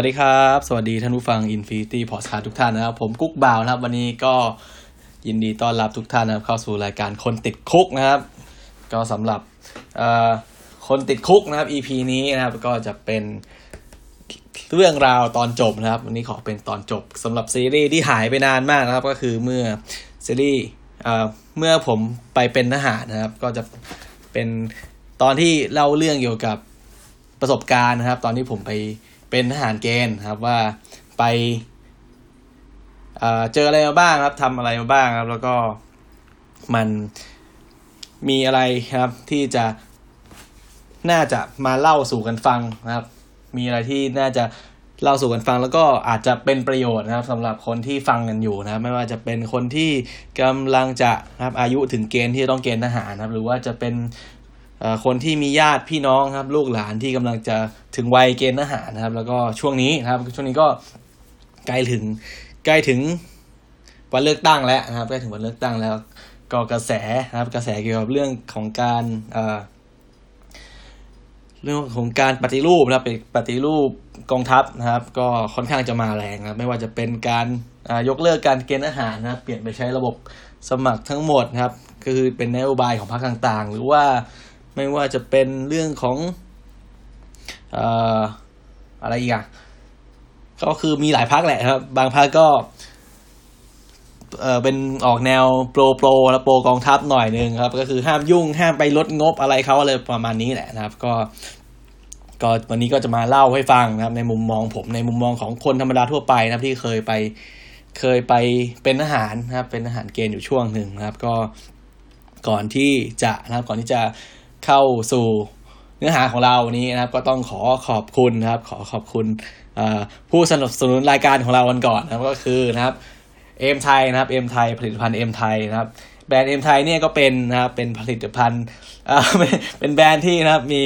สวัสดีครับ สวัสดีท่านผู้ฟัง Infinity Podcast ทุกท่านนะครับ ผมกุ๊กบ่าวนะครับ วันนี้ก็ยินดีต้อนรับทุกท่านนะครับ เข้าสู่รายการคนติดคุกนะครับ ก็สำหรับคนติดคุกนะครับ EP นี้นะครับก็จะเป็นเรื่องราวตอนจบนะครับ วันนี้ขอเป็นตอนจบสำหรับซีรีส์ที่หายไปนานมากนะครับ ก็คือเมื่อซีรีส์เมื่อผมไปเป็นทหารนะครับ ก็จะเป็นตอนที่เล่าเรื่องเกี่ยวกับประสบการณ์นะครับ ตอนที่ผมไป เป็นทหารเกณฑ์ครับว่าไปเจออะไรมาบ้างครับทำอะไรมาบ้างครับ แล้วก็มันมีอะไรครับที่จะน่าจะมาเล่าสู่กันฟังนะครับ มีอะไรที่น่าจะเล่าสู่กันฟัง แล้วก็อาจจะเป็นประโยชน์นะครับสำหรับคนที่ฟังกันอยู่นะครับไม่ว่าจะเป็นคนที่กำลังจะนะครับอายุถึงเกณฑ์ที่ต้องเกณฑ์ทหารนะครับ หรือว่าจะเป็น คนที่มีญาติพี่น้องครับ ลูกหลานที่กำลังจะถึงวัยเกณฑ์ทหารนะครับ แล้วก็ช่วงนี้นะครับ ช่วงนี้ก็ใกล้ถึงใกล้ถึงวันเลือกตั้งแล้วนะครับใกล้ถึงวันเลือกตั้งแล้ว ก็กระแสนะครับ กระแสเกี่ยวกับเรื่องของการเรื่องของการปฏิรูปนะครับปฏิรูปกองทัพนะครับ ก็ค่อนข้างจะมาแรงนะไม่ว่าจะเป็นการยกเลิกการเกณฑ์ทหารนะครับเปลี่ยนไปใช้ระบบสมัครทั้งหมดนะครับ คือเป็นนโยบายของพรรคต่างๆ หรือว่า ไม่ว่าจะเป็นเรื่องของออะไรอีกอะก็คือมีหลายพักแหละครับ บางพักก็เออเป็นออกแนวโปรโปรและโปรกองทัพหน่อยนึงครับ ก็คือห้ามยุ่งห้ามไปลดงบอะไรเขาอะไรประมาณนี้แหละนะครับ ก็ ก็วันนี้ก็จะมาเล่าให้ฟังนะครับ ในมุมมองผมในมุมมองของคนธรรมดาทั่วไปนะครับ ที่เคยไปเคยไปเป็นทหารนะครับ เป็นทหารเกณฑ์อยู่ช่วงหนึ่งนะครับ ก็ก่อนที่จะนะครับก่อนที่จะ เข้าสู่เนื้อหาของเราวันนี้นะครับ ก็ต้องขอขอบคุณนะครับ ขอขอบคุณผู้สนับสนุนรายการของเราวันก่อนนะครับก็คือนะครับเอ็มไทยนะครับเอ็มไทยผลิตภัณฑ์เอ็มไทยนะครับ แบรนด์เอ็มไทยเนี่ยก็เป็นนะครับเป็นผลิตภัณฑ์เป็นแบรนด์ที่นะครับมี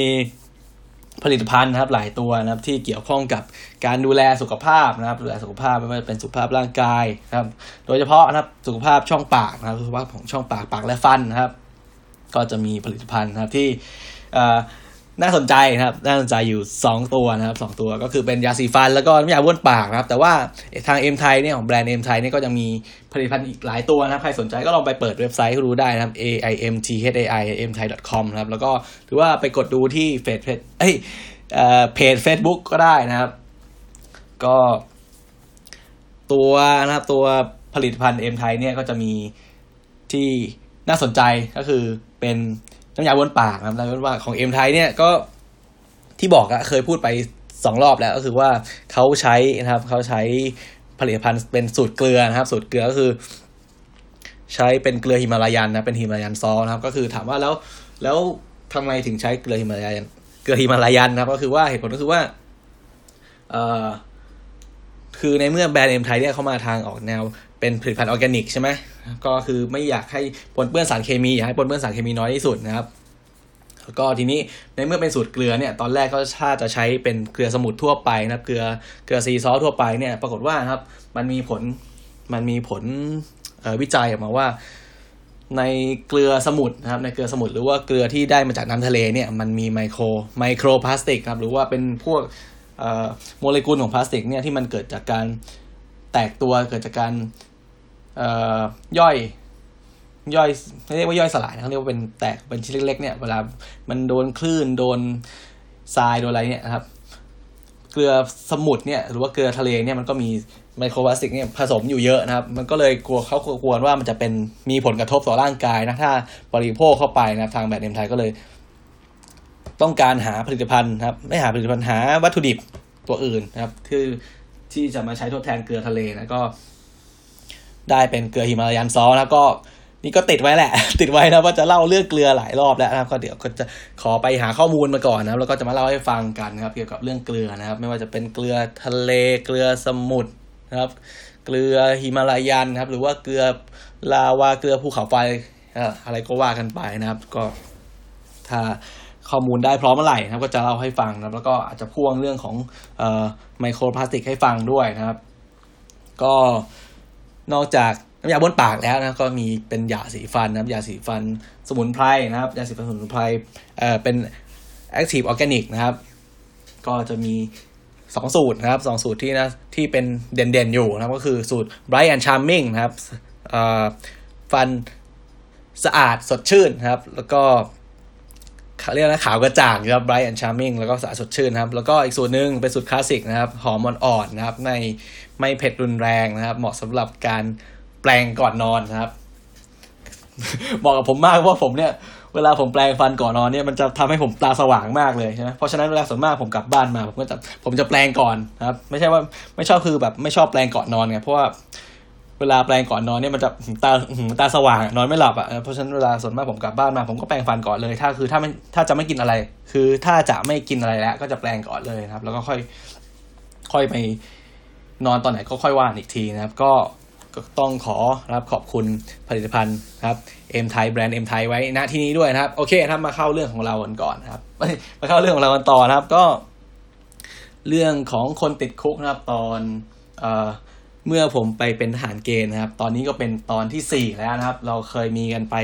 ผลิตภัณฑ์นะครับหลายตัวนะครับที่เกี่ยวข้องกับการดูแลสุขภาพนะครับดูแลสุขภาพไม่ว่าจะเป็นสุขภาพร่างกายนะครับ โดยเฉพาะนะครับสุขภาพช่องปากนะครับสุขภาพของช่องปากปากและฟันนะครับ ก็จะมีผลิตภัณฑ์นะครับที่น่าสนใจนะครับ น่าสนใจอยู่ 2 ตัวนะครับ2ตัวก็คือเป็นยาสีฟันแล้วก็น้ำยาบ้วนปากนะครับ แต่ว่าทางเอ็มไทยเนี่ยของแบรนด์เอ็มไทยเนี่ยก็จะมีผลิตภัณฑ์อีกหลายตัวนะครับ ใครสนใจก็ลองไปเปิดเว็บไซต์ดูได้นะครับ a i m t h a i m thai com นะครับ แล้วก็หรือว่าไปกดดูที่เฟซเพจเอ้ยเพจ Facebook ก็ได้นะครับ ก็ตัวนะครับตัวผลิตภัณฑ์เอ็มไทยเนี่ยก็จะมีที่น่าสนใจก็คือ เป็นน้ำยาบ้วนปากนะครับน้ำยาบ้วนปากของเอ็มไทยเนี่ยก็ที่บอกอะเคยพูดไปสองรอบแล้วก็คือว่าเขาใช้นะครับเขาใช้ผลิตภัณฑ์เป็นสูตรเกลือนะครับ สูตรเกลือก็คือ ใช้เป็นเกลือ Himalayan นะเป็น Himalayan salt นะครับ ก็คือถามว่าแล้วแล้วทำไมถึงใช้เกลือ Himalayan เกลือ Himalayan นะครับ ก็คือว่าเหตุผลก็คือว่าเอ่อคือในเมื่อแบรนด์เอ็มไทยเนี่ยเขามาทางออกแนว เป็นผลิตภัณฑ์ออร์แกนิกใช่ไหมก็คือไม่อยากให้ปนเปื้อนสารเคมีอยากให้ปนเปื้อนสารเคมีน้อยที่สุดนะครับแล้วก็ทีนี้ในเมื่อเป็นสูตรเกลือเนี่ยตอนแรกก็ถ้าจะใช้เป็นเกลือสมุทรทั่วไปนะครับเกลือเกลือซีซอสทั่วไปเนี่ยปรากฏว่าครับมันมีผลมันมีผลวิจัยออกมาว่า ในเกลือสมุทรนะครับในเกลือสมุทรหรือว่าเกลือที่ได้มาจากน้ำทะเลเนี่ยมันมีไมโครไมโครพลาสติกครับหรือว่าเป็นพวกโมเลกุลของพลาสติกเนี่ยที่มันเกิดจากการ แตกตัวเกิดจากการย่อยย่อยไม่เรียกว่าย่อยสลายนะเขาเรียกว่าเป็นแตกเป็นชิ้นเล็กๆเนี่ยเวลามันโดนคลื่นโดนทรายโดนอะไรเนี่ยนะครับ เกลือสมุทรเนี่ยหรือว่าเกลือทะเลเนี่ยมันก็มีไมโครพลาสติกเนี่ยผสมอยู่เยอะนะครับ มันก็เลยกลัวเขากลัวว่ามันจะเป็นมีผลกระทบต่อร่างกายนะถ้าบริโภคเข้าไปนะทางแบรนด์เอ็มไทยก็เลย ต้องการหาผลิตภัณฑ์ครับ ไม่หาผลิตภัณฑ์หาวัตถุดิบตัวอื่นนะครับที่ ที่จะมาใช้ทดแทนเกลือทะเลนะก็ ได้เป็นเกลือหิมาลายันซอสแล้วก็นี่ก็ติดไว้แหละ ติดไว้นะว่าจะเล่าเรื่องเกลือหลายรอบแล้วนะครับ ก็เดี๋ยวก็จะขอไปหาข้อมูลมาก่อนนะแล้วก็จะมาเล่าให้ฟังกันนะครับ เกี่ยวกับเรื่องเกลือนะครับ ไม่ว่าจะเป็นเกลือทะเลเกลือสมุทรนะครับ เกลือหิมาลายันครับ หรือว่าเกลือลาวาเกลือภูเขาไฟอะไรก็ว่ากันไปนะครับ ก็ถ้า ข้อมูลได้พร้อมเมื่อไหร่นะครับก็จะเล่าให้ฟังนะแล้วก็อาจจะพ่วงเรื่องของไมโครพลาสติกให้ฟังด้วยนะครับ ก็นอกจากน้ำยาบ้วนปากแล้วนะก็มีเป็นยาสีฟันนะครับยาสีฟันสมุนไพรนะครับยาสีฟันสมุนไพรเอ่อเป็น Active Organic นะครับ ก็จะมีสองสูตรนะครับสองสูตรที่นะที่เป็นเด่นๆอยู่นะครับ ก็คือสูตร Bright and Charming นะครับฟันสะอาดสดชื่นนะครับ แล้วก็ เขาเรียกนะขาวกระจ่างนะครับ bright and charming แล้วก็สะอาดสดชื่นครับ แล้วก็อีกสูตรหนึ่งเป็นสูตรคลาสสิกนะครับ หอมอ่อนๆนะครับไม่ไม่เผ็ดรุนแรงนะครับ เหมาะสำหรับการแปลงก่อนนอนนะครับเหมาะกับผมมากเพราะผมเนี่ย เวลาผมแปลงฟันก่อนนอนเนี่ยมันจะทำให้ผมตาสว่างมากเลยใช่ไหมเพราะฉะนั้นเวลาส่วนมากผมกลับบ้านมา ผมก็จะผมจะแปลงก่อนนะครับ ไม่ใช่ว่าไม่ชอบคือแบบไม่ชอบแปลงก่อนนอนไงเพราะว่า เวลาแปลงก่อนนอนเนี่ยมันจะตาตาสว่างนอนไม่หลับอะเพราะฉะนั้นเวลาส่วนมากผมกลับบ้านมา ผมก็แปลงฟันก่อนเลย ถ้าคือถ้าไม่ถ้าจะไม่กินอะไร คือถ้าจะไม่กินอะไรแล้ว ก็จะแปลงก่อนเลยนะครับ แล้วก็ค่อย ค่อยไปนอนตอนไหนก็ค่อยว่านอีกทีนะครับ ก็ต้องขอรับขอบคุณผลิตภัณฑ์ครับเอ็มไทยแบรนด์เอ็มไทยไว้ณที่นี้ด้วยนะครับ โอเคครับมาเข้าเรื่องของเรากันก่อนครับมาเข้าเรื่องของเรากันต่อนะครับ ก็ เรื่องของคนติดคุกนะครับ ตอนเอ่อ เมื่อผมไปเป็นทหารเกณฑ์นะครับ ตอนนี้ก็เป็นตอนที่สี่แล้วนะครับ เราเคยมีกันไป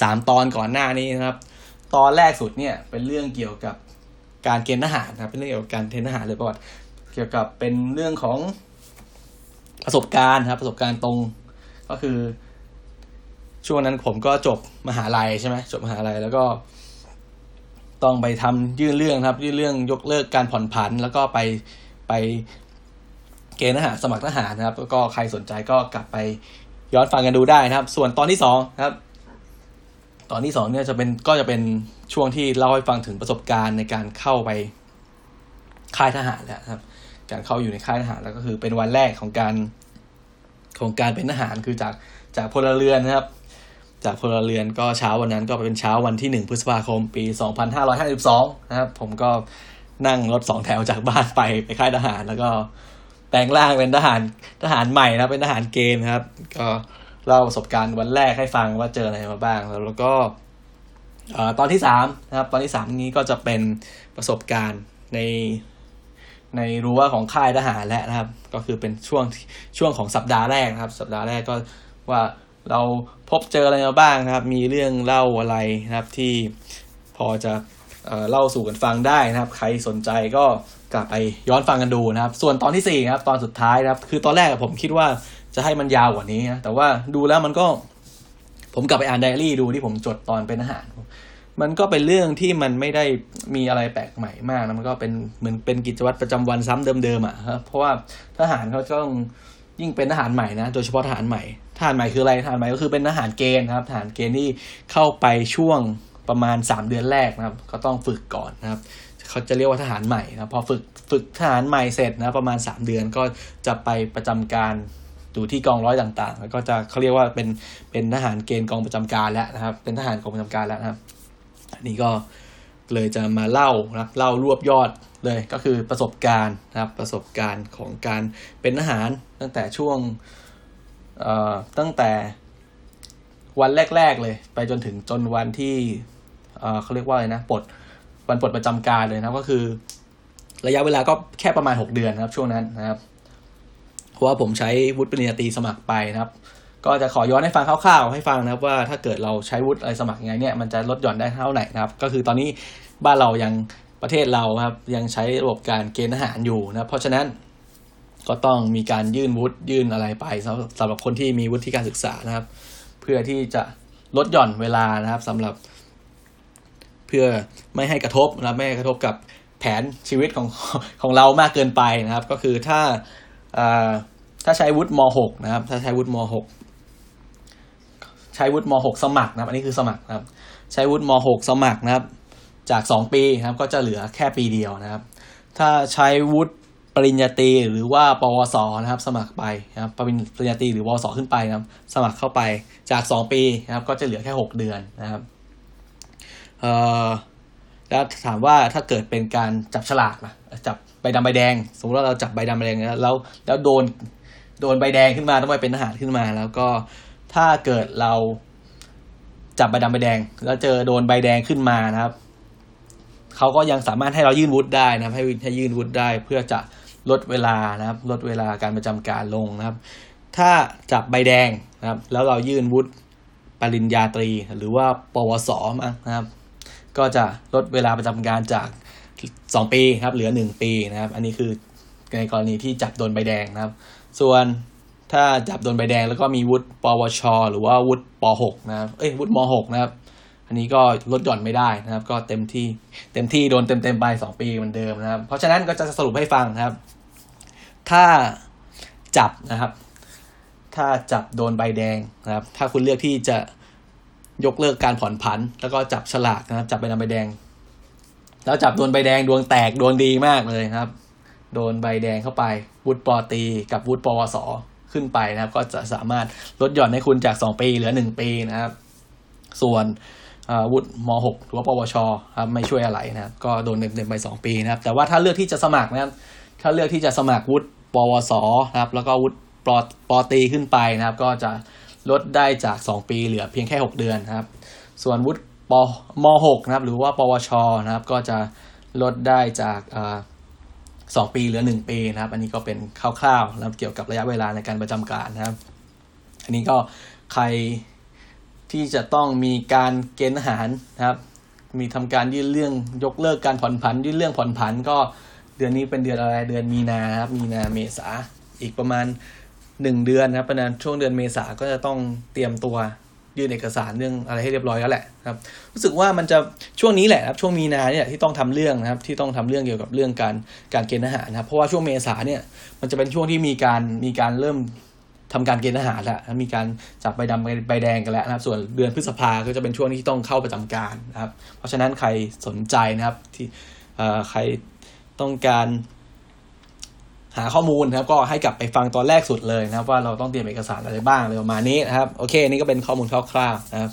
สามตอนก่อนหน้านี้นะครับ ตอนแรกสุดเนี่ยเป็นเรื่องเกี่ยวกับการเกณฑ์ทหารนะครับ เป็นเรื่องเกี่ยวกับการเกณฑ์ทหารเลยประวัติเกี่ยวกับเป็นเรื่องของประสบการณ์ครับ ประสบการณ์ตรงก็คือ ช่วงนั้นผมก็จบมหาลัยใช่ไหมจบมหาลัยแล้วก็ ต้องไปทำยื่นเรื่องครับ ยื่นเรื่องยกเลิกการผ่อนผัน แล้วก็ไปไป เกณฑ์ทหารสมัครทหารนะครับ แล้วก็ใครสนใจก็กลับไปย้อนฟังกันดูได้นะครับ ส่วนตอนที่สองครับ ตอนที่สองเนี่ยจะเป็นก็จะเป็นช่วงที่เล่าให้ฟังถึงประสบการณ์ในการเข้าไปค่ายทหารแล้วครับ การเข้าอยู่ในค่ายทหารแล้วก็คือเป็นวันแรกของการของการเป็นทหารคือจากจากพลเรือนนะครับ จากพลเรือนก็เช้าวันนั้นก็เป็นเช้าวันที่หนึ่งพฤษภาคม ปีสองพันห้าร้อยห้าสิบสองนะครับ ผมก็นั่งรถสองแถวจากบ้านไปไปค่ายทหารแล้วก็ ปลงร่างเป็นทหารทหารใหม่นะเป็นทหารเกณฑ์ครับ ก็เล่าประสบการณ์วันแรกให้ฟังว่าเจออะไรมาบ้าง แล้วก็ตอนที่สามนะครับ ตอนที่สามนี้ก็จะเป็นประสบการณ์ในในรั้วของค่ายทหารแล้วนะครับ ก็คือเป็นช่วงช่วงของสัปดาห์แรกนะครับ สัปดาห์แรกก็ว่าเราพบเจออะไรมาบ้างนะครับ มีเรื่องเล่าอะไรนะครับที่พอจะเล่าสู่กันฟังได้นะครับ ใครสนใจก็ กลับไปย้อนฟังกันดูนะครับ ส่วนตอนที่สี่ครับ ตอนสุดท้ายนะครับ คือตอนแรกผมคิดว่าจะให้มันยาวกว่านี้นะแต่ว่าดูแล้วมันก็ผมกลับไปอ่านไดอารี่ดูที่ผมจดตอนเป็นทหาร มันก็เป็นเรื่องที่มันไม่ได้มีอะไรแปลกใหม่มากนะมันก็เป็นเหมือนเป็นกิจวัตรประจำวันซ้ำเดิมๆอะครับเพราะว่าทหารเขาต้องยิ่งเป็นทหารใหม่นะโดยเฉพาะทหารใหม่ทหารใหม่คืออะไรทหารใหม่ก็คือเป็นทหารเกณฑ์ครับทหารเกณฑ์ที่เข้าไปช่วงประมาณสามเดือนแรกนะครับ ก็ต้องฝึกก่อนนะครับ เขาจะเรียกว่าทหารใหม่นะพอฝึกฝึกทหารใหม่เสร็จนะประมาณสามเดือนก็จะไปประจำการอยู่ที่กองร้อยต่างๆ แล้วก็จะเขาเรียกว่าเป็นเป็นทหารเกณฑ์กองประจำการแล้วนะครับ เป็นทหารกองประจำการแล้วนะครับอันนี้ก็เลยจะมาเล่านะเล่ารวบยอดเลยก็คือประสบการณ์นะครับประสบการณ์ของการเป็นทหารตั้งแต่ช่วงเอ่อตั้งแต่วันแรก ๆ เลย ไปจนถึงจนวันที่เอ่อเขาเรียกว่าอะไรนะปลด วันปลดประจำการเลยนะก็คือ ระยะเวลาก็แค่ประมาณ 6 เดือนนะครับ ช่วงนั้นนะครับเพราะว่าผมใช้วุฒิปริญญาตรีสมัครไปนะครับ ก็จะขอย้อนให้ฟังคร่าวๆให้ฟังนะครับ ว่าถ้าเกิดเราใช้วุฒิอะไรสมัครยังไงเนี่ยมันจะลดหย่อนได้เท่าไหร่นะครับ ก็คือตอนนี้บ้านเรายังประเทศเราครับยังใช้ระบบการเกณฑ์ทหารอยู่นะเพราะฉะนั้นก็ต้องมีการยื่นวุฒิยื่นอะไรไปสำหรับคนที่มีวุฒิการศึกษานะครับ เพื่อที่จะลดหย่อนเวลานะครับสำหรับ เพื่อไม่ให้กระทบนะไม่ให้กระทบกับแผนชีวิตของของเรามากเกินไปนะครับ ก็คือถ้าถ้าใช้วุฒิม .6 นะครับ ถ้าใช้วุฒิม .6 ใช้วุฒิม .6 สมัครนะครับ อันนี้คือสมัครนะครับ ใช้วุฒิม .6 สมัครนะครับ จาก 2 ปีนะครับ ก็จะเหลือแค่ปีเดียวนะครับ ถ้าใช้วุฒิปริญญาตรีหรือว่าปวสนะครับ สมัครไปนะครับปริญญาตรีหรือปวสขึ้นไปนะครับ สมัครเข้าไปจาก 2 ปีนะครับ ก็จะเหลือแค่ 6 เดือนนะครับ เอ่อแล้วถามว่าถ้าเกิดเป็นการจับฉลากนะจับใบดำใบแดง สมมติว่าเราจับใบดำใบแดงแล้วแล้วโดนโดนใบแดงขึ้นมาต้องไปเป็นทหารขึ้นมา แล้วก็ถ้าเกิดเราจับใบดำใบแดง แล้วเจอโดนใบแดงขึ้นมานะครับเขาก็ยังสามารถให้เรายื่นวุฒิได้นะครับ ให้ให้ยื่นวุฒิได้เพื่อจะลดเวลานะครับ ลดเวลาการประจำการลงนะครับ ถ้าจับใบแดงนะครับ แล้วเรายื่นวุฒิปริญญาตรี หรือว่าปวสนะครับ ก็จะลดเวลาประจำการจากสองปีครับเหลือหนึ่งปีนะครับ อันนี้คือในกรณีที่จับโดนใบแดงนะครับ ส่วนถ้าจับโดนใบแดงแล้วก็มีวุฒิปวช หรือว่าวุฒิป .6 นะครับ เอ้ยวุฒิม .6 นะครับ อันนี้ก็ลดหย่อนไม่ได้นะครับ ก็เต็มที่เต็มที่โดนเต็มเต็มไปสองปีเหมือนเดิมนะครับ เพราะฉะนั้นก็จะสรุปให้ฟังนะครับ ถ้าจับนะครับ ถ้าจับโดนใบแดงนะครับ ถ้าคุณเลือกที่จะ ยกเลิกการผ่อนผัน แล้วก็จับฉลากนะครับ จับใบดำใบแดง แล้วจับโดนใบแดงดวงแตกดวงดีมากเลยครับ โดนใบแดงเข้าไปวุฒิปอตี กับวุฒิปวสขึ้นไปนะครับ ก็จะสามารถลดหย่อนให้คุณจาก 2 ปีเหลือ 1 ปีนะครับ ส่วนวุฒิม .6 หรือว่าปวชครับไม่ช่วยอะไรนะครับ ก็โดนเต็มๆไป2 ปีนะครับ แต่ว่าถ้าเลือกที่จะสมัครนะครับ ถ้าเลือกที่จะสมัครวุฒิปวสนะครับ แล้วก็วุฒิปอปอตีขึ้นไปนะครับ ก็จะ ลดได้จาก 2 ปีเหลือเพียงแค่ 6 เดือนนะครับ ส่วนวุฒิปม .6 นะครับ หรือว่า ปวชนะครับ ก็จะลดได้จากสองปีเหลือหนึ่งปีนะครับ อันนี้ก็เป็นคร่าวๆแล้วเกี่ยวกับระยะเวลาในการประจำการนะครับ อันนี้ก็ใครที่จะต้องมีการเกณฑ์ทหารนะครับ มีทำการยื่นเรื่องยกเลิกการผ่อนผัน ยื่นเรื่องผ่อนผันก็เดือนนี้เป็นเดือนอะไรเดือนมีนาครับ มีนาเมษาอีกประมาณ หนึ่งเดือนนะครับเประมาณช่วงเดือนเมษาก็จะต้องเตรียมตัวยื่นเอกสารเรื่องอะไรให้เรียบร้อยแล้วแหละครับ รู้สึกว่ามันจะช่วงนี้แหละครับช่วงมีนาเนี่ยที่ต้องทำเรื่องนะครับที่ต้องทำเรื่องเกี่ยวกับเรื่องการการเกณฑ์ทหารนะครับเพราะว่าช่วงเมษาเนี่ยมันจะเป็นช่วงที่มีการมีการเริ่มทำการเกณฑ์ทหารแล้วมีการจับใบดำใบแดงกันแล้วนะครับ ส่วนเดือนพฤษภาก็จะเป็นช่วงที่ต้องเข้าประจำการนะครับ เพราะฉะนั้นใครสนใจนะครับที่ใครต้องการ หาข้อมูลนะครับก็ให้กลับไปฟังตอนแรกสุดเลยนะครับ ว่าเราต้องเตรียมเอกสารอะไรบ้างอะไรประมาณนี้นะครับโอเคนี่ก็เป็นข้อมูลคร่าวๆนะครับ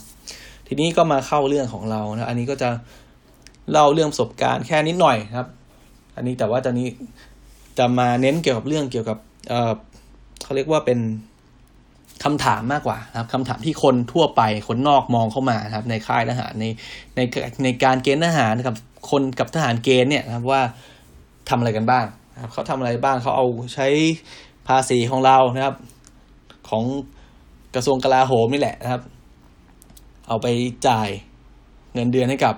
ทีนี้ก็มาเข้าเรื่องของเรานะอันนี้ก็จะเล่าเรื่องประสบการณ์แค่นิดหน่อยครับ อันนี้แต่ว่าตอนนี้จะมาเน้นเกี่ยวกับเรื่องเกี่ยวกับเออเขาเรียกว่าเป็นคำถามมากกว่านะครับคำถามที่คนทั่วไปคนนอกมองเข้ามาครับ ในค่ายทหารในในในการเกณฑ์ทหารนะครับคนกับทหารเกณฑ์เนี่ยนะครับว่าทำอะไรกันบ้าง เขาทำอะไรบ้างเขาเอาใช้ภาษีของเรานะครับ ของกระทรวงกลาโหมนี่แหละนะครับ เอาไปจ่ายเงินเดือนให้กับ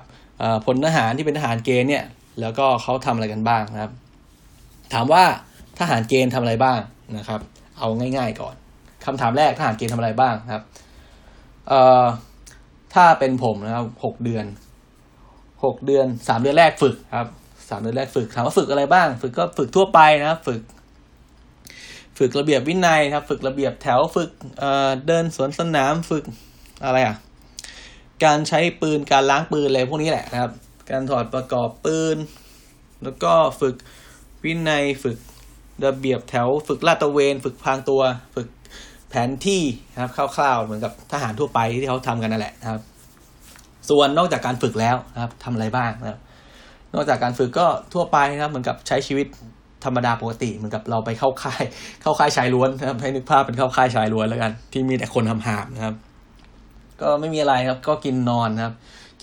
พลทหารที่เป็นทหารเกณฑ์เนี่ย แล้วก็เขาทำอะไรกันบ้างนะครับ ถามว่าทหารเกณฑ์ทำอะไรบ้างนะครับ เอาง่าย ๆก่อนคำถามแรกทหารเกณฑ์ทำอะไรบ้างครับเอ่อถ้าเป็นผมนะครับหกเดือนหกเดือนสามเดือนแรกฝึกครับ สามเดือนแรกฝึกถามว่าฝึกอะไรบ้าง ฝึกก็ฝึกทั่วไปนะครับ ฝึก ฝึกระเบียบวินัยครับ ฝึกระเบียบแถวฝึกเอ่อเดินสวนสนามฝึกอะไรอะ การใช้ปืนการล้างปืนอะไรพวกนี้แหละนะครับ การถอดประกอบปืน แล้วก็ฝึกวินัยฝึกระเบียบแถวฝึกลาดตระเวน ฝึกพางตัว ฝึกแผนที่นะครับคร่าวๆเหมือนกับทหารทั่วไปที่เขาทำกันนั่นแหละนะครับ ส่วนนอกจากการฝึกแล้วนะครับทำอะไรบ้างนะครับ นอกจากการฝึกก็ทั่วไปนะครับ เหมือนกับใช้ชีวิตธรรมดาปกติเหมือนกับเราไปเข้าค่าย เข้าค่ายชายล้วนนะครับให้นึกภาพเป็นเข้าค่ายชายล้วนแล้วกัน ที่มีแต่คนทำหามนะครับ ก็ไม่มีอะไรครับ ก็กินนอนนะครับ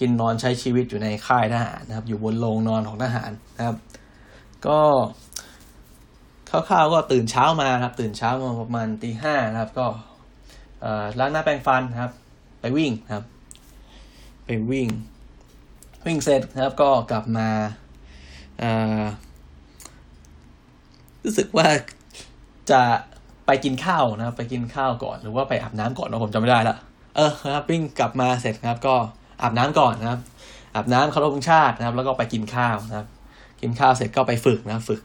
กินนอนใช้ชีวิตอยู่ในค่ายทหารนะครับ อยู่บนโรงนอนของทหารนะครับ ก็คร่าวๆก็ตื่นเช้ามาครับ ตื่นเช้ามาประมาณตีห้านะครับ ก็ล้างหน้าแปรงฟันครับ ไปวิ่งครับ ไปวิ่ง วิ่งเสร็จนะครับก็กลับมารู้สึกว่าจะไปกินข้าวนะครับ ไปกินข้าวก่อน หรือว่าไปอาบน้ำก่อนนะผมจำไม่ได้ละเออครับวิ่งกลับมาเสร็จครับ ก็อาบน้ำก่อนนะครับ อาบน้ำเคารพธงชาตินะครับ แล้วก็ไปกินข้าวนะครับ กินข้าวเสร็จก็ไปฝึกนะฝึก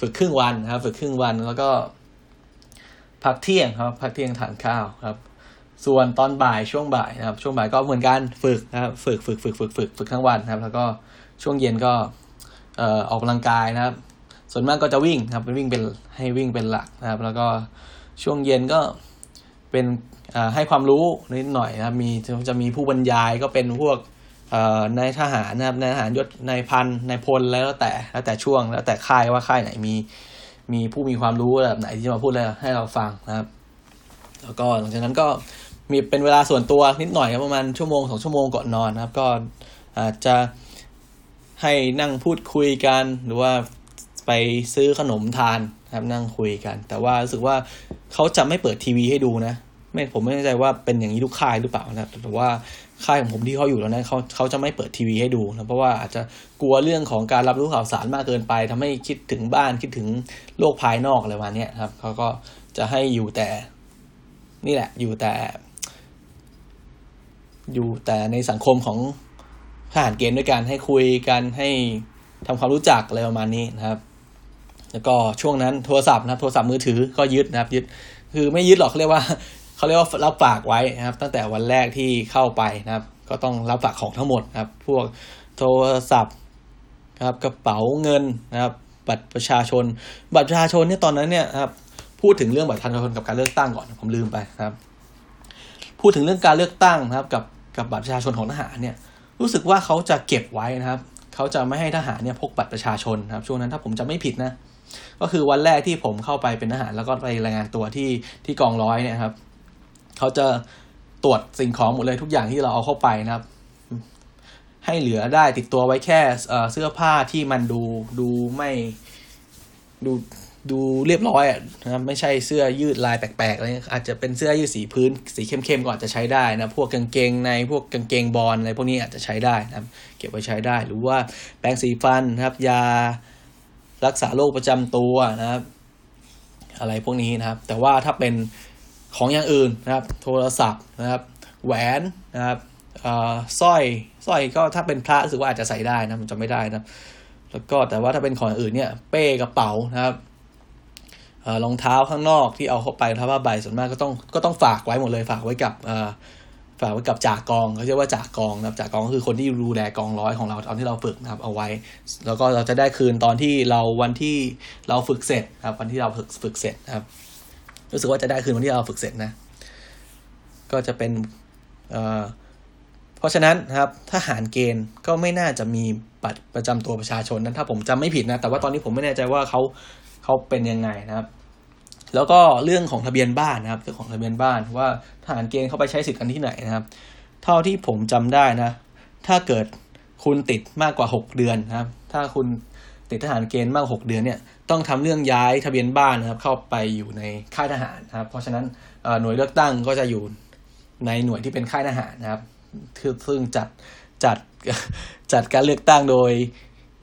ฝึกครึ่งวันนะครับ ฝึกครึ่งวันแล้วก็ พักเที่ยงครับ พักเที่ยงทานข้าวครับ ส่วนตอนบ่ายช่วงบ่ายนะครับ ช่วงบ่ายก็เหมือนกันฝึกนะครับฝึกฝึกฝึกฝึกฝึกฝึกทั้งวันนะครับ แล้วก็ช่วงเย็นก็เอ่อออกกำลังกายนะครับ ส่วนมากก็จะวิ่งครับเป็นวิ่งเป็นให้วิ่งเป็นหลักนะครับ แล้วก็ช่วงเย็นก็เป็นให้ความรู้นิดหน่อยนะครับ มีจะมีผู้บรรยายก็เป็นพวกนายทหารนะครับนายทหารยศนายพันนายพลแล้วแต่แล้วแต่ช่วงแล้วแต่ค่ายว่าค่ายไหนมีมีผู้มีความรู้แบบไหนที่มาพูดอะไรให้เราฟังนะครับ แล้วก็หลังจากนั้นก็ มีเป็นเวลาส่วนตัวนิดหน่อยครับประมาณชั่วโมงสองชั่วโมงก่อนนอนนะครับ ก็อาจจะให้นั่งพูดคุยกันหรือว่าไปซื้อขนมทานครับนั่งคุยกัน แต่ว่ารู้สึกว่าเขาจะไม่เปิดทีวีให้ดูนะ ไม่ผมไม่แน่ใจว่าเป็นอย่างนี้ทุกค่ายหรือเปล่านะแต่ว่าค่ายของผมที่เขาอยู่แล้วนะเขาเขาจะไม่เปิดทีวีให้ดูนะเพราะว่าอาจจะกลัวเรื่องของการรับรู้ข่าวสารมากเกินไปทำให้คิดถึงบ้านคิดถึงโลกภายนอกอะไรประมาณเนี้ยครับเขาก็จะให้อยู่แต่นี่แหละอยู่แต่ อยู่แต่ในสังคมของทหารเกณฑ์ด้วยกันให้คุยกันให้ทำความรู้จักอะไรประมาณนี้นะครับ แล้วก็ช่วงนั้นโทรศัพท์นะครับ โทรศัพท์มือถือก็ยึดนะครับ ยึดคือไม่ยึดหรอกเขาเรียกว่าเขาเรียกว่ารับฝากไว้นะครับ ตั้งแต่วันแรกที่เข้าไปนะครับ ก็ต้องรับฝากของทั้งหมดนะครับ พวกโทรศัพท์ครับกระเป๋าเงินนะครับ บัตรประชาชน บัตรประชาชนเนี่ยตอนนั้นเนี่ยนะครับพูดถึงเรื่องบัตรประชาชนกับการเลือกตั้งก่อนผมลืมไปนะครับ พูดถึงเรื่องการเลือกตั้งนะครับ กับ กับบัตรประชาชนของทหารเนี่ยรู้สึกว่าเขาจะเก็บไว้นะครับเขาจะไม่ให้ทหารเนี่ยพกบัตรประชาชนครับช่วงนั้นถ้าผมจะไม่ผิดนะก็คือวันแรกที่ผมเข้าไปเป็นทหารแล้วก็ไปรายงานตัวที่ที่กองร้อยเนี่ยครับเขาจะตรวจสิ่งของหมดเลยทุกอย่างที่เราเอาเข้าไปนะครับ ให้เหลือได้ติดตัวไว้แค่เสื้อผ้าที่มันดูดูไม่ดู ดูเรียบร้อยนะครับไม่ใช่เสื้อยืดลายแปลกๆอะไรอาจจะเป็นเสื้อยืดสีพื้น สีเข้มๆก็อาจจะใช้ได้นะพวกกางเกงในพวกกางเกงบอลอะไรพวกนี้อาจจะใช้ได้นะครับเก็บไว้ใช้ได้ หรือว่าแปรงสีฟันนะครับ ยารักษาโรคประจำตัวนะครับ อะไรพวกนี้นะครับ แต่ว่าถ้าเป็นของอย่างอื่นนะครับ โทรศัพท์นะครับ แหวนนะครับสร้อยสร้อยก็ถ้าเป็นพระรู้สึกว่าอาจจะใส่ได้นะมันจะไม่ได้นะแล้วก็แต่ว่าถ้าเป็นของอื่นเนี่ย เป้กระเป๋านะครับ รองเท้าข้างนอกที่เอาเข้าไปถ้าผ้าใบส่วนมากก็ต้องก็ต้องฝากไว้หมดเลย ฝากไว้กับฝากไว้กับจ่ากองเขาเรียกว่าจ่ากองนะครับจ่ากองก็คือคนที่ดูแลกองร้อยของเราตอนที่เราฝึกนะครับเอาไว้ แล้วก็เราจะได้คืนตอนที่เราวันที่เราฝึกเสร็จครับวันที่เราฝึกฝึกเสร็จนะครับรู้สึกว่าจะได้คืนวันที่เราฝึกเสร็จนะ ก็จะเป็นเเพราะฉะนั้นนะครับทหารเกณฑ์ก็ไม่น่าจะมีบัตรประจำตัวประชาชนนั้นถ้าผมจำไม่ผิดนะ แต่ว่าตอนนี้ผมไม่แน่ใจว่าเขาเขาเป็นยังไงนะครับ แล้วก็เรื่องของทะเบียนบ้านนะครับเรื่องของทะเบียนบ้านว่าทหารเกณฑ์เขาไปใช้สิทธิ์กันที่ไหนนะครับ เท่าที่ผมจำได้นะ ถ้าเกิดคุณติดมากกว่า 6 เดือนนะครับ ถ้าคุณติดทหารเกณฑ์มากกว่า6เดือนเนี่ยต้องทำเรื่องย้ายทะเบียนบ้านนะครับ เข้าไปอยู่ในค่ายทหารนะครับ เพราะฉะนั้นหน่วยเลือกตั้งก็จะอยู่ในหน่วยที่เป็นค่ายทหารนะครับซึ่งจัดจัดจัดการเลือกตั้งโดย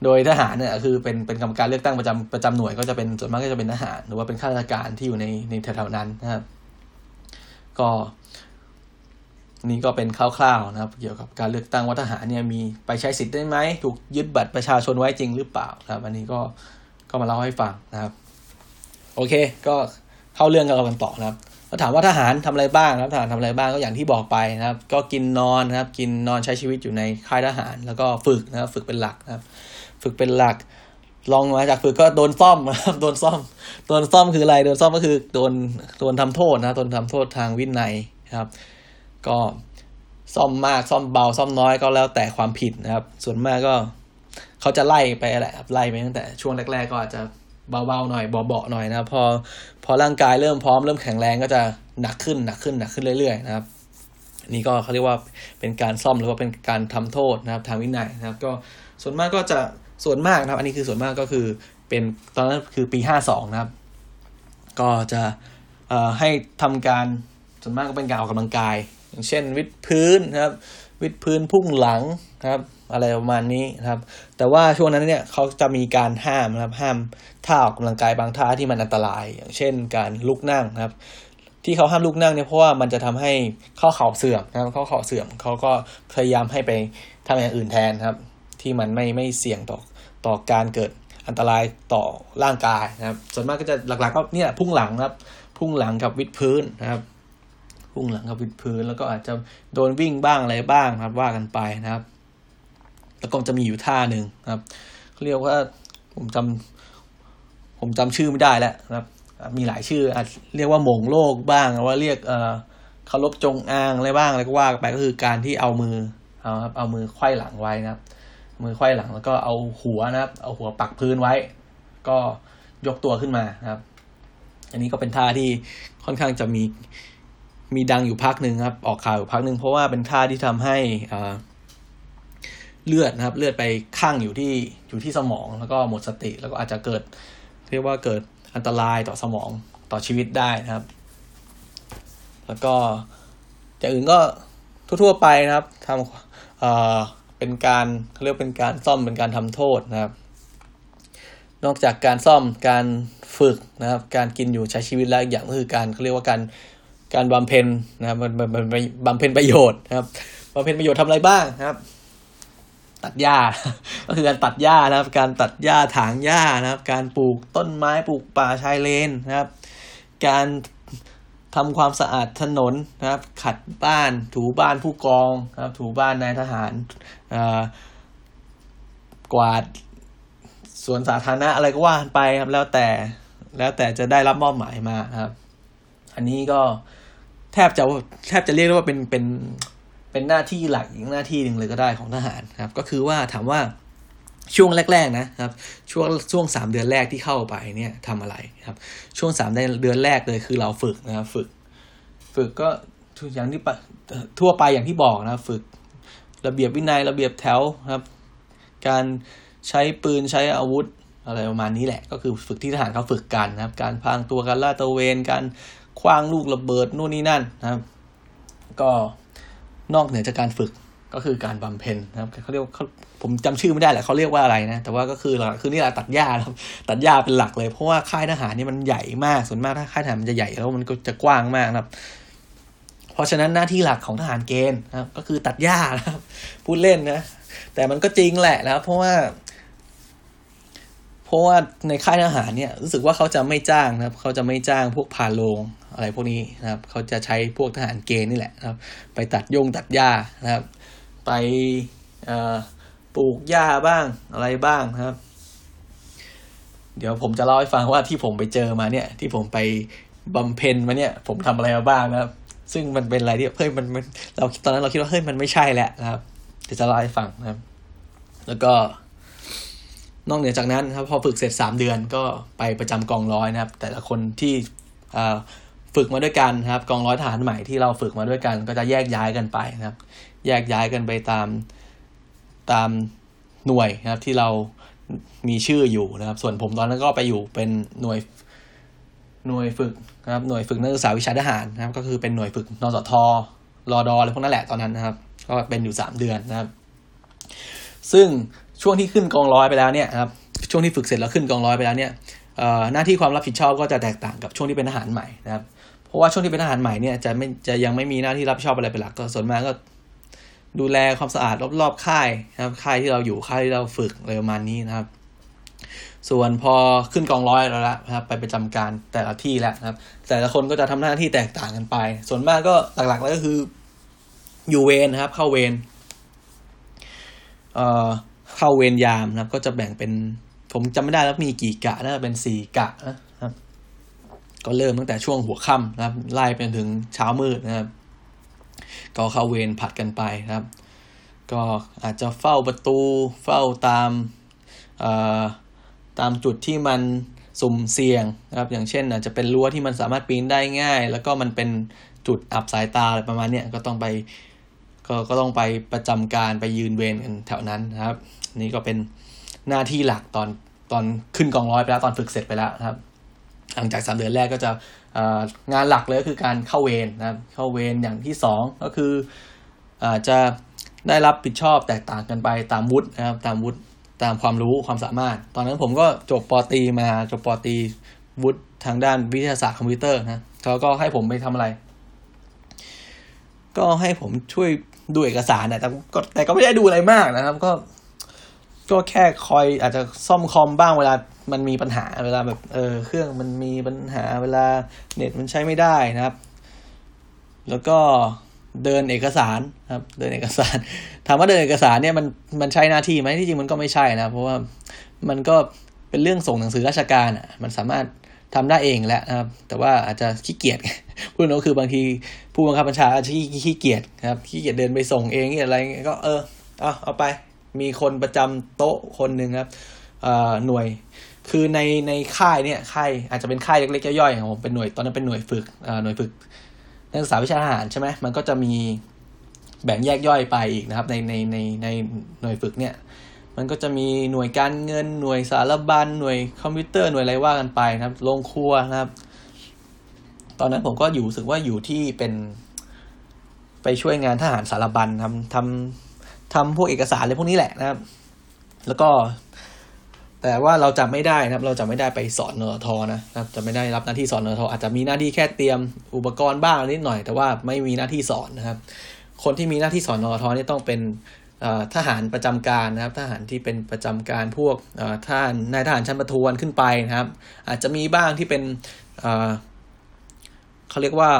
โดยทหารเนี่ยคือเป็นเป็นกรรมการเลือกตั้งประจำประจำหน่วยก็จะเป็นส่วนมากก็จะเป็นทหาร หรือว่าเป็นข้าราชการที่อยู่ในในแถวๆนั้นนะครับ ก็นี่ก็เป็นคร่าวๆนะครับ เกี่ยวกับการเลือกตั้งว่าทหารเนี่ยมีไปใช้สิทธิ์ได้ไหมถูกยึดบัตรประชาชนไว้จริงหรือเปล่าครับ อันนี้ก็ก็มาเล่าให้ฟังนะครับ โอเค ก็เข้าเรื่องกันต่อนะครับก็ถามว่าทหารทำอะไรบ้างครับทหารทำอะไรบ้างก็อย่างที่บอกไปนะครับ ก็กินนอนนะครับ กินนอนใช้ชีวิตอยู่ในค่ายทหาร แล้วก็ฝึกนะครับ ฝึกเป็นหลักนะครับ ฝึกเป็นหลัก ลองมาจากฝึกก็โดนซ่อมนะครับโดนซ่อม โดนซ่อมคืออะไรโดนซ่อมก็คือโดนโดนทำโทษนะโดนทำโทษทางวินัยครับ ก็ซ่อมมากซ่อมเบาซ่อมน้อยก็แล้วแต่ความผิดนะครับ ส่วนมากก็เขาจะไล่ไปแหละครับไล่ไปตั้งแต่ช่วงแรก ๆ ก็อาจจะเบาๆหน่อยเบาๆหน่อยนะพอพอร่างกายเริ่มพร้อมเริ่มแข็งแรงก็จะหนักขึ้นหนักขึ้นหนักขึ้นเรื่อยๆนะครับนี่ก็เขาเรียกว่าเป็นการซ่อมหรือว่าเป็นการทำโทษนะครับทางวินัยนะครับ ก็ส่วนมากก็จะ ส่วนมากนะครับ อันนี้คือส่วนมากก็คือเป็นตอนนั้นคือปีห้าสองนะครับ ก็จะให้ทำการส่วนมากก็เป็นการออกกำลังกาย อย่างเช่น วิดพื้นนะครับ วิดพื้นพุ่งหลังนะครับ อะไรประมาณนี้นะครับ แต่ว่าช่วงนั้นเนี่ยเขาจะมีการห้ามนะครับ ห้ามท่าออกกำลังกายบางท่าที่มันอันตราย อย่างเช่น การลุกนั่งนะครับ ที่เขาห้ามลุกนั่งเนี่ยเพราะว่ามันจะทำให้ข้อเข่าเสื่อมนะครับข้อเข่าเสื่อมเขาก็พยายามให้ไปทำอย่างอื่นแทนครับ ที่มันไม่ไม่เสี่ยงต่อต่อการเกิดอันตรายต่อร่างกายนะครับ ส่วนมากก็จะหลักๆก็เนี่ยพุ่งหลังครับ พุ่งหลังกับวิดพื้นนะครับ พุ่งหลังกับวิดพื้น แล้วก็อาจจะโดนวิ่งบ้างอะไรบ้างครับ ว่ากันไปนะครับ แล้วก็จะมีอยู่ท่าหนึ่งครับเขาเรียกว่าผมจำผมจำชื่อไม่ได้แล้วนะครับ มีหลายชื่ออาจเรียกว่าหมงโลกบ้างว่าเรียกเอ่อเคารพจงอางอะไรบ้างอะไรก็ว่าไปก็คือการที่เอามือเอาครับเอามือไขว้หลังไว้นะครับ มือไขว้หลังแล้วก็เอาหัวนะครับ เอาหัวปักพื้นไว้ ก็ยกตัวขึ้นมานะครับ อันนี้ก็เป็นท่าที่ค่อนข้างจะมีมีดังอยู่พักหนึ่งครับ ออกข่าวอยู่พักหนึ่งเพราะว่าเป็นท่าที่ทำให้อ่าเลือดนะครับ เลือดไปข้างอยู่ที่อยู่ที่สมองแล้วก็หมดสติ แล้วก็อาจจะเกิด เรียกว่าเกิดอันตรายต่อสมองต่อชีวิตได้นะครับ แล้วก็อย่างอื่นก็ทั่วๆไปนะครับทำ เป็นการเขาเรียกเป็นการซ่อมเป็นการทำโทษนะครับ นอกจากการซ่อมการฝึกนะครับ การกินอยู่ใช้ชีวิตแล้วอย่างก็คือการเขาเรียกว่าการการบำเพ็ญนะครับบำบำบำบำเพ็ญประโยชน์นะครับบำเพ็ญประโยชน์ทำอะไรบ้างนะครับ ตัดหญ้าก็คือการตัดหญ้านะครับ การตัดหญ้าถางหญ้านะครับ การปลูกต้นไม้ปลูกป่าชายเลนนะครับ การทำความสะอาดถนนนะครับ ขัดบ้าน ถูบ้านผู้กองนะครับ ถูบ้านนายทหารกวาดสวนสาธารณะอะไรก็ว่าไปครับ แล้วแต่แล้วแต่จะได้รับมอบหมายมาครับ อันนี้ก็แทบจะแทบจะเรียกได้ว่าเป็นเป็นเป็นหน้าที่หลักอีกหน้าที่หนึ่งเลยก็ได้ของทหารครับ ก็คือว่าถามว่าช่วงแรก ๆ นะครับ ช่วงช่วงสามเดือนแรกที่เข้าไปเนี่ยทำอะไรครับ ช่วงสามเดือนแรกเลยคือเราฝึกนะครับฝึก ฝึกก็อย่างที่ทั่วไปอย่างที่บอกนะ ฝึก ระเบียบวินัยระเบียบแถวครับ การใช้ปืนใช้อาวุธอะไรประมาณนี้แหละ ก็คือฝึกที่ทหารเขาฝึกกันนะครับ การพรางตัวการลาดตระเวน การคว้างลูกระเบิดนู่นนี่นั่นนะครับ ก็นอกเหนือจากการฝึกก็คือการบำเพ็ญนะครับเขาเรียกว่าเขาผมจำชื่อไม่ได้แหละเขาเรียกว่าอะไรนะแต่ว่าก็คือหลักคือนี่แหละตัดหญ้าครับ ตัดหญ้าเป็นหลักเลยเพราะว่าค่ายทหารนี่มันใหญ่มากส่วนมากถ้าค่ายทหารมันจะใหญ่แล้วมันก็จะกว้างมากนะครับ เพราะฉะนั้นหน้าที่หลักของทหารเกณฑ์นะครับ ก็คือตัดหญ้านะครับพูดเล่นนะ แต่มันก็จริงแหละนะครับ เพราะว่า เพราะว่าในค่ายทหารเนี่ย รู้สึกว่าเขาจะไม่จ้างนะครับ เขาจะไม่จ้างพวกพาโรงอะไรพวกนี้นะครับ เขาจะใช้พวกทหารเกณฑ์นี่แหละนะครับ ไปตัดยงตัดหญ้านะครับ ไปปลูกหญ้าบ้างอะไรบ้างนะครับ เดี๋ยวผมจะเล่าให้ฟังว่าที่ผมไปเจอมาเนี่ย ที่ผมไปบำเพ็ญมาเนี่ย ผมทำอะไรมาบ้างนะครับ ซึ่งมันเป็นอะไรที่เฮ้ยมันมันเราตอนนั้นเราคิดว่าเฮ้ยมันไม่ใช่แหละนะครับเดี๋ยวจะเล่าให้ฟังนะครับ แล้วก็ นอกเหนือจากนั้นครับ พอฝึกเสร็จสามเดือนก็ไปประจำกองร้อยนะครับ แต่ละคนที่ฝึกมาด้วยกันนะครับ กองร้อยทหารใหม่ที่เราฝึกมาด้วยกัน ก็จะแยกย้ายกันไปนะครับ แยกย้ายกันไปตามตามหน่วยนะครับที่เรามีชื่ออยู่นะครับ ส่วนผมตอนนั้นก็ไปอยู่เป็นหน่วย หน่วยฝึกนะครับหน่วยฝึกนักศึกษาวิชาทหารนะครับ ก็คือเป็นหน่วยฝึกนสทรอดออะไรพวกนั้นแหละตอนนั้นนะครับ ก็เป็นอยู่สามเดือนนะครับ ซึ่งช่วงที่ขึ้นกองร้อยไปแล้วเนี่ยครับช่วงที่ฝึกเสร็จแล้วขึ้นกองร้อยไปแล้วเนี่ยหน้าที่ความรับผิดชอบก็จะแตกต่างกับช่วงที่เป็นทหารใหม่นะครับ เพราะว่าช่วงที่เป็นทหารใหม่เนี่ยจะไม่จะยังไม่มีหน้าที่รับผิดชอบอะไรเป็นหลักก็ส่วนมากก็ดูแลความสะอาดรอบๆค่ายนะครับค่ายที่เราอยู่ค่ายที่เราฝึกอะไรประมาณนี้นะครับ ส่วนพอขึ้นกองร้อยแล้วละนะครับไปประจำการแต่ละที่แล้วนะครับ แต่ละคนก็จะทำหน้าที่แตกต่างกันไป ส่วนมากก็หลักๆแล้วก็คืออยู่เวรนะครับ เข้าเวรเอ่อเข้าเวรยามนะครับ ก็จะแบ่งเป็น ผมจำไม่ได้แล้วมีกี่กะน่าจะเป็นสี่กะนะครับ ก็เริ่มตั้งแต่ช่วงหัวค่ำนะครับ ไล่ไปถึงเช้ามืดนะครับ ก็เข้าเวรผัดกันไปนะครับ ก็อาจจะเฝ้าประตูเฝ้าตามเอ่อ ตามจุดที่มันสุ่มเสี่ยงนะครับ อย่างเช่นอาจจะเป็นรั้วที่มันสามารถปีนได้ง่าย แล้วก็มันเป็นจุดอับสายตาอะไรประมาณนี้ก็ต้องไปก็ก็ต้องไปประจำการไปยืนเวรกันแถวนั้นนะครับ นี่ก็เป็นหน้าที่หลักตอนตอนขึ้นกองร้อยไปแล้วตอนฝึกเสร็จไปแล้วนะครับหลังจากสามเดือนแรกก็จะงานหลักเลยก็คือการเข้าเวรนะครับ เข้าเวรอย่างที่สองก็คืออาจจะได้รับผิดชอบแตกต่างกันไปตามวุฒินะครับตามวุฒิ ตามความรู้ความสามารถ ตอนนั้นผมก็จบปอตีมาจบปอตีวุฒิทางด้านวิทยาศาสตร์คอมพิวเตอร์นะเขาก็ให้ผมไปทำอะไร ก็ให้ผมช่วยดูเอกสารนะแต่ก็แต่ก็ไม่ได้ดูอะไรมากนะครับ ก็ ก็แค่คอยอาจจะซ่อมคอมบ้างเวลามันมีปัญหาเวลาแบบเออเครื่องมันมีปัญหาเวลาเน็ตมันใช้ไม่ได้นะครับ แล้วก็ เดินเอกสารครับ เดินเอกสาร ถามว่าเดินเอกสารเนี่ยมันมันใช่หน้าที่ไหมที่จริงมันก็ไม่ใช่นะ เพราะว่ามันก็เป็นเรื่องส่งหนังสือราชการอะมันสามารถทำได้เองแหละนะครับ แต่ว่าอาจจะขี้เกียจพูดตรงคือบางทีผู้บังคับบัญชาอาจจะขี้เกียจครับขี้เกียจเดินไปส่งเองอะไรก็เออเอาเอาไปมีคนประจำโต๊ะคนหนึ่งครับหน่วยคือในในค่ายเนี่ยค่ายอาจจะเป็นค่ายเล็กๆย่อยๆของผมเป็นหน่วยตอนนั้นเป็นหน่วยฝึกหน่วยฝึก นักศึกษาวิชาทหารใช่ไหมมันก็จะมีแบ่งแยกย่อยไปอีกนะครับ ในในในในหน่วยฝึกเนี่ย มันก็จะมีหน่วยการเงินหน่วยสารบัญหน่วยคอมพิวเตอร์หน่วยอะไรว่ากันไปนะครับโรงครัวนะครับ ตอนนั้นผมก็อยู่รู้สึกว่าอยู่ที่เป็น ไปช่วยงานทหารสารบัญทำทำทำพวกเอกสารอะไรพวกนี้แหละนะครับ แล้วก็ แต่ว่าเราจะไม่ได้นะครับ เราจะไม่ได้ไปสอนนทนะครับจะไม่ได้รับหน้าที่สอนนทอาจจะมีหน้าที่แค่เตรียมอุปกรณ์บ้างนิดหน่อย แต่ว่าไม่มีหน้าที่สอนนะครับ คนที่มีหน้าที่สอนนทนี่ต้องเป็นทหารประจำการนะครับ ทหารที่เป็นประจำการพวกท่านนายทหารชั้นประทวนขึ้นไปนะครับ อาจจะมีบ้างที่เป็นเขาเรียกว่า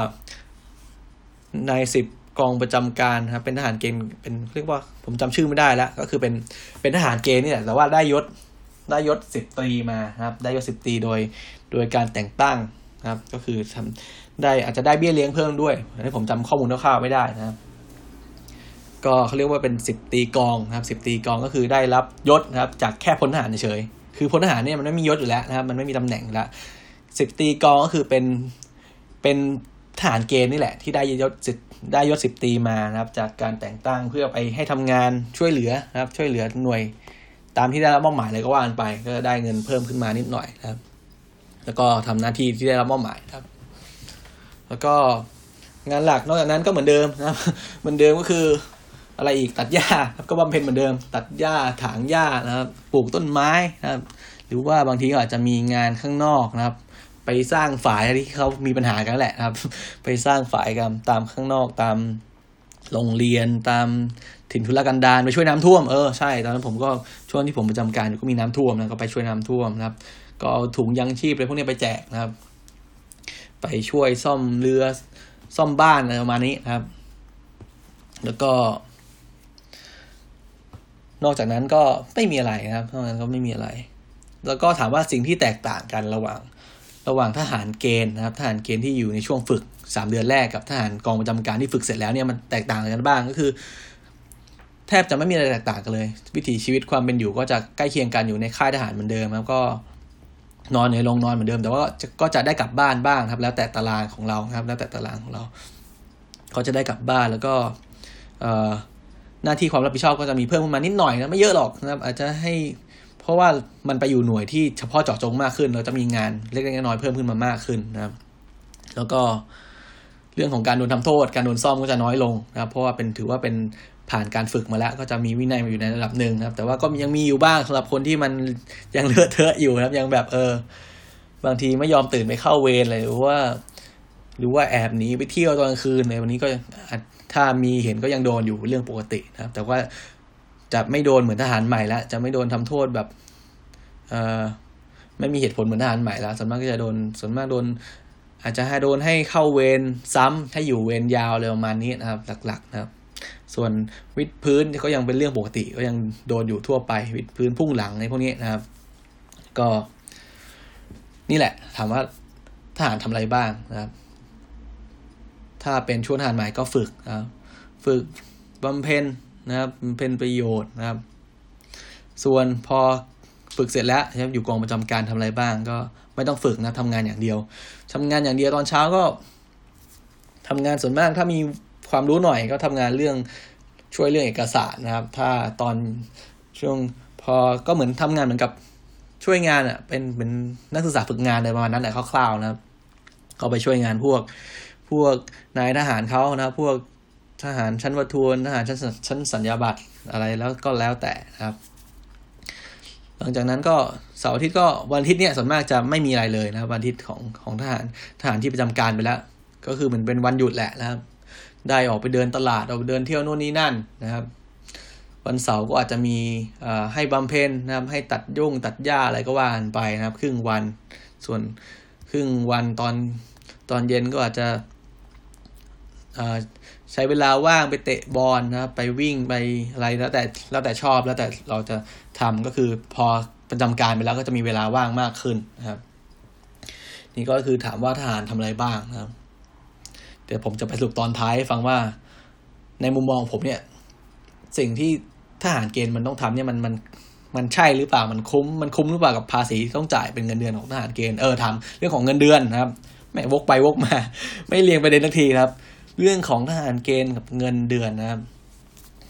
นายสิบกองประจำการครับเป็นทหารเกณฑ์เป็นเรียกว่าผมจำชื่อไม่ได้แล้ว ก็คือเป็นเป็นทหารเกณฑ์นี่แหละแต่ว่าได้ยศ ได้ยศสิบตรีมาครับ ได้ยศสิบตรีโดยโดยการแต่งตั้งนะครับ ก็คือทำได้อาจจะได้เบี้ยเลี้ยงเพิ่มด้วยอันนี้ผมจำข้อมูลคร่าวๆไม่ได้นะครับ ก็เขาเรียกว่าเป็นสิบตีกองนะครับสิบตีกองก็คือได้รับยศนะครับ จากแค่พลทหารเฉยคือพลทหารเนี่ยมันไม่มียศอยู่แล้วนะครับ มันไม่มีตำแหน่งแล้วสิบตีกองก็คือเป็นเป็นทหารเกณฑ์นี่แหละ ที่ได้ยศสิได้ยศสิบตีมานะครับ จากการแต่งตั้งเพื่อไปให้ทำงานช่วยเหลือนะครับ ช่วยเหลือหน่วย ตามที่ได้รับมอบหมายเลยก็ว่ากันไป ก็ได้เงินเพิ่มขึ้นมานิดหน่อยนะครับ แล้วก็ทำหน้าที่ที่ได้รับมอบหมายครับ แล้วก็งานหลักนอกจากนั้นก็เหมือนเดิมนะครับเหมือนเดิมก็คืออะไรอีกตัดหญ้าก็บำเพ็ญเหมือนเดิม ตัดหญ้าถางหญ้านะครับ ปลูกต้นไม้นะครับ หรือว่าบางทีก็อาจจะมีงานข้างนอกนะครับ ไปสร้างฝายที่เขามีปัญหากันแหละครับ ไปสร้างฝายกันตามข้างนอกตามโรงเรียนตาม ถิ่นทุรกันดารไปช่วยน้ำท่วมเออใช่ตอนนั้นผมก็ช่วงที่ผมประจำการก็มีน้ำท่วมนะก็ไปช่วยน้ำท่วมนะครับ ก็เอาถุงยังชีพอะไรพวกนี้ไปแจกนะครับ ไปช่วยซ่อมเรือซ่อมบ้านอะไรประมาณนี้นะครับ แล้วก็ นอกจากนั้นก็ไม่มีอะไรนะครับนอกจากนั้นก็ไม่มีอะไร แล้วก็ถามว่าสิ่งที่แตกต่างกันระหว่าง ระหว่างทหารเกณฑ์นะครับ ทหารเกณฑ์ที่อยู่ในช่วงฝึกสามเดือนแรกกับทหารกองประจำการที่ฝึกเสร็จแล้วเนี่ยมันแตกต่างกันบ้างก็คือ แทบจะไม่มีอะไรแตกต่างกันเลย วิถีชีวิตความเป็นอยู่ก็จะใกล้เคียงกันอยู่ในค่ายทหารเหมือนเดิมแล้วก็นอนในโรงนอนเหมือนเดิม แต่ว่าก็จะได้กลับบ้านบ้างครับ แล้วแต่ตารางของเราครับ แล้วแต่ตารางของเราเขาจะได้กลับบ้านแล้วก็หน้าที่ความรับผิดชอบก็จะมีเพิ่มขึ้นมานิดหน่อยนะไม่เยอะหรอกนะครับ อาจจะให้เพราะว่ามันไปอยู่หน่วยที่เฉพาะเจาะจงมากขึ้น เราจะมีงานเล็กๆน้อยๆเพิ่มขึ้นมามากขึ้นนะครับ แล้วก็เรื่องของการโดนทำโทษ การโดนซ่อมก็จะน้อยลงนะครับ เพราะว่าเป็นถือว่าเป็น ผ่านการฝึกมาแล้ว ก็จะมีวินัยมาอยู่ในระดับหนึ่งนะครับ แต่ว่าก็ยังมีอยู่บ้างสำหรับคนที่มันยังเลอะเทอะอยู่นะครับ ยังแบบเออ บางทีไม่ยอมตื่นไปเข้าเวรเลยหรือว่า หรือว่าแอบหนีไปเที่ยวตอนกลางคืนในวันนี้ก็ถ้ามีเห็นก็ยังโดนอยู่เรื่องปกตินะครับ แต่ว่าจะไม่โดนเหมือนทหารใหม่แล้วจะไม่โดนทำโทษแบบเออไม่มีเหตุผลเหมือนทหารใหม่แล้วส่วนมากก็จะโดนส่วนมากโดน อาจจะให้โดนให้เข้าเวรซ้ำให้อยู่เวรยาวเลยประมาณนี้นะครับ หลักๆนะครับ ส่วนวิดพื้นก็ยังเป็นเรื่องปกติ ก็ยังโดนอยู่ทั่วไป วิดพื้นพุ่งหลังในพวกนี้นะครับ ก็ นี่แหละ ถามว่าทหารทำอะไรบ้างนะครับ ถ้าเป็นช่วงทหารใหม่ก็ฝึกนะครับฝึกบำเพ็ญนะครับบำเพ็ญประโยชน์นะครับ ส่วนพอฝึกเสร็จแล้วนะครับอยู่กองประจำการทำอะไรบ้าง ก็ไม่ต้องฝึกนะทำงานอย่างเดียวทำงานอย่างเดียวตอนเช้าก็ทำงานส่วนมากถ้ามี ความรู้หน่อยก็ทำงานเรื่องช่วยเรื่องเอกสารนะครับ ถ้าตอนช่วงพอก็เหมือนทำงานเหมือนกับช่วยงานอะเป็นเป็นนักศึกษาฝึกงานในประมาณนั้นแหละคร่าวๆนะครับ ก็ไปช่วยงานพวกพวกนายทหารเขานะพวกทหารชั้นวัตทวนทหารชั้นชั้นสัญญาบัตรอะไรแล้วก็แล้วแต่นะครับ หลังจากนั้นก็เสาร์อาทิตย์ก็วันอาทิตย์เนี่ยส่วนมากจะไม่มีอะไรเลยนะครับวันอาทิตย์ของของทหารทหารที่ประจำการไปแล้ว ก็คือเหมือนเป็นวันหยุดแหละนะครับ ได้ออกไปเดินตลาดออกไปเดินเที่ยวโน่นนี่นั่นนะครับ วันเสาร์ก็อาจจะมีให้บำเพ็ญนะครับ ให้ตัดยุ่งตัดหญ้าอะไรก็ว่ากันไปนะครับ ครึ่งวัน ส่วนครึ่งวันตอนตอนเย็นก็อาจจะใช้เวลาว่างไปเตะบอลนะครับไปวิ่งไปอะไรแล้วแต่แล้วแต่ชอบแล้วแต่เราจะทำก็คือพอประจำการไปแล้วก็จะมีเวลาว่างมากขึ้นนะครับ นี่ก็คือถามว่าทหารทำอะไรบ้างนะครับ เดี๋ยวผมจะไปสรุปตอนท้ายให้ฟังว่าในมุมมองผมเนี่ย สิ่งที่ทหารเกณฑ์มันต้องทำเนี่ยมันมันมันใช่หรือเปล่ามันคุ้มมันคุ้มหรือเปล่ากับภาษีต้องจ่ายเป็นเงินเดือนของทหารเกณฑ์เออทำเรื่องของเงินเดือนนะครับแม่วกไปวกมา ไม่เรียงประเด็นทันทีครับ เรื่องของทหารเกณฑ์กับเงินเดือนนะครับ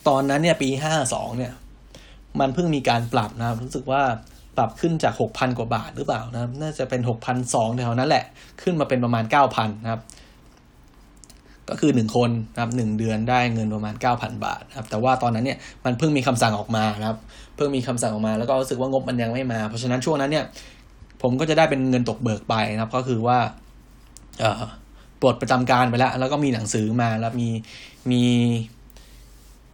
ตอนนั้นเนี่ยปีห้าสองเนี่ย มันเพิ่งมีการปรับนะครับรู้สึกว่าปรับขึ้นจากหกพันกว่าบาทหรือเปล่านะครับ น่าจะเป็นหกพันสองแถวนั้นแหละ ขึ้นมาเป็นประมาณเก้าพันนะครับ ก็คือหนึ่งคนนะครับหนึ่งเดือนได้เงินประมาณเก้าพันบาทนะครับแต่ว่าตอนนั้นเนี่ยมันเพิ่งมีคำสั่งออกมานะครับเพิ่งมีคำสั่งออกมาแล้วก็รู้สึกว่างบมันยังไม่มา เพราะฉะนั้นช่วงนั้นเนี่ยผมก็จะได้เป็นเงินตกเบิกไปนะครับ ก็คือว่าเอ่อปลดประจำการไปแล้ว แล้วก็มีหนังสือมาแล้วมีมี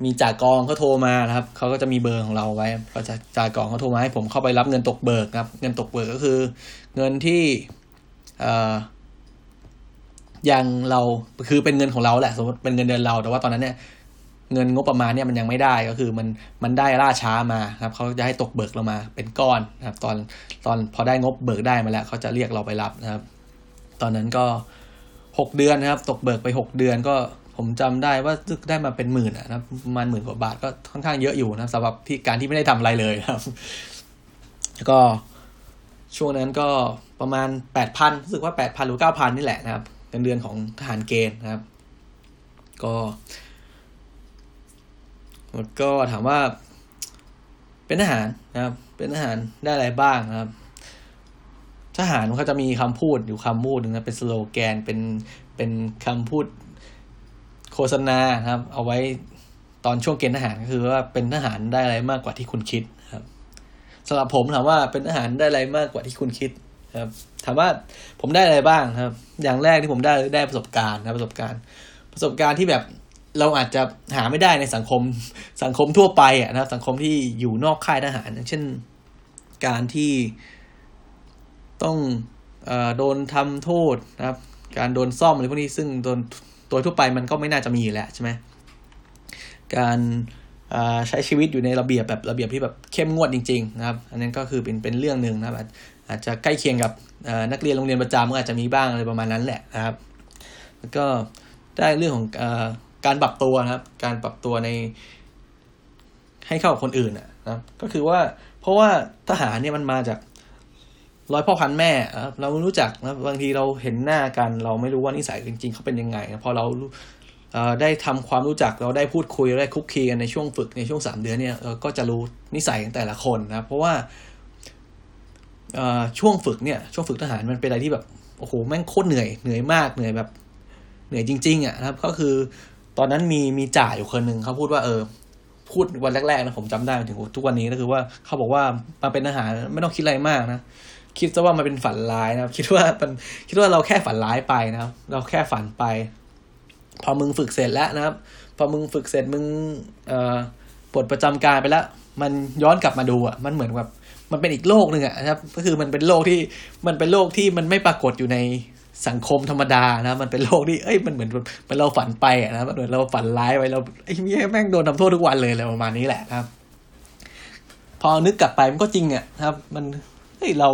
มีจากกองเขาโทรมานะครับเขาก็จะมีเบอร์ของเราไว้ก็จะจากกองเขาโทรมาให้ผมเข้าไปรับเงินตกเบิกครับ เงินตกเบิกก็คือ เงินที่เอ่อ ยังเราคือเป็นเงินของเราแหละ สมมติเป็นเงินเดือนเรา แต่ว่าตอนนั้นเนี่ยเงินงบประมาณเนี่ยมันยังไม่ได้ก็คือมันมันได้ล่าช้ามาครับเขาจะให้ตกเบิกเรามาเป็นก้อนนะครับ ตอนตอนพอได้งบเบิกได้มาแล้วเขาจะเรียกเราไปรับนะครับ ตอนนั้นก็หกเดือนนะครับ ตกเบิกไปหกเดือนก็ผมจำได้ว่าได้มาเป็นหมื่นนะครับประมาณหมื่นกว่าบาทก็ค่อนข้างเยอะอยู่นะสำหรับที่การที่ไม่ได้ทำอะไรเลยนะครับแล้วก็ช่วงนั้นก็ประมาณแปดพันรู้สึกว่าแปดพันหรือเก้าพันนี่แหละนะครับ เงินเดือนของทหารเกณฑ์นะครับ ก็ก็ถามว่า เป็นทหารนะครับ เป็นทหารได้อะไรบ้างนะครับ ทหารเขาจะมีคำพูดอยู่คำพูดหนึ่งนะเป็นสโลแกนเป็นเป็นคำพูดโฆษณาครับ เอาไว้ตอนช่วงเกณฑ์ทหารก็คือว่าเป็นทหารได้อะไรมากกว่าที่คุณคิดครับสำหรับผมถามว่าเป็นทหารได้อะไรมากกว่าที่คุณคิด ครับถามว่าผมได้อะไรบ้างครับ อย่างแรกที่ผมได้ได้ประสบการณ์นะประสบการณ์ ประสบการณ์ที่แบบเราอาจจะหาไม่ได้ในสังคมสังคมทั่วไปอะนะสังคมที่อยู่นอกค่ายทหารอย่างเช่นการที่ต้องอโดนทำโทษนะครับ การโดนซ่อมอะไรพวกนี้ซึ่งโดนโดยทั่วไปมันก็ไม่น่าจะมีอยู่แล้วใช่ไหมการใช้ชีวิตอยู่ในระเบียบแบบระเบียบที่แบบเข้มงวดจริง ๆ นะครับ อันนั้นก็คือเป็นเป็นเรื่องหนึ่งนะครับ อาจจะใกล้เคียงกับนักเรียนโรงเรียนประจำก็อาจจะมีบ้างอะไรประมาณนั้นแหละนะครับ แล้วก็ได้เรื่องของอการปรับตัวนะครับ การปรับตัวในให้เข้ากับคนอื่นนะครับ ก็คือว่าเพราะว่าทหารเนี่ยมันมาจากร้อยพ่อพันแม่ครับเราไม่รู้จักนะบางทีเราเห็นหน้ากัน เราไม่รู้ว่านิสัยจริงๆเขาเป็นยังไงพอเราได้ทำความรู้จักเราได้พูดคุยได้คุกคีกันในช่วงฝึกในช่วงสามเดือนเนี่ยเราก็จะรู้นิสัยของแต่ละคนนะเพราะว่า ช่วงฝึกเนี่ยช่วงฝึกทหารมันเป็นอะไรที่แบบโอ้โหแม่งโคตรเหนื่อยเหนื่อยมากเหนื่อยแบบ เหนื่อยจริง ๆอะนะครับ ก็คือ ตอนนั้นมีมีจ่าอยู่คนหนึ่งเขาพูดว่าเออ พูดวันแรกๆนะผมจำได้ถึงทุกวันนี้ก็คือว่าเขาบอกว่ามาเป็นทหารไม่ต้องคิดอะไรมากนะคิดซะว่ามันเป็นฝันร้ายนะครับ คิดว่ามันคิดว่าเราแค่ฝันร้ายไปนะครับ เราแค่ฝันไป พอมึงฝึกเสร็จแล้วนะครับ พอมึงฝึกเสร็จมึงเอ่อปลดประจำการไปแล้ว มันย้อนกลับมาดูอะมันเหมือนแบบ มันเป็นอีกโลกหนึ่งอะนะครับ ก็คือมันเป็นโลกที่มันเป็นโลกที่มันไม่ปรากฏอยู่ในสังคมธรรมดานะ มันเป็นโลกที่ เอ้ย มันเหมือนมันเราฝันไปอะนะมันเหมือนเราฝันร้ายไว้เราไอ้แม่งโดนทำโทษทุกวันเลยอะไรประมาณนี้แหละครับ พอนึกกลับไปมันก็จริงอะครับ มัน เฮ้ย เรา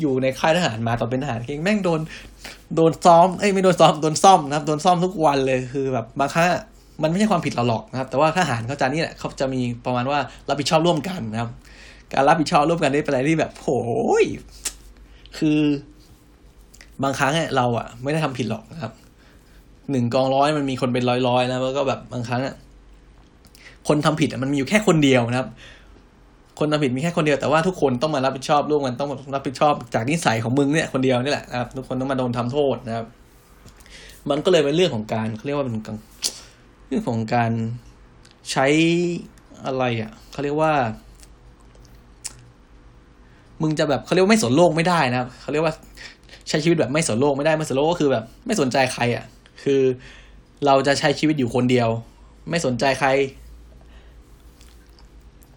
อยู่ในค่ายทหารมาตอนเป็นทหารเองแม่งโดน โดนซ้อม เอ้ย ไม่โดนซ้อม โดนซ่อมนะครับ โดนซ่อมทุกวันเลย คือแบบบางครั้งมันไม่ใช่ความผิดเราหรอกนะครับ แต่ว่าทหารเขาจะนี่แหละเขาจะมีประมาณว่ารับผิดชอบร่วมกันนะครับ การรับผิดชอบร่วมกันนี่เป็นอะไรที่แบบโหยคือบางครั้งเราอะไม่ได้ทำผิดหรอกนะครับหนึ่งกองร้อยมันมีคนเป็นร้อยๆนะแล้วก็แบบบางครั้งอะคนทำผิดมันมีอยู่แค่คนเดียวนะครับ คนทำผิดมีแค่คนเดียวแต่ว่าทุกคนต้องมารับผิดชอบร่วมกันต้องรับผิดชอบจากนิสัยของมึงเนี่ยคนเดียวนี่แหละนะครับ ทุกคนต้องมาโดนทำโทษนะครับ มันก็เลยเป็นเรื่องของการเขาเรียกว่าเป็นเรื่องของการใช้อะไรอะเขาเรียกว่า มึงจะแบบเขาเรียกว่าไม่สนโลกไม่ได้นะครับเขาเรียกว่าใช้ชีวิตแบบไม่สนโลกไม่ได้ไม่สนโลกก็คือแบบ ไม่สนใจใครอะ คือเราจะใช้ชีวิตอยู่คนเดียว ไม่สนใจใคร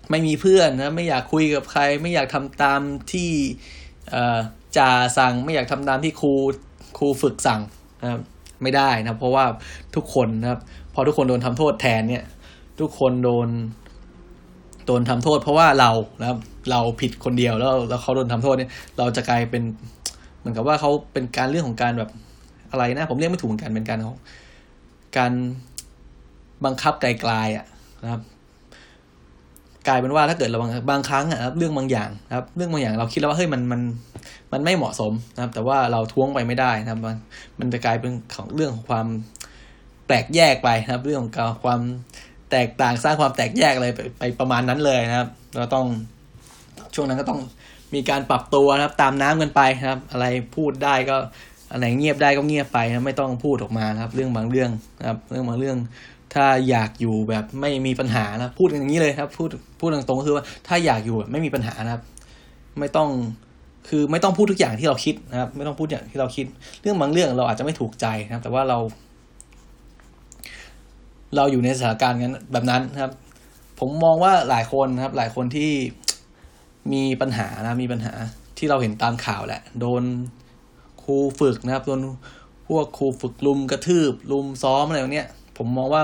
ไม่มีเพื่อนนะ ไม่อยากคุยกับใคร ไม่อยากทำตามที่จ่าสั่ง ไม่อยากทำตามที่ครูครูฝึกสั่งนะครับไม่ได้นะเพราะว่าทุกคนนะครับ พอทุกคนโดนทำโทษแทนเนี่ย ทุกคนโดน โดนทำโทษเพราะว่าเรานะครับเราผิดคนเดียวแล้วแล้วเขาโดนทำโทษเนี่ย เราจะกลายเป็นเหมือนกับว่าเขาเป็นการเรื่องของการแบบอะไรนะ ผมเรียกไม่ถูกเหมือนกันเป็นการของการบังคับไกลๆอะนะครับ กลายเป็นว่าถ้าเกิดเราบางบางครั้งอะครับเรื่องบางอย่างครับ เรื่องบางอย่างเราคิดแล้วว่าเฮ้ยมันมันมันไม่เหมาะสมนะครับ แต่ว่าเราท้วงไปไม่ได้นะครับ มันมันจะกลายเป็นของเรื่องของความแตกแยกไปนะครับ เรื่องของความ แตกต่างสร้างความแตกแยกอะไรไปไปประมาณนั้นเลยนะครับ เราต้องช่วงนั้นก็ต้องมีการปรับตัวนะครับ ตามน้ำกันไปนะครับ อะไรพูดได้ก็อะไรเงียบได้ก็เงียบไปนะไม่ต้องพูดออกมานะครับ เรื่องบางเรื่องนะครับ เรื่องบางเรื่อง ถ้าอยากอยู่แบบไม่มีปัญหานะพูดอย่างนี้เลยครับ พูดพูดตรงๆก็คือว่าถ้าอยากอยู่แบบไม่มีปัญหานะครับ ไม่ต้องคือไม่ต้องพูดทุกอย่างที่เราคิดนะครับ ไม่ต้องพูดอย่างที่เราคิด เรื่องบางเรื่องเราอาจจะไม่ถูกใจนะครับ แต่ว่าเรา เราอยู่ในสถานการณ์นั้นแบบนั้นนะครับ ผมมองว่าหลายคนนะครับ หลายคนที่มีปัญหานะมีปัญหาที่เราเห็นตามข่าวแหละ โดนครูฝึกนะครับโดนพวกครูฝึกลุมกระทืบลุมซ้อมอะไรแบบเนี้ยผมมองว่า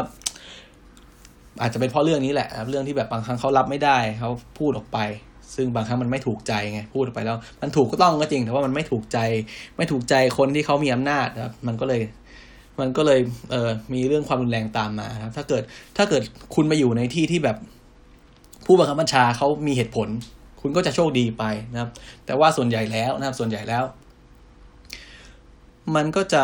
อาจจะเป็นเพราะเรื่องนี้แหละครับเรื่องที่แบบบางครั้งเขารับไม่ได้เขาพูดออกไป ซึ่งบางครั้งมันไม่ถูกใจไงพูดออกไปแล้ว มันถูกก็ต้องก็จริงแต่ว่ามันไม่ถูกใจ ไม่ถูกใจคนที่เขามีอำนาจนะครับ มันก็เลย มันก็เลยเออมีเรื่องความรุนแรงตามมาครับ ถ้าเกิดถ้าเกิดคุณมาอยู่ในที่ที่แบบผู้บังคับบัญชาเขามีเหตุผล คุณก็จะโชคดีไปนะครับ แต่ว่าส่วนใหญ่แล้วนะครับ ส่วนใหญ่แล้ว มันก็จะ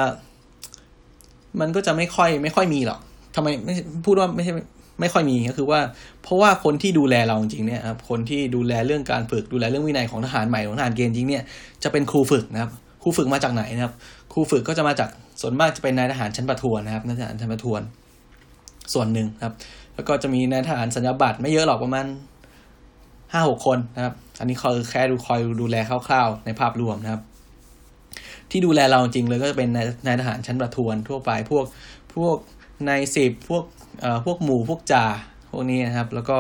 มันก็จะไม่ค่อย ไม่ค่อยมีหรอกทำไมไม่พูดว่าไม่ใช่ไม่ค่อยมีก็คือว่า เพราะว่าคนที่ดูแลเราจริงๆเนี่ยครับคนที่ดูแลเรื่องการฝึกดูแลเรื่องวินัยของทหารใหม่ของทหารเกณฑ์จริงเนี่ยจะเป็นครูฝึกนะครับ ครูฝึกมาจากไหนนะครับ ครูฝึกก็จะมาจาก ส่วนมากจะเป็นนายทหารชั้นประทวนนะครับนายทหารชั้นประทวน ส่วนหนึ่งครับ แล้วก็จะมีนายทหารสัญญาบัตรไม่เยอะหรอกประมาณห้าหกคนนะครับ อันนี้คอแค่ดูคอยดูแลคร่าวๆ ในภาพรวมนะครับ ที่ดูแลเราจริงเลยก็จะเป็นนายนายทหารชั้นประทวนทั่วไปพวกพวกนายสิบพวกเอ่อพวกหมู่พวกจ่าพวกนี้นะครับ แล้วก็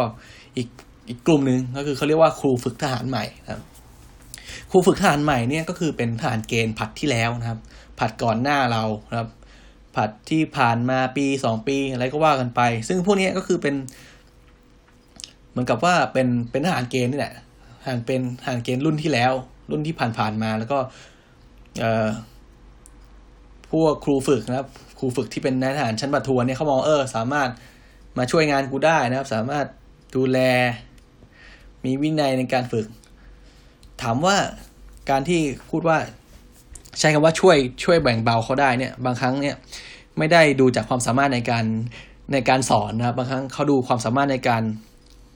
อีกอีกกลุ่มหนึ่งก็คือเขาเรียกว่าครูฝึกทหารใหม่นะครับ ครูฝึกทหารใหม่เนี่ยก็คือเป็นทหารเกณฑ์ผัดที่แล้วนะครับ ผัดก่อนหน้าเราครับ ผัดที่ผ่านมาปีสองปีอะไรก็ว่ากันไป ซึ่งพวกนี้ก็คือเป็น เหมือนกับว่าเป็นเป็นทหารเกณฑ์นี่แหละทหารเป็นทหารเกณฑ์รุ่นที่แล้ว รุ่นที่ผ่านๆมาแล้วก็เอ่อพวกครูฝึกนะครับ ครูฝึกที่เป็นนายทหารชั้นประทวนเนี่ยเขามองเออ สามารถมาช่วยงานกูได้นะครับ สามารถดูแล มีวินัยในการฝึก ถามว่าการที่พูดว่า ใช้คำว่าช่วยช่วยแบ่งเบาเขาได้เนี่ยบางครั้งเนี่ยไม่ได้ดูจากความสามารถในการในการสอนนะครับบางครั้งเขาดูความสามารถในการ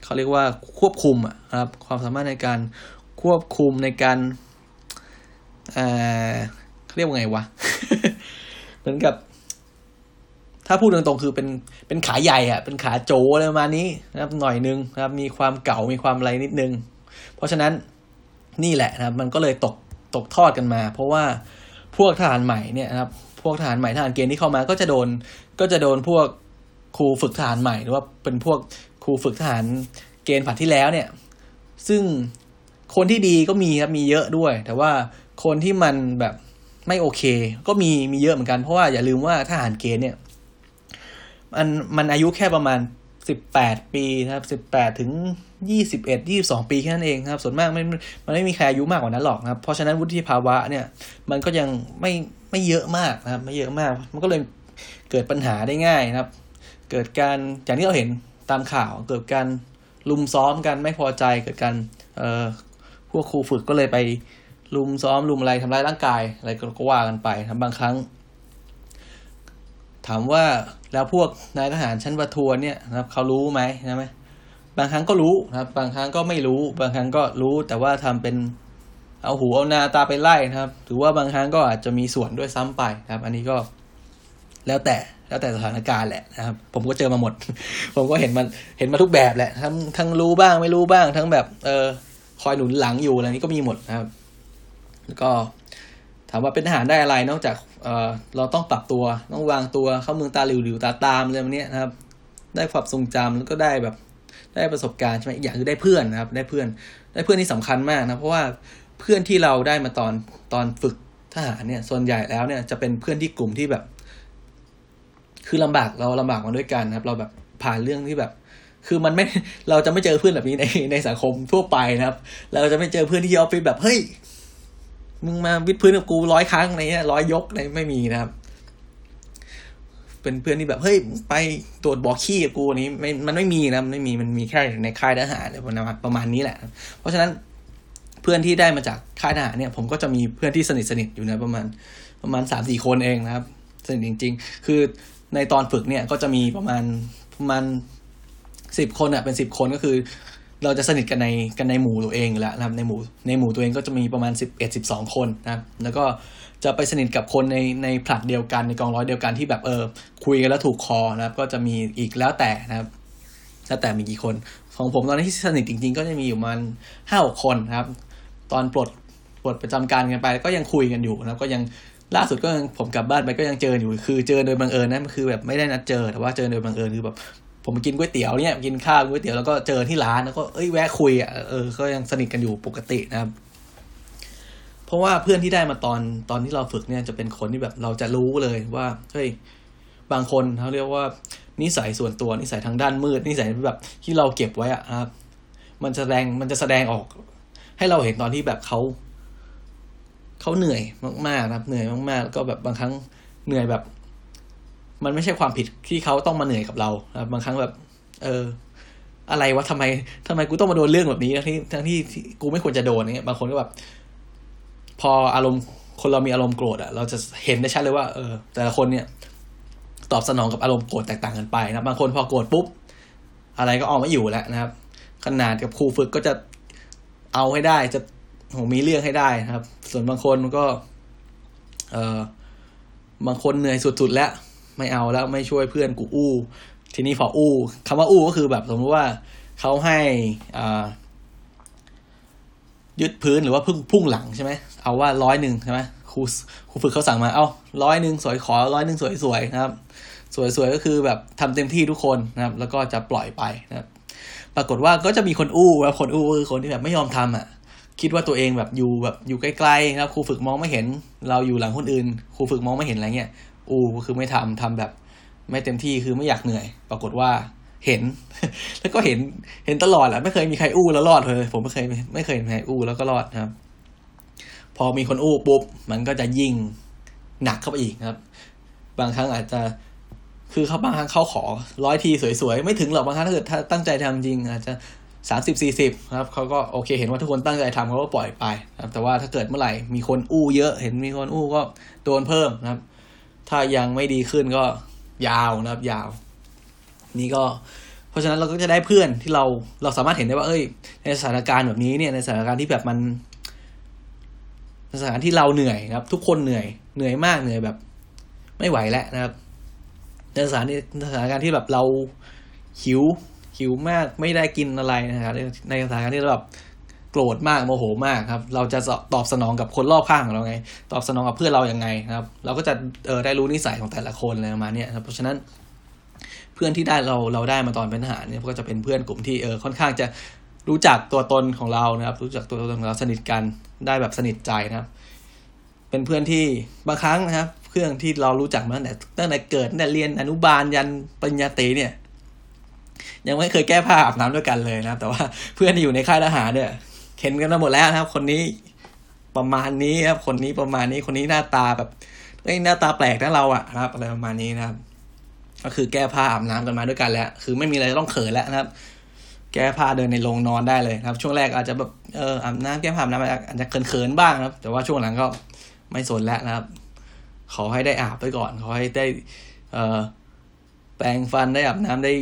เขาเรียกว่าควบคุมอะนะครับ ความสามารถในการควบคุมในการเอ่อเขาเรียกว่าไงวะเหมือนกับ ถ้าพูดตรงๆคือเป็นเป็นขาใหญ่อะเป็นขาโจอะไรประมาณนี้นะครับ หน่อยนึงนะครับ มีความเก่ามีความอะไรนิดนึง เพราะฉะนั้นนี่แหละนะครับ มันก็เลยตก ตกทอดกันมา เพราะว่าพวกทหารใหม่เนี่ยนะครับพวกทหารใหม่ทหารเกณฑ์ที่เข้ามาก็จะโดนก็จะโดนพวกครูฝึกทหารใหม่หรือว่าเป็นพวกครูฝึกทหารเกณฑ์ผัดที่แล้วเนี่ย ซึ่งคนที่ดีก็มีครับมีเยอะด้วย แต่ว่าคนที่มันแบบไม่โอเค ก็มีมีเยอะเหมือนกันเพราะว่าอย่าลืมว่าทหารเกณฑ์เนี่ย มันมันอายุแค่ประมาณ สิบแปดปีนะครับสิบแปดถึงยี่สิบเอ็ดยี่สองปีแค่นั้นเองครับ ส่วนมากไม่มันไม่มีใครอายุมากกว่านั้นหรอกนะครับ เพราะฉะนั้นวุฒิภาวะเนี่ยมันก็ยังไม่ไม่เยอะมากนะครับ ไม่เยอะมาก มันก็เลยเกิดปัญหาได้ง่ายนะครับ เกิดการอย่างที่เราเห็นตามข่าวเกิดการลุมซ้อมกันไม่พอใจเกิดการเอ่อพวกครูฝึกก็เลยไปลุมซ้อมลุมอะไรทำร้ายร่างกายอะไรก็ว่ากันไปครับบางครั้ง ถามว่าแล้วพวกนายทหารชั้นประทวนเนี่ยนะครับเขารู้ไหมใช่ไหมบางครั้งก็รู้นะครับ บางครั้งก็ไม่รู้ บางครั้งก็รู้ แต่ว่าทำเป็นเอาหูเอานาตาไปไล่นะครับถือว่าบางครั้งก็อาจจะมีส่วนด้วยซ้ำไปนะครับ อันนี้ก็แล้วแต่แล้วแต่สถานการณ์แหละนะครับ ผมก็เจอมาหมด ผมก็เห็นมันเห็นมาทุกแบบแหละทั้งทั้งรู้บ้างไม่รู้บ้าง ทั้งแบบเออคอยหนุนหลังอยู่อะไรนี้ก็มีหมดนะครับ แล้วก็ถามว่าเป็นทหารได้อะไรนอกจาก เออเราต้องปรับตัวต้องวางตัวเข้าเมืองตาหลิวหลิวตาตามอะไรแบบนี้นะครับ ได้ความทรงจำแล้วก็ได้แบบได้ประสบการณ์ใช่ไหมอีกอย่างคือได้เพื่อนนะครับ ได้เพื่อนได้เพื่อนที่สำคัญมากนะเพราะว่าเพื่อนที่เราได้มาตอนตอนฝึกทหารเนี่ยส่วนใหญ่แล้วเนี่ยจะเป็นเพื่อนที่กลุ่มที่แบบ คือลำบากเราลำบากมาด้วยกันนะครับ เราแบบผ่านเรื่องที่แบบ คือมันไม่เราจะไม่เจอเพื่อนแบบนี้ในในสังคมทั่วไปนะครับ เราจะไม่เจอเพื่อนที่ออฟฟิศแบบเฮ้ย มึงมาวิดพื้นกับกูร้อยครั้งอะไรเงี้ยร้อยยกอะไรไม่มีนะครับ เป็นเพื่อนที่แบบเฮ้ยไปตรวจบอกขี้กับกูนี้ไม่มันไม่มีนะมันไม่มีมันมีแค่ในค่ายทหารประมาณนี้แหละ เพราะฉะนั้นเพื่อนที่ได้มาจากค่ายทหารเนี่ยผมก็จะมีเพื่อนที่สนิทสนิทอยู่นะประมาณประมาณสามสี่คนเองนะครับ สนิทจริง ๆ คือในตอนฝึกเนี่ยก็จะมีประมาณประมาณสิบคนอะเป็นสิบคนก็คือ เราจะสนิทกันในกันในหมู่ตัวเองแล้วนะครับในหมู่ในหมู่ตัวเองก็จะมีประมาณสิบเอ็ดสิบสองคนนะครับแล้วก็จะไปสนิทกับคนในในผลัดเดียวกันในกองร้อยเดียวกันที่แบบเออคุยกันแล้วถูกคอนะครับ ก็จะมีอีกแล้วแต่นะครับแล้วแต่มีกี่คน ของผมตอนนี้ที่สนิทจริง ๆ ก็จะมีอยู่ประมาณห้าหกคนนะครับ ตอนปลดปลดประจำการกันไปก็ยังคุยกันอยู่นะครับ ก็ยังล่าสุดก็ยังผมกลับบ้านไปก็ยังเจออยู่ คือเจอโดยบังเอิญนะคือแบบไม่ได้นัดเจอแต่ว่าเจอโดยบังเอิญคือแบบ ผมกินก๋วยเตี๋ยวเนี่ยกินข้าวก๋วยเตี๋ยวแล้วก็เจอที่ร้านแล้วก็เอ้ยแวะคุยอะเออก็ยังสนิทกันอยู่ปกตินะครับ เพราะว่าเพื่อนที่ได้มาตอนตอนที่เราฝึกเนี่ยจะเป็นคนที่แบบเราจะรู้เลยว่าเฮ้ยบางคนเขาเรียกว่านิสัยส่วนตัวนิสัยทางด้านมืดนิสัยแบบที่เราเก็บไว้อะครับ มันแสดงมันจะแสดงออก ให้เราเห็นตอนที่แบบเขาเขาเหนื่อยมากๆนะครับ เหนื่อยมากๆแล้วก็แบบบางครั้งเหนื่อยแบบ มันไม่ใช่ความผิดที่เขาต้องมาเหนื่อยกับเราครับบางครั้งแบบ เออ อะไรวะทำไมทำไมกูต้องมาโดนเรื่องแบบนี้ทั้งที่ทั้งที่กูไม่ควรจะโดนเนี่ยบางคนก็แบบ พออารมณ์คนเรามีอารมณ์โกรธอะเราจะเห็นได้ชัดเลยว่าเออแต่ละคนเนี่ย ตอบสนองกับอารมณ์โกรธแตกต่างกันไปนะบางคนพอโกรธปุ๊บอะไรก็ออกม่อยู่แล้วนะครับ ขนาดกับครูฝึกก็จะเอาให้ได้จะโหมีเรื่องให้ได้นะครับ ส่วนบางคนก็ เออบางคนเหนื่อยสุดๆแล้ว ไม่เอาแล้วไม่ช่วยเพื่อนกูอู้ ทีนี้พออู้คำว่าอู้ก็คือแบบสมมติว่าเขาให้อ่ายึดพื้นหรือว่าพึ่งพุ่งหลังใช่ไหมเอาว่าร้อยหนึ่งใช่ไหมครูครูฝึกเขาสั่งมา เอาร้อยหนึ่งสวยขอร้อยหนึ่งสวยๆนะครับ สวยๆก็คือแบบทำเต็มที่ทุกคนนะครับ แล้วก็จะปล่อยไปนะครับ ปรากฏว่าก็จะมีคนอู้แล้วคนอู้คือคนที่แบบไม่ยอมทำอะ คิดว่าตัวเองแบบอยู่แบบอยู่ใกล้ๆนะครับครูฝึกมองไม่เห็น เราอยู่หลังคนอื่นครูฝึกมองไม่เห็นอะไรเงี้ย อู้ก็คือไม่ทำทำแบบ ไม่เต็มที่คือไม่อยากเหนื่อย ปรากฏว่าเห็น แล้วก็เห็นเห็นตลอดแหละไม่เคยมีใครอู้แล้วรอดเลย ผมไม่เคยไม่เคยเห็นใครอู้แล้วก็รอดครับ พอมีคนอู้ปุ๊บมันก็จะยิ่งหนักเข้าไปอีกครับ บางครั้งอาจจะคือเขาบางครั้งเขาขอร้อยทีสวยๆ ไม่ถึงหรอกบางครั้งถ้าเกิดถ้าตั้งใจทำจริง อาจจะสามสิบสี่สิบครับเขาก็โอเคเห็นว่าทุกคนตั้งใจทำเขาก็ปล่อยไปครับแต่ว่าถ้าเกิดเมื่อไหร่มีคนอู้เยอะเห็นมีคนอู้ก็โดนเพิ่มนะครับ ถ้ายังไม่ดีขึ้นก็ยาวนะครับยาว นี่ก็ เพราะฉะนั้นเราก็จะได้เพื่อนที่เราเราสามารถเห็นได้ว่า เอ้ย ในสถานการณ์แบบนี้เนี่ยในสถานการณ์ที่แบบมันสถานที่เราเหนื่อยนะครับ ทุกคนเหนื่อยเหนื่อยมากเหนื่อยแบบ ไม่ไหวแล้วนะครับในสถานที่สถานการณ์ที่แบบเราหิวหิวมากไม่ได้กินอะไรนะครับในสถานการณ์ที่เราแบบ โกรธมากโมโหมากครับ เราจะตอบสนองกับคนรอบข้างของเราไง ตอบสนองกับเพื่อนเราอย่างไงครับ เราก็จะเออได้รู้นิสัยของแต่ละคนอะไรประมาณนี้ครับเพราะฉะนั้นเพื่อนที่ได้เราเราได้มาตอนเป็นทหารเนี่ยก็จะเป็นเพื่อนกลุ่มที่เออค่อนข้างจะรู้จักตัวตนของเรานะครับ รู้จักตัวตนของเราสนิทกันได้แบบสนิทใจนะครับ เป็นเพื่อนที่บางครั้งนะครับ เพื่อนที่เรารู้จักมาตั้งแต่ตั้งแต่เกิดตั้งแต่เรียนอนุบาลยันปริญญาตรีเนี่ย ยังไม่เคยแก้ผ้าอาบน้ำด้วยกันเลยนะครับ แต่ว่าเพื่อนที่อยู่ในค่ายทหารเนี่ย เห็นกันมาหมดแล้วนะครับ คนนี้ประมาณนี้ครับ คนนี้ประมาณนี้คนนี้หน้าตาแบบเอ้ยหน้าตาแปลกนะเราอะนะครับ อะไรประมาณนี้นะครับ ก็คือแก้ผ้าอาบน้ำกันมาด้วยกันแล้ว คือไม่มีอะไรต้องเขินแล้วนะครับ แก้ผ้าเดินในโรงนอนได้เลยครับ ช่วงแรกอาจจะแบบเอออาบน้ำแก้ผ้าอาบน้ำอาจจะเขินๆบ้างนะครับ แต่ว่าช่วงหลังก็ไม่สนแล้วนะครับ ขอให้ได้อาบไปก่อน ขอให้ได้ เอ่อแปรงฟันได้อาบน้ำได้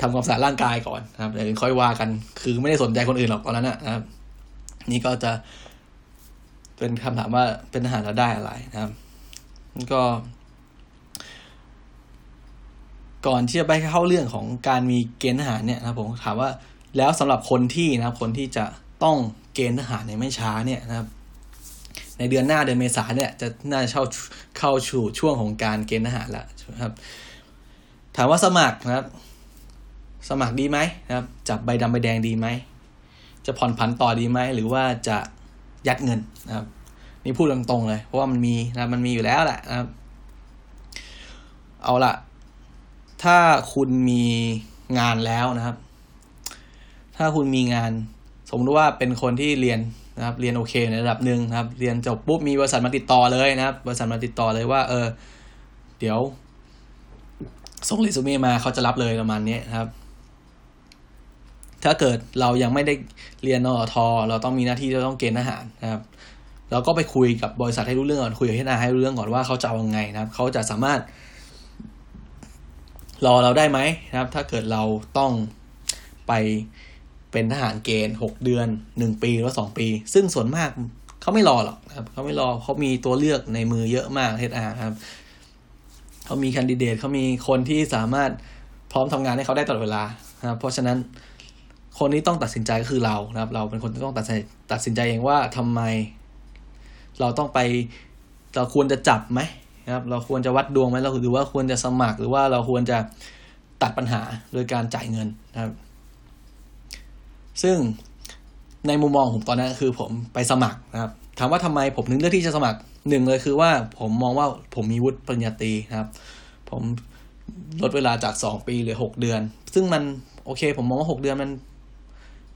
ทำความสะอาดร่างกายก่อนนะครับเดี๋ยวค่อยว่ากัน คือไม่ได้สนใจคนอื่นหรอกตอนนั้นนะครับ นี่ก็จะเป็นคำถามว่าเป็นทหารแล้วได้อะไรนะครับก็ ก่อนที่จะไปเข้าเรื่องของการมีเกณฑ์ทหารเนี่ยนะครับ ผมถามว่าแล้วสำหรับคนที่นะครับ คนที่จะต้องเกณฑ์ทหารในไม่ช้าเนี่ยนะครับ ในเดือนหน้าเดือนเมษาเนี่ยจะน่าจะเข้าเข้าสู่ช่วงของการเกณฑ์ทหารแล้วครับ ถามว่าสมัครนะครับ สมัครดีไหมนะครับ จับใบดำใบแดงดีไหม จะผ่อนผันต่อดีไหม หรือว่าจะยัดเงินนะครับ นี่พูดตรงๆเลย เพราะว่ามันมีนะมันมีอยู่แล้วแหละนะครับ เอาละถ้าคุณมีงานแล้วนะครับ ถ้าคุณมีงาน สมมติว่าเป็นคนที่เรียนนะครับ เรียนโอเคในระดับหนึ่งนะครับ เรียนจบปุ๊บมีบริษัทมาติดต่อเลยนะครับ บริษัทมาติดต่อเลยว่า เออ เดี๋ยวส่งเรซูเม่มาเขาจะรับเลยประมาณนี้นะครับ ถ้าเกิดเรายังไม่ได้เรียนนอทอเราต้องมีหน้าที่จะต้องเกณฑ์ทหารนะครับเราก็ไปคุยกับบริษัทให้รู้เรื่องก่อนคุยกับที่นาให้รู้เรื่องก่อนว่าเขาจะเอายังไงนะครับเขาจะสามารถ รอเราได้ไหมนะครับ ถ้าเกิดเราต้องไปเป็นทหารเกณฑ์หกเดือนหนึ่งปีหรือสองปี ซึ่งส่วนมากเขาไม่รอหรอกนะครับเขาไม่รอเขามีตัวเลือกในมือเยอะมากเฮดอาครับเขามีคันดิเดตเขามีคนที่สามารถพร้อมทำงานให้เขาได้ตลอดเวลานะครับเพราะฉะนั้น คนที่ต้องตัดสินใจก็คือเรานะครับ เราเป็นคนที่ต้องตัดสินตัดสินใจเองว่าทำไม เราต้องไปเราควรจะจับไหมนะครับ เราควรจะวัดดวงไหมเราหรือว่าควรจะสมัคร หรือว่าเราควรจะตัดปัญหาโดยการจ่ายเงินนะครับ ซึ่งในมุมมองผมตอนนั้นคือผมไปสมัครนะครับถามว่าทำไมผมถึงเลือกที่จะสมัครหนึ่งเลยคือว่าผมมองว่าผมมีวุฒิปริญญาตรีนะครับ ผมลดเวลาจากสองปีเหลือหกเดือน ซึ่งมันโอเค ผมมองว่าหกเดือนมัน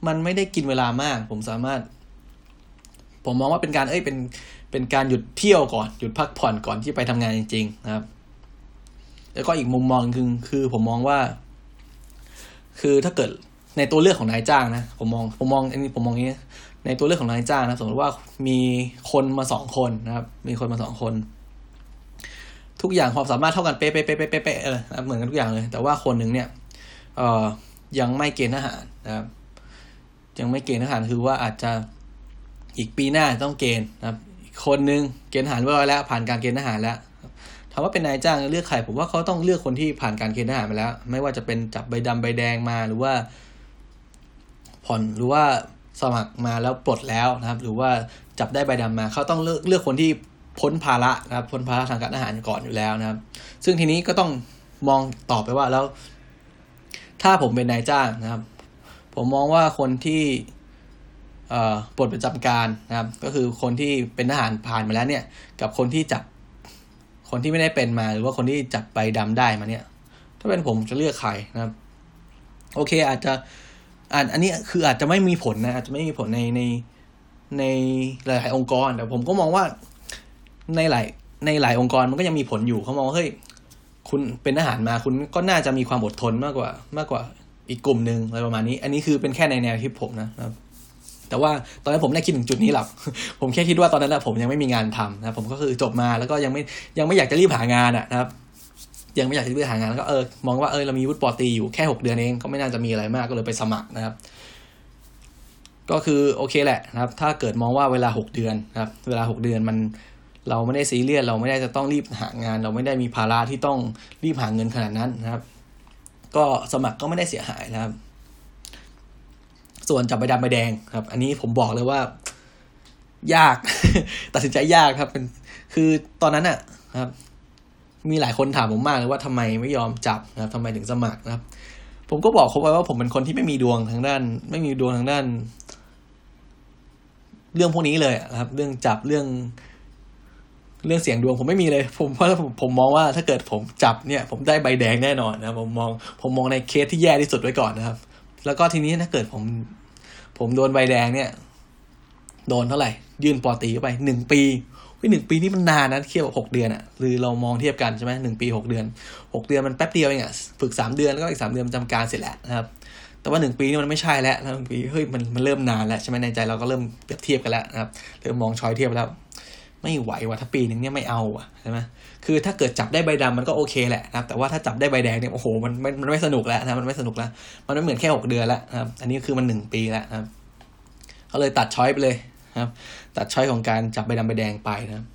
มันไม่ได้กินเวลามาก ผมสามารถ ผมมองว่าเป็นการเอ้ยเป็นเป็นการหยุดเที่ยวก่อน หยุดพักผ่อนก่อนที่ไปทำงานจริง ๆ นะครับ แล้วก็อีกมุมมองคือคือผมมองว่า คือถ้าเกิดในตัวเลือกของนายจ้างนะผมมองผมมองอันนี้ผมมองนี้ ในตัวเลือกของนายจ้างนะสมมติว่ามีคนมาสองคนนะครับ มีคนมาสองคน ทุกอย่างความสามารถเท่ากันเป๊ะเป๊ะเป๊ะเป๊ะเป๊ะเออเหมือนกันทุกอย่างเลย แต่ว่าคนหนึ่งเนี่ย เอ่อยังไม่เกณฑ์ทหารนะครับ ยังไม่เกณฑ์ทหารคือว่าอาจจะอีกปีหน้าต้องเกณฑ์นะครับอีกคนนึงเกณฑ์ทหารเรียบร้อยแล้ว ผ่านการเกณฑ์ทหารแล้วถามว่าเป็นนายจ้างเลือกใครผมว่าเขาต้องเลือกคนที่ผ่านการเกณฑ์ทหารมาแล้ว ไม่ว่าจะเป็นจับใบดำใบแดงมาหรือว่า ผ่อนหรือว่าสมัครมาแล้วปลดแล้วนะครับ หรือว่าจับได้ใบดำมาเขาต้องเลือกเลือกคนที่พ้นภาระนะครับพ้นภาระทางการทหารก่อนอยู่แล้วนะครับ ซึ่งทีนี้ก็ต้องมองตอบไปว่าแล้ว ถ้าผมเป็นนายจ้างนะครับ ผมมองว่าคนที่ปลดประจำการนะครับ ก็คือคนที่เป็นทหารผ่านมาแล้วเนี่ย กับคนที่จับคนที่ไม่ได้เป็นมา หรือว่าคนที่จับใบดำได้มาเนี่ย ถ้าเป็นผมจะเลือกใครนะครับ โอเค อาจจะอันอันนี้คืออาจจะไม่มีผลนะอาจจะไม่มีผลในในในหลายองค์กร แต่ผมก็มองว่าในหลายในหลายองค์กรมันก็ยังมีผลอยู่เขามองว่าเฮ้ยคุณเป็นทหารมาคุณก็น่าจะมีความอดทนมากกว่ามากกว่า อีกกลุ่มหนึ่งอะไรประมาณนี้ อันนี้คือเป็นแค่ในแนวคิดผมนะครับ แต่ว่าตอนนั้นผมไม่ได้คิดถึงจุดนี้หรอก ผมแค่คิดว่าตอนนั้นแหละผมยังไม่มีงานทำนะผมก็คือจบมาแล้วก็ยังไม่ยังไม่อยากจะรีบหางานอะนะครับ ยังไม่อยากจะรีบหางานแล้วก็เออมองว่าเออเรามีวุฒิปอตีอยู่แค่หกเดือนเองก็ไม่น่าจะมีอะไรมากก็เลยไปสมัครนะครับก็คือโอเคแหละนะครับ ถ้าเกิดมองว่าเวลาหกเดือนนะครับ เวลาหกเดือนมันเราไม่ได้ซีเรียสเราไม่ได้จะต้องรีบหางาน เราไม่ได้มีภาระที่ต้องรีบหาเงินขนาดนั้นนะครับ ก็สมัครก็ไม่ได้เสียหายนะครับ ส่วนจับใบดำใบแดงครับ อันนี้ผมบอกเลยว่า ยาก ตัดสินใจยากครับ เป็นคือตอนนั้นอะครับ มีหลายคนถามผมมากเลยว่าทำไมไม่ยอมจับนะครับทำไมถึงสมัครนะครับ ผมก็บอกเขาไว้ว่าผมเป็นคนที่ไม่มีดวงทางด้าน ไม่มีดวงทางด้าน เรื่องพวกนี้เลยนะครับ เรื่องจับเรื่อง เรื่องเสียงดวงผมไม่มีเลย ผมเพราะผมผมมองว่าถ้าเกิดผมจับเนี่ย ผมได้ใบแดงแน่นอนนะผมมองผมมองในเคสที่แย่ที่สุดไว้ก่อนนะครับ แล้วก็ทีนี้ถ้าเกิดผม ผมโดนใบแดงเนี่ย โดนเท่าไหร่ ยื่นปอตีไปหนึ่งปีวิหนึ่งปีนี่มันนานนะเทียบกับหกเดือนอะ่ะหรือเรามองเทียบกันใช่ไหมหนึ่งปีหกเดือนหกเดือนมันแป๊บเดียวเองอะ่ะฝึกสามเดือนแล้วก็อีกสามเดือนจำการเสร็จแล้วนะครับแต่ว่าหนึ่งปีนี่มันไม่ใช่แล้วหนึ่งปีเฮ้ยมันมันเริ่มนานแล้วใช่ไหมในใจเราก็เริ่มเปรียบเทียบกันแล้วนะครับเริ่มมองช้อยเทียบแล้ว ไม่ไหวว่ะถ้าปีหนึ่งเนี่ยไม่เอาอะใช่ไหมคือถ้าเกิดจับได้ใบดำมันก็โอเคแหละนะครับแต่ว่าถ้าจับได้ใบแดงเนี่ยโอ้โหมันไม่มันไม่สนุกแล้วนะมันไม่สนุกแล้ว มันไม่เหมือนแค่หกเดือนแล้วนะครับ อันนี้คือมันหนึ่งปีแล้วนะครับเขาเลยตัดช้อยไปเลยครับ ตัดช้อยของการจับใบดำใบแดงไปนะครับ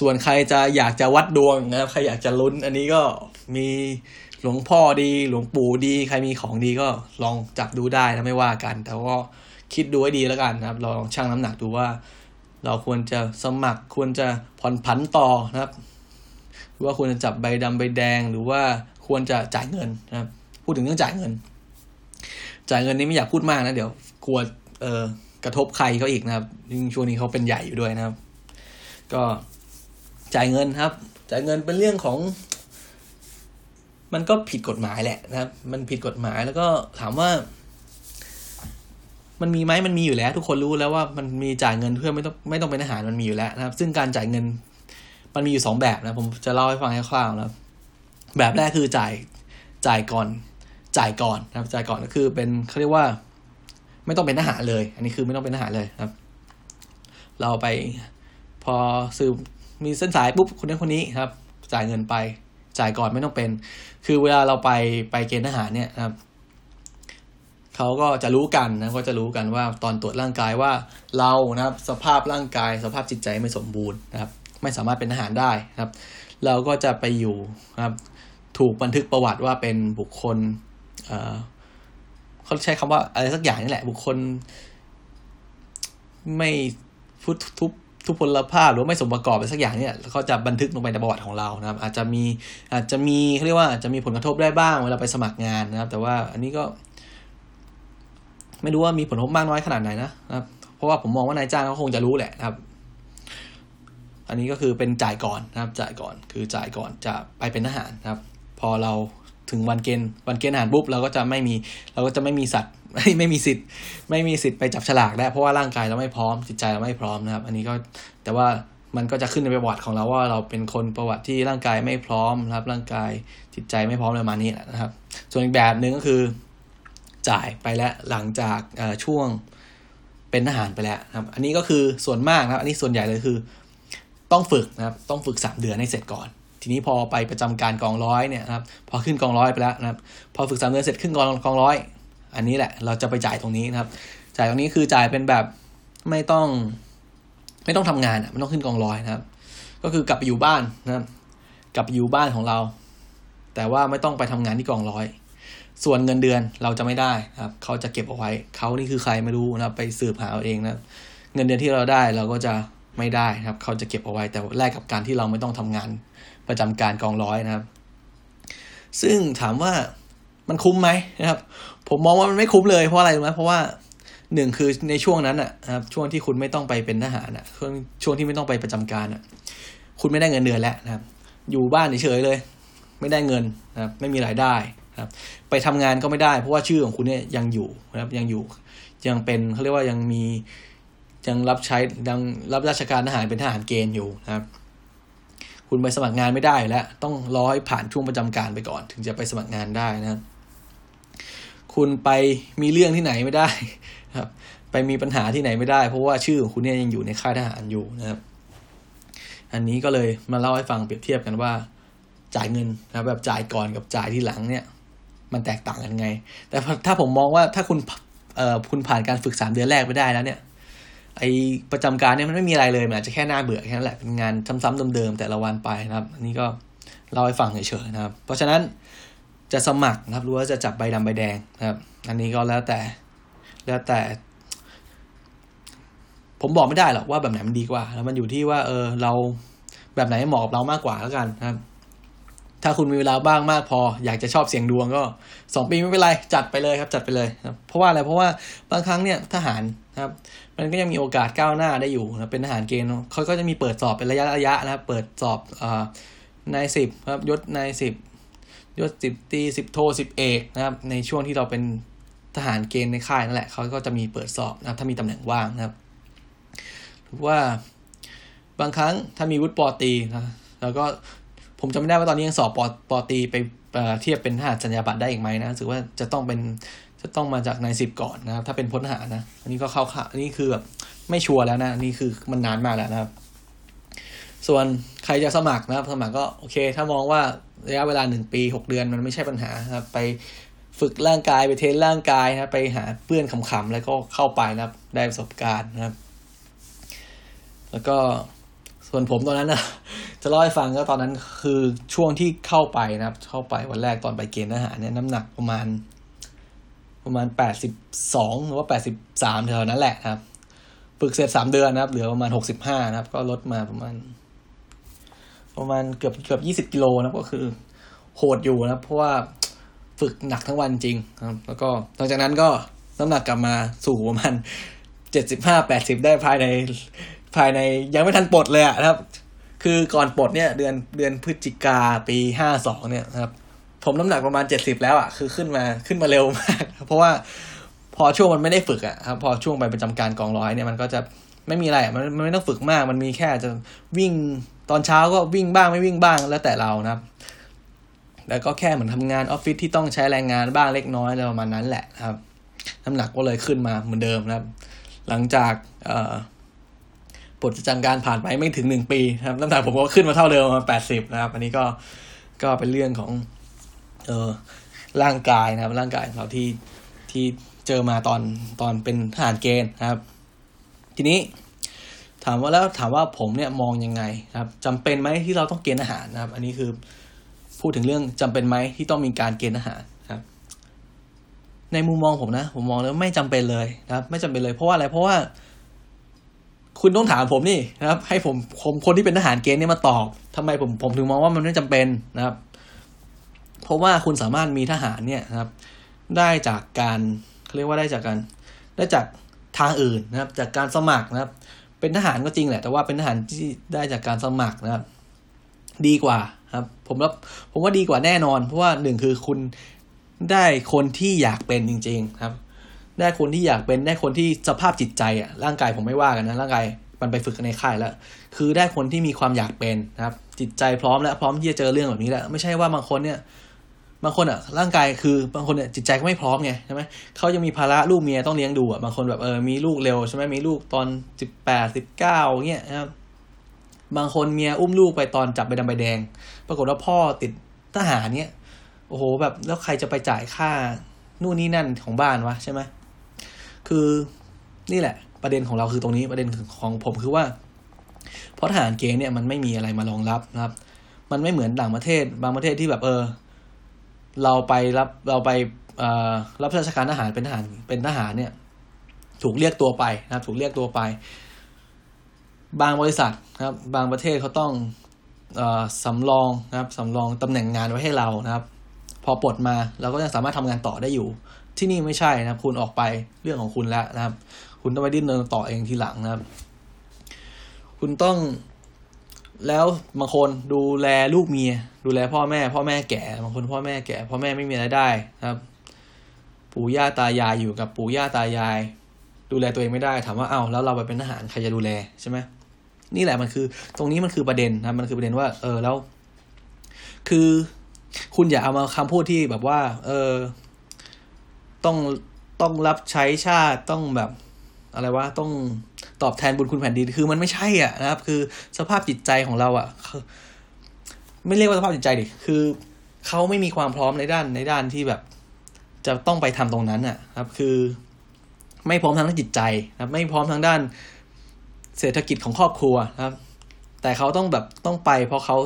ส่วนใครจะอยากจะวัดดวงนะครับใครอยากจะลุ้น อันนี้ก็มีหลวงพ่อดีหลวงปู่ดี ใครมีของดีก็ลองจับดูได้นะไม่ว่ากัน แต่ก็คิดดูให้ดีแล้วกันนะครับลองชั่งน้ำหนักดูว่า เราควรจะสมัครควรจะผ่อนผันต่อนะครับหรือว่าควรจะจับใบดำใบแดงหรือว่าควรจะจ่ายเงินนะครับ พูดถึงเรื่องจ่ายเงิน จ่ายเงินนี้ไม่อยากพูดมากนะ เดี๋ยวกลัวเอ่อกระทบใครเขาอีกนะครับยิ่งช่วงนี้เขาเป็นใหญ่อยู่ด้วยนะครับ ก็จ่ายเงินครับ จ่ายเงินเป็นเรื่องของ มันก็ผิดกฎหมายแหละนะครับ มันผิดกฎหมายแล้วก็ถามว่า มันมีไหมมันมีอยู่แล้ว ทุกคนรู้แล้วว่ามันมีจ่ายเงินเพื่อไม่ต้องไม่ต้องเป็นอาหารมันมีอยู่แล้วนะครับ ซึ่งการจ่ายเงิน มันมีอยู่สองแบบนะผมจะเล่าให้ฟังคร่าวๆนะครับแบบแรกคือจ่ายจ่ายก่อน จ่ายก่อนนะครับ จ่ายก่อนก็คือเป็นเขาเรียกว่า ไม่ต้องเป็นอาหารเลย อันนี้คือไม่ต้องเป็นอาหารเลยครับ เราไปพอซื้อมีเส้นสายปุ๊บคนนั้นคนนี้ครับ จ่ายเงินไป จ่ายก่อนไม่ต้องเป็น คือเวลาเราไปไปเกณฑ์ทหารเนี่ยครับ เขาก็จะรู้กันนะก็จะรู้กันว่าตอนตรวจร่างกายว่าเรานะครับสภาพร่างกาย สภาพจิตใจไม่สมบูรณ์นะครับ ไม่สามารถเป็นทหารได้นะครับ เราก็จะไปอยู่นะครับ ถูกบันทึกประวัติว่าเป็นบุคคลเอ่อเขาใช้คำว่าอะไรสักอย่างนี่แหละ บุคคล ไม่พุททุบทุพพลภาพหรือไม่สมประกอบอะไรสักอย่างเนี่ยเขาจะบันทึกลงไปในประวัติของเรานะครับ อาจจะมีอาจจะมีเขาเรียกว่าจะมีผลกระทบได้บ้างเวลาไปสมัครงานนะครับ แต่ว่าอันนี้ก็ ไม่รู้ว่ามีผลกระทบมากน้อยขนาดไหนนะครับ เพราะว่าผมมองว่านายจ้างเขาคงจะรู้แหละนะครับ อันนี้ก็คือเป็นจ่ายก่อนนะครับ จ่ายก่อนคือจ่ายก่อนจะไปเป็นทหารนะครับ พอเราถึงวันเกณฑ์วันเกณฑ์ทหารปุ๊บเราก็จะไม่มีเราก็จะไม่มีสัตว์ไม่ไม่มีสิทธิ์ ไม่มีสิทธิ์ไปจับฉลากแล้เพราะว่าร่างกายเราไม่พร้อมจิตใจเราไม่พร้อมนะครับ อันนี้ก็แต่ว่ามันก็จะขึ้นในประวัติของเราว่าเราเป็นคนประวัติที่ร่างกายไม่พร้อมนะครับ ร่างกายจิตใจไม่พร้อมเลยมานี้นะครับ ส่วนอีกแบบหนึ่งก็คือ จ่ายไปแล้วหลังจากช่วงเป็นทหารไปแล้วครับ อันนี้ก็คือส่วนมากนะครับ อันนี้ส่วนใหญ่เลยคือ ต้องฝึกนะครับ ต้องฝึกสามเดือนให้เสร็จก่อน ทีนี้พอไปประจำการกองร้อยเนี่ยครับ พอขึ้นกองร้อยไปแล้วนะครับ พอฝึกสามเดือนเสร็จขึ้นกองกองร้อย อันนี้แหละ เราจะไปจ่ายตรงนี้นะครับ จ่ายตรงนี้คือจ่ายเป็นแบบไม่ต้อง ไม่ต้องทำงานอะไม่ต้องขึ้นกองร้อยนะครับ ก็คือกลับไปอยู่บ้านนะครับ กลับไปอยู่บ้านของเรา แต่ว่าไม่ต้องไปทำงานที่กองร้อย ส่วนเงินเดือนเราจะไม่ได้นะครับ เขาจะเก็บเอาไว้ เขานี่คือใครไม่รู้นะครับ ไปสืบหาเอาเองนะ เงินเดือนที่เราได้เราก็จะไม่ได้นะครับ เขาจะเก็บเอาไว้ แต่แลกกับการที่เราไม่ต้องทำงานประจำการกองร้อยนะครับ ซึ่งถามว่ามันคุ้มไหมนะครับ ผมมองว่ามันไม่คุ้มเลยเพราะอะไรรู้ไหมเพราะว่าหนึ่งคือในช่วงนั้นนะครับ ช่วงที่คุณไม่ต้องไปเป็นทหารอะช่วงช่วงที่ไม่ต้องไปประจำการอะ คุณไม่ได้เงินเดือนแล้วนะครับ อยู่บ้านเฉยๆเลย ไม่ได้เงินนะครับ ไม่มีรายได้ นะครับไปทำงานก็ไม่ได้ เพราะว่าชื่อของคุณเนี่ยยังอยู่นะครับยังอยู่ยังเป็นเขาเรียกว่ายังมียังรับใช้ยังรับราชการทหารเป็นทหารเกณฑ์อยู่นะครับ คุณไปสมัครงานไม่ได้แล้วต้องรอให้ผ่านช่วงประจำการไปก่อน ถึงจะไปสมัครงานได้นะครับคุณไปมีเรื่องที่ไหนไม่ได้ครับ ไปมีปัญหาที่ไหนไม่ได้ เพราะว่าชื่อของคุณเนี่ยยังอยู่ในค่ายทหารอยู่นะครับ อันนี้ก็เลยมาเล่าให้ฟังเปรียบเทียบกันว่า จ่ายเงินนะแบบจ่ายก่อนกับจ่ายที่หลังเนี่ย มันแตกต่างกันไง แต่ถ้าผมมองว่าถ้าคุณเอ่อคุณผ่านการฝึกสามเดือนแรกไปได้แล้วเนี่ย ไอประจำการเนี่ยมันไม่มีอะไรเลยมันอาจจะแค่หน้าเบื่อแค่นั้นแหละเป็นงานซ้ำๆเดิมๆแต่ละวันไปนะครับอันนี้ก็เล่าให้ฟังเฉยๆนะครับ เพราะฉะนั้นจะสมัครนะครับหรือว่าจะจับใบดำใบแดงนะครับ อันนี้ก็แล้วแต่แล้วแต่ ผมบอกไม่ได้หรอกว่าแบบไหนมันดีกว่า แล้วมันอยู่ที่ว่า เออเราแบบไหนเหมาะกับเรามากกว่าแล้วกันนะครับ ถ้าคุณมีเวลาบ้างมากพอ อยากจะชอบเสียงดวงก็สองปีไม่เป็นไร จัดไปเลยครับจัดไปเลยครับเพราะว่าอะไรเพราะว่าบางครั้งเนี่ยทหารนะครับมันก็ยังมีโอกาสก้าวหน้าได้อยู่นะเป็นทหารเกณฑ์เขาก็จะมีเปิดสอบเป็นระยะระยะนะครับเปิดสอบอ่านายสิบครับยศนายสิบยศสิบตีสิบโทสิบเอกนะครับในช่วงที่เราเป็นทหารเกณฑ์ในค่ายนั่นแหละเขาก็จะมีเปิดสอบนะครับถ้ามีตำแหน่งว่างนะครับหรือว่าบางครั้งถ้ามีวุฒิปอตีนะแล้วก็ ผมจำไม่ได้ว่าตอนนี้ยังสอบปอปอตีไปเทียบเป็นทหารสัญญาบัตรได้อีกไหมนะรู้สึกว่าจะต้องเป็นจะต้องมาจากนายสิบก่อนนะครับ ถ้าเป็นพลทหารนะ อันนี้ก็เข้าข่าอันนี้คือแบบไม่ชัวร์แล้วนะนี่คือมันนานมากแล้วนะครับ ส่วนใครจะสมัครนะครับ สมัครก็โอเค ถ้ามองว่าระยะเวลาหนึ่งปีหกเดือนมันไม่ใช่ปัญหาครับ ไปฝึกร่างกายไปเทรนร่างกายนะไปหาเพื่อนขำๆแล้วก็เข้าไปนะครับ ได้ประสบการณ์นะครับ แล้วก็ ส่วนผมตอนนั้นนะจะเล่าให้ฟังก็ตอนนั้นคือช่วงที่เข้าไปนะครับ เข้าไปวันแรกตอนไปเกณฑ์ทหารเนี่ยน้ำหนักประมาณ ประมาณแปดสิบสองหรือว่าแปดสิบสามแถวนั้นแหละนะครับฝึกเสร็จสามเดือนนะครับ เหลือประมาณหกสิบห้านะครับ ก็ลดมาประมาณ ประมาณเกือบเกือบยี่สิบกิโลนะก็คือ โหดอยู่นะเพราะว่าฝึกหนักทั้งวันจริงครับ แล้วก็หลังจากนั้นก็น้ำหนักกลับมาสู่ประมาณเจ็ดสิบห้าแปดสิบได้ภายใน ภายในยังไม่ทันปลดเลยอะนะครับ คือก่อนปลดเนี่ยเดือนเดือนพฤศจิกาปีห้าสองเนี่ยนะครับ ผมน้ำหนักประมาณเจ็ดสิบแล้วอะคือขึ้นมาขึ้นมาเร็วมาก เพราะว่าพอช่วงมันไม่ได้ฝึกอะครับพอช่วงไปประจำการกองร้อยเนี่ยมันก็จะไม่มีอะไรมันมันไม่ต้องฝึกมาก มันมีแค่จะวิ่งตอนเช้าก็วิ่งบ้างไม่วิ่งบ้างแล้วแต่เรานะครับ แล้วก็แค่เหมือนทำงานออฟฟิศที่ต้องใช้แรงงานบ้างเล็กน้อยอะไรประมาณนั้นแหละครับ น้ำหนักก็เลยขึ้นมาเหมือนเดิมนะครับ หลังจากเอ่อ ปลดจังการผ่านไปไม่ถึงหนึ่งปีครับน้ำหนักผมก็ขึ้นมาเท่าเดิมมาแปดสิบนะครับ อันนี้ก็ก็เป็นเรื่องของ เออร่างกายนะครับ ร่างกายของเราที่ที่เจอมาตอนตอนเป็นทหารเกณฑ์นะครับ ทีนี้ ถามว่าแล้วถามว่าผมเนี่ยมองยังไงครับจำเป็นไหมที่เราต้องเกณฑ์อาหารนะครับ อันนี้คือพูดถึงเรื่องจำเป็นไหมที่ต้องมีการเกณฑ์อาหารครับ ในมุมมองผมนะ ผมมองแล้วไม่จำเป็นเลยนะครับ ไม่จำเป็นเลยเพราะว่าอะไรเพราะว่า คุณต้องถามผมนี่นะครับ ให้ผมผมคนที่เป็นทหารเกณฑ์เนี่ยมาตอบทำไมผมผมถึงมองว่ามันไม่จำเป็นนะครับ เพราะว่าคุณสามารถมีทหารเนี่ยนะครับ ได้จากการเขาเรียกว่าได้จากการได้จากทางอื่นนะครับ จากการสมัครนะครับ เป็นทหารก็จริงแหละ แต่ว่าเป็นทหารที่ได้จากการสมัครนะครับ ดีกว่าครับ ผมรับผมว่าดีกว่าแน่นอน เพราะว่าหนึ่งคือคุณได้คนที่อยากเป็นจริง ๆ ครับ ได้คนที่อยากเป็นได้คนที่สภาพจิตใจอะร่างกายผมไม่ว่ากันนะร่างกายมันไปฝึกกันในค่ายแล้ว คือได้คนที่มีความอยากเป็นนะครับ จิตใจพร้อมแล้วพร้อมที่จะเจอเรื่องแบบนี้แล้ว ไม่ใช่ว่าบางคนเนี่ย บางคนอะ ร่างกายคือบางคนเนี่ยจิตใจก็ไม่พร้อมไงใช่ไหมเขายังมีภาระลูกเมียต้องเลี้ยงดูอะบางคนแบบเออมีลูกเร็วใช่ไหมมีลูกตอนสิบแปดสิบเก้าเงี้ยนะครับบางคนเมียอุ้มลูกไปตอนจับใบดำใบแดง ปรากฏว่าพ่อติดทหารเนี่ยโอ้โหแบบแล้วใครจะไปจ่ายค่านู่นนี่นั่นของบ้านวะใช่ไหม คือนี่แหละ ประเด็นของเราคือตรงนี้ประเด็นของผมคือว่าเพราะทหารเกณฑ์เนี่ยมันไม่มีอะไรมารองรับนะครับ มันไม่เหมือนต่างประเทศ บางประเทศที่แบบเออ เราไปรับเราไปรับราชการทหารเป็นทหารเป็นทหารเนี่ย ถูกเรียกตัวไปนะครับ ถูกเรียกตัวไป บางบริษัทนะครับ บางประเทศเขาต้องอสำรองนะครับสำรองตำแหน่งงานไว้ให้เรานะครับ พอปลดมาเราก็ยังสามารถทำงานต่อได้อยู่ ที่นี่ไม่ใช่นะคุณออกไปเรื่องของคุณแล้วนะครับ คุณต้องไปดิ้นเดินต่อเองทีหลังนะครับ คุณต้องแล้วบางคนดูแลลูกเมีย ดูแลพ่อแม่ พ่อแม่แก่บางคนพ่อแม่แก่ พ่อแม่ไม่มีรายได้นะครับ ปู่ย่าตายายอยู่กับปู่ย่าตายาย ดูแลตัวเองไม่ได้ถามว่าเอ้าแล้วเราไปเป็นทหารใครจะดูแลใช่ไหมนี่แหละมันคือ ตรงนี้มันคือประเด็นนะมันคือประเด็นว่า เออแล้ว คือคุณอย่าเอามาคำพูดที่แบบว่า เออ ต้องต้องรับใช้ชาติต้องแบบอะไรวะต้องตอบแทนบุญคุณแผ่นดินคือมันไม่ใช่อะนะครับ คือสภาพจิตใจของเราอะไม่เรียกว่าสภาพจิตใจดิคือเขาไม่มีความพร้อมในด้านในด้านที่แบบ จะต้องไปทำตรงนั้นอะ ครับ คือ ไม่พร้อมทางด้านจิตใจครับ ไม่พร้อมทางด้านเศรษฐกิจของครอบครัวครับ แต่เขาต้องแบบต้องไป เพราะเขา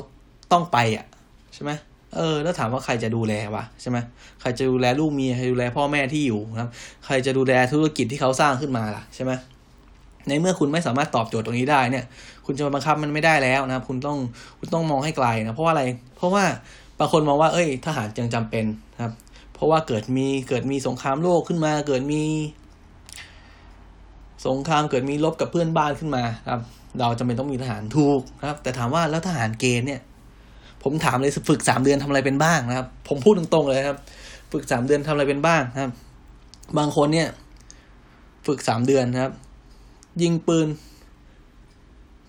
ต้องไปอะ ใช่ไหม เออ แล้วถามว่าใครจะดูแลวะใช่ไหมใครจะดูแลลูกเมียใครดูแลพ่อแม่ที่อยู่ครับ ใครจะดูแลธุรกิจที่เขาสร้างขึ้นมาล่ะใช่ไหมในเมื่อคุณไม่สามารถตอบโจทย์ตรงนี้ได้เนี่ย คุณจะมาบังคับมันไม่ได้แล้วนะครับ คุณต้องคุณต้องมองให้ไกลนะเพราะว่าอะไร เพราะว่าบางคนมองว่า เอ้ย ทหารยังจำเป็นครับ เพราะว่าเกิดมีเกิดมีสงครามโลกขึ้นมา เกิดมี สงครามเกิดมีลบกับเพื่อนบ้านขึ้นมาครับ เราจำเป็นต้องมีทหารถูกครับ แต่ถามว่าแล้วทหารเกณฑ์เนี่ย ผมถามเลยฝึกสามเดือนทำอะไรเป็นบ้างนะครับ ผมพูดตรงๆเลยครับ ฝึกสามเดือนทำอะไรเป็นบ้างครับ บางคนเนี่ย ฝึกสามเดือนนะครับ ยิงปืน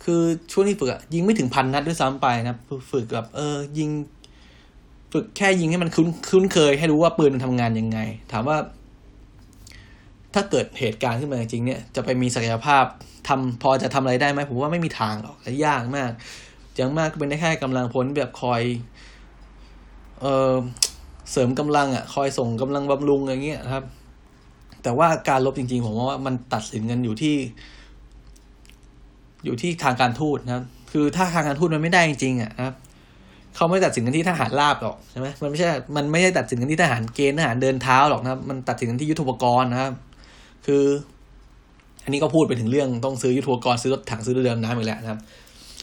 คือช่วงที่ฝึกอะยิงไม่ถึงพันนัดด้วยซ้ำไปนะครับฝึกแบบเออ ยิง ฝึกแค่ยิงให้มันคุ้นคุ้นเคย ให้รู้ว่าปืนมันทำงานยังไง ถามว่า ถ้าเกิดเหตุการณ์ขึ้นมาจริงเนี่ย จะไปมีศักยภาพทำพอจะทำอะไรได้ไหมผมว่าไม่มีทางหรอกและยากมาก อย่างมากก็เป็นได้แค่กำลังพลแบบคอย เออเสริมกำลังอะ คอยส่งกำลังบำรุงอย่างเงี้ยครับ แต่ว่าการลบจริงๆ ผมว่ามันตัดสินกันอยู่ที่ อยู่ที่ทางการทูตนะครับ คือถ้าทางการทูตมันไม่ได้จริงๆอะครับเขาไม่ตัดสินกันที่ทหารราบหรอกใช่ไหมมันไม่ใช่ มันไม่ใช่ตัดสินกันที่ทหารเกณฑ์ทหารเดินเท้าหรอกนะครับ มันตัดสินกันที่ยุทธปกรณ์นะครับ คือ อันนี้ก็พูดไปถึงเรื่องต้องซื้อยุทธปกรณ์ซื้อรถถังซื้อเรือดำน้ำอีกแล้วนะครับ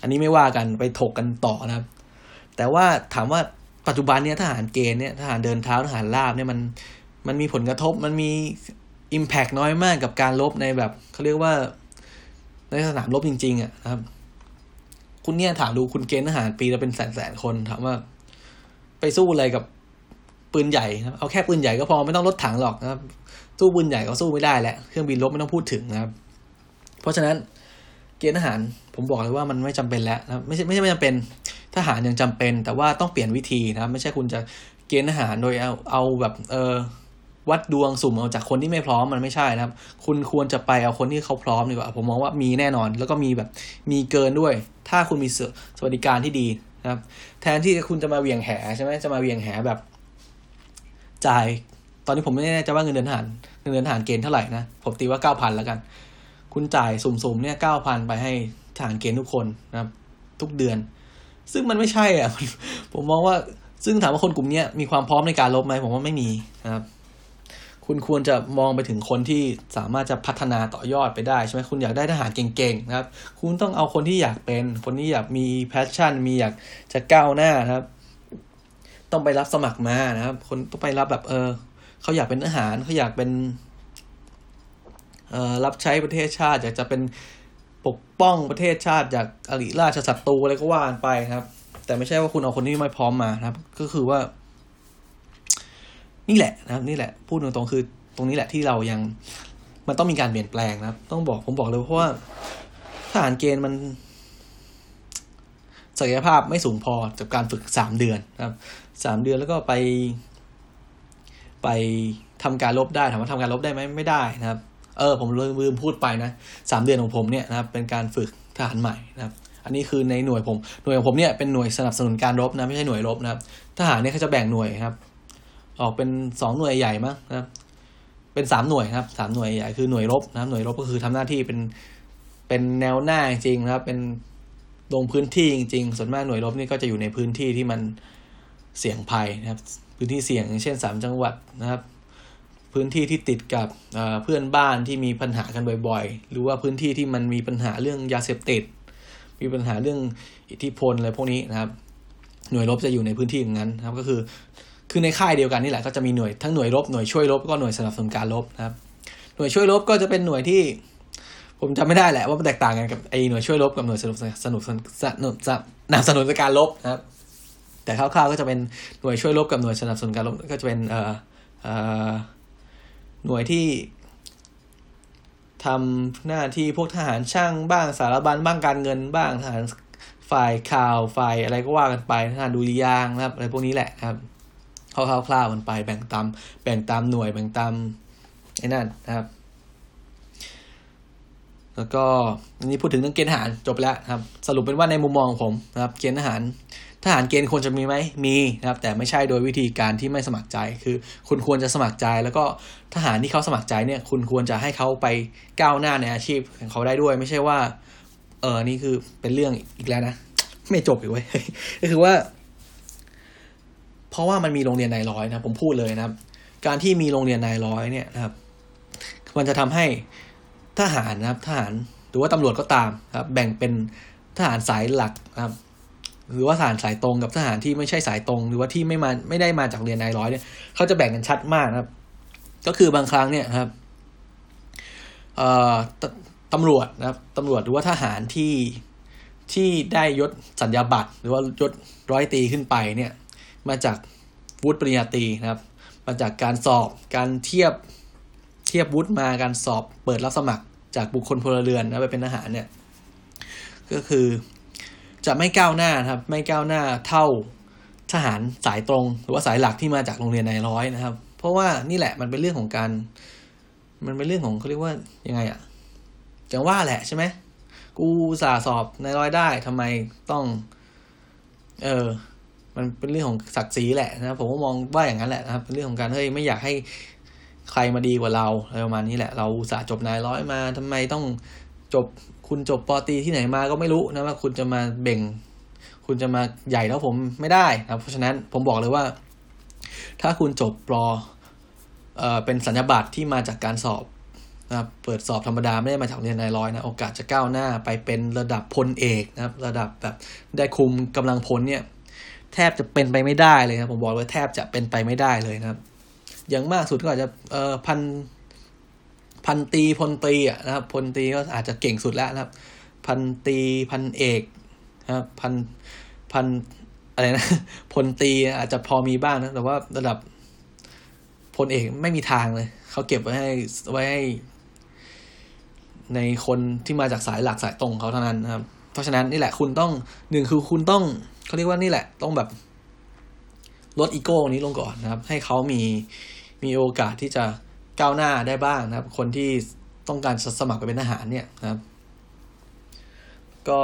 อันนี้ไม่ว่ากันไปถกกันต่อนะครับ แต่ว่าถามว่าปัจจุบันเนี่ยทหารเกณฑ์เนี่ยทหารเดินเท้าทหารราบเนี่ยมันมันมีผลกระทบมันมีอิมแพกน้อยมากกับการลบในแบบเขาเรียกว่า ในสนามรบจริงๆอะนะครับ คุณเนี่ยถามดูคุณเกณฑ์ทหารปีละเป็นแสนแสนคนถามว่า ไปสู้อะไรกับปืนใหญ่นะเอาแค่ปืนใหญ่ก็พอไม่ต้องรถถังหรอกนะครับ สู้ปืนใหญ่ก็สู้ไม่ได้แหละเครื่องบินรบไม่ต้องพูดถึงนะครับ เพราะฉะนั้น เกณฑ์ทหาร ผมบอกเลยว่ามันไม่จำเป็นแล้วนะไม่ใช่ไม่ใช่ไม่จำเป็นทหารยังจำเป็น แต่ว่าต้องเปลี่ยนวิธีนะไม่ใช่คุณจะเกณฑ์ทหารโดยเอาเอาแบบเออวัดดวงสุ่มเอาจากคนที่ไม่พร้อมมันไม่ใช่นะครับ คุณควรจะไปเอาคนที่เขาพร้อมดีกว่าผมมองว่ามีแน่นอน แล้วก็มีแบบมีเกินด้วย ถ้าคุณมีสวัสดิการที่ดีนะครับ แทนที่คุณจะมาเวียงแหใช่ไหมจะมาเวียงแหแบบ จ่าย ตอนนี้ผมไม่แน่ใจว่าเงินเดือนทหารเงินเดือนทหารเกณฑ์เท่าไหร่นะผมตีว่าเก้าพันแล้วกัน คุณจ่ายสุ่มๆเนี่ยเก้าพันไปให้ทหารเกณฑ์ทุกคนนะครับ ทุกเดือน ซึ่งมันไม่ใช่อะ ผมมองว่าซึ่งถามว่าคนกลุ่มนี้มีความพร้อมในการลบไหมผมว่าไม่มีนะครับ คุณควรจะมองไปถึงคนที่สามารถจะพัฒนาต่อยอดไปได้ใช่ไหมคุณอยากได้ทหารเก่งๆนะครับ คุณต้องเอาคนที่อยากเป็น คนที่อยากมี passion มีอยากจะก้าวหน้านะครับ ต้องไปรับสมัครมานะครับ คนต้องไปรับแบบเออเขาอยากเป็นทหารเขาอยากเป็น รับใช้ประเทศชาติ อยากจะเป็นปกป้องประเทศชาติจากอริราชศัตรูอะไรก็ว่ากันไปนะครับ แต่ไม่ใช่ว่าคุณเอาคนที่ไม่พร้อมมานะครับ ก็คือว่า นี่แหละนะครับ นี่แหละพูดตรงๆคือ ตรงนี้แหละที่เรายัง มันต้องมีการเปลี่ยนแปลงนะครับ ต้องบอกผมบอกเลยเพราะว่าทหารเกณฑ์มันศักยภาพไม่สูงพอจากการฝึกสามเดือนนะครับสามเดือนแล้วก็ไป ไปทำการลบได้ถามว่าทำการลบได้ไหมไม่ได้นะครับ เออผมลืมพูดไปนะสามเดือนของผมเนี่ยนะครับเป็นการฝึกทหารใหม่นะครับอันนี้คือในหน่วยผมหน่วยของผมเนี่ยเป็นหน่วยสนับสนุนการรบนะไม่ใช่หน่วยรบนะครับทหารเนี่ยเขาจะแบ่งหน่วยครับ ออกเป็นสองหน่วยใหญ่มั้งนะครับเป็นสามหน่วยนะครับสามหน่วยใหญ่คือหน่วยรบนะครับหน่วยรบก็คือทำหน้าที่เป็นเป็นแนวหน้าจริงนะครับ เป็นลงพื้นที่จริงๆส่วนมากหน่วยรบนี่ก็จะอยู่ในพื้นที่ที่มันเสี่ยงภัยนะครับ พื้นที่เสี่ยงอย่างเช่นสามจังหวัดนะครับ พื้นที่ที่ติดกับเพื่อนบ้านที่มีปัญหากันบ่อยๆ หรือว่าพื้นที่ที่มันมีปัญหาเรื่องยาเสพติด มีปัญหาเรื่องอิทธิพลอะไรพวกนี้นะครับ หน่วยรบจะอยู่ในพื้นที่อย่างนั้นนะครับ ก็คือ คือในค่ายเดียวกันนี่แหละก็จะมีหน่วยทั้งหน่วยรบหน่วยช่วยรบก็หน่วยสนับสนุนการรบนะครับ หน่วยช่วยรบก็จะเป็นหน่วยที่ ผมจำไม่ได้แหละว่ามันแตกต่างกันกับไอ้หน่วยช่วยรบกับหน่วยสนับสนุนสนุนสนุนสนับสนุนการรบนะครับ แต่คร่าวๆก็จะเป็นหน่วยช่วยรบกับหน่วยสนับสนุนการรบก็จะเป็นเอ่อเอ่อ หน่วยที่ทำหน้าที่พวกทหารช่างบ้างสารบัญบ้างการเงินบ้างทหารฝ่ายข่าวฝ่ายอะไรก็ว่ากันไปทหารดูริยางนะครับอะไรพวกนี้แหละครับคร่าวๆมันไปแบ่งตามแบ่งตามหน่วยแบ่งตามไอ้นั่นนะครับ แล้วก็อันนี้พูดถึงเรื่องเกณฑ์ทหารจบแล้วครับ สรุปเป็นว่าในมุมมองของผมนะครับ เกณฑ์ทหาร ทหารเกณฑ์ควรจะมีไหมมีนะครับ แต่ไม่ใช่โดยวิธีการที่ไม่สมัครใจ คือคุณควรจะสมัครใจ แล้วก็ทหารที่เขาสมัครใจเนี่ยคุณควรจะให้เขาไปก้าวหน้าในอาชีพของเขาได้ด้วย ไม่ใช่ว่า เออนี่คือเป็นเรื่องอีกแล้วนะไม่จบอีกเว้ยก็คือว่า เพราะว่ามันมีโรงเรียนนายร้อยนะผมพูดเลยนะครับ การที่มีโรงเรียนนายร้อยเนี่ยนะครับ มันจะทำให้ทหารนะครับ ทหารหรือว่าตำรวจก็ตามครับ แบ่งเป็นทหารสายหลักนะครับ หรือว่าทหารสายตรงกับทหารที่ไม่ใช่สายตรง หรือว่าที่ไม่มาไม่ได้มาจากเรียนนายร้อยเนี่ยเขาจะแบ่งกันชัดมากนะครับ ก็คือบางครั้งเนี่ยครับเอ่อตำรวจนะครับตำรวจหรือว่าทหารที่ที่ได้ยศสัญญาบัตร หรือว่ายศร้อยตีขึ้นไปเนี่ยมาจากวุฒิปริญญาตรีนะครับ มาจากการสอบการเทียบเทียบวุฒิมาการสอบเปิดรับสมัครจากบุคคลพลเรือนนะไปเป็นทหารเนี่ยก็คือ จะไม่ก้าวหน้าครับ ไม่ก้าวหน้าเท่าทหารสายตรง หรือว่าสายหลักที่มาจากโรงเรียนนายร้อยนะครับ เพราะว่านี่แหละมันเป็นเรื่องของการ มันเป็นเรื่องของเขาเรียกว่ายังไงอะจังว่าแหละใช่ไหมกูสาสอบนายร้อยได้ทำไมต้อง เออมันเป็นเรื่องของศักดิ์ศรีแหละนะผมก็มองว่าอย่างนั้นแหละนะครับ เป็นเรื่องของการเฮ้ยไม่อยากให้ใครมาดีกว่าเราอะไรประมาณนี้แหละ เราสาจบนายร้อยมาทำไมต้องจบ คุณจบปอตีที่ไหนมาก็ไม่รู้นะว่าคุณจะมาเบ่ง คุณจะมาใหญ่แล้วผมไม่ได้นะเพราะฉะนั้นผมบอกเลยว่า ถ้าคุณจบปอเอ่อเป็นสัญญาบัตรที่มาจากการสอบนะครับเปิดสอบธรรมดาไม่ได้มาจากเรียนนายร้อยนะ โอกาสจะก้าวหน้าไปเป็นระดับพลเอกนะครับ ระดับแบบได้คุมกำลังพลเนี่ย แทบจะเป็นไปไม่ได้เลยนะผมบอกเลยแทบจะเป็นไปไม่ได้เลยนะครับ อย่างมากสุดก็อาจจะเอ่อพัน พันตีพลตีอะนะครับพลตีก็อาจจะเก่งสุดแล้วนะครับ พันตีพันเอกนะครับพันพันอะไรนะพลตีอาจจะพอมีบ้างนะแต่ว่าระดับพลเอกไม่มีทางเลยเขาเก็บไว้ให้ไว้ให้ในคนที่มาจากสายหลักสายตรงเขาเท่านั้นนะครับ เพราะฉะนั้นนี่แหละคุณต้องหนึ่งคือคุณต้องเขาเรียกว่านี่แหละ ต้องแบบลดอีโก้นี้ลงก่อนนะครับ ให้เขามีมีโอกาสที่จะ ก้าวหน้าได้บ้างนะครับ คนที่ต้องการสมัครไปเป็นทหารเนี่ยนะครับ ก็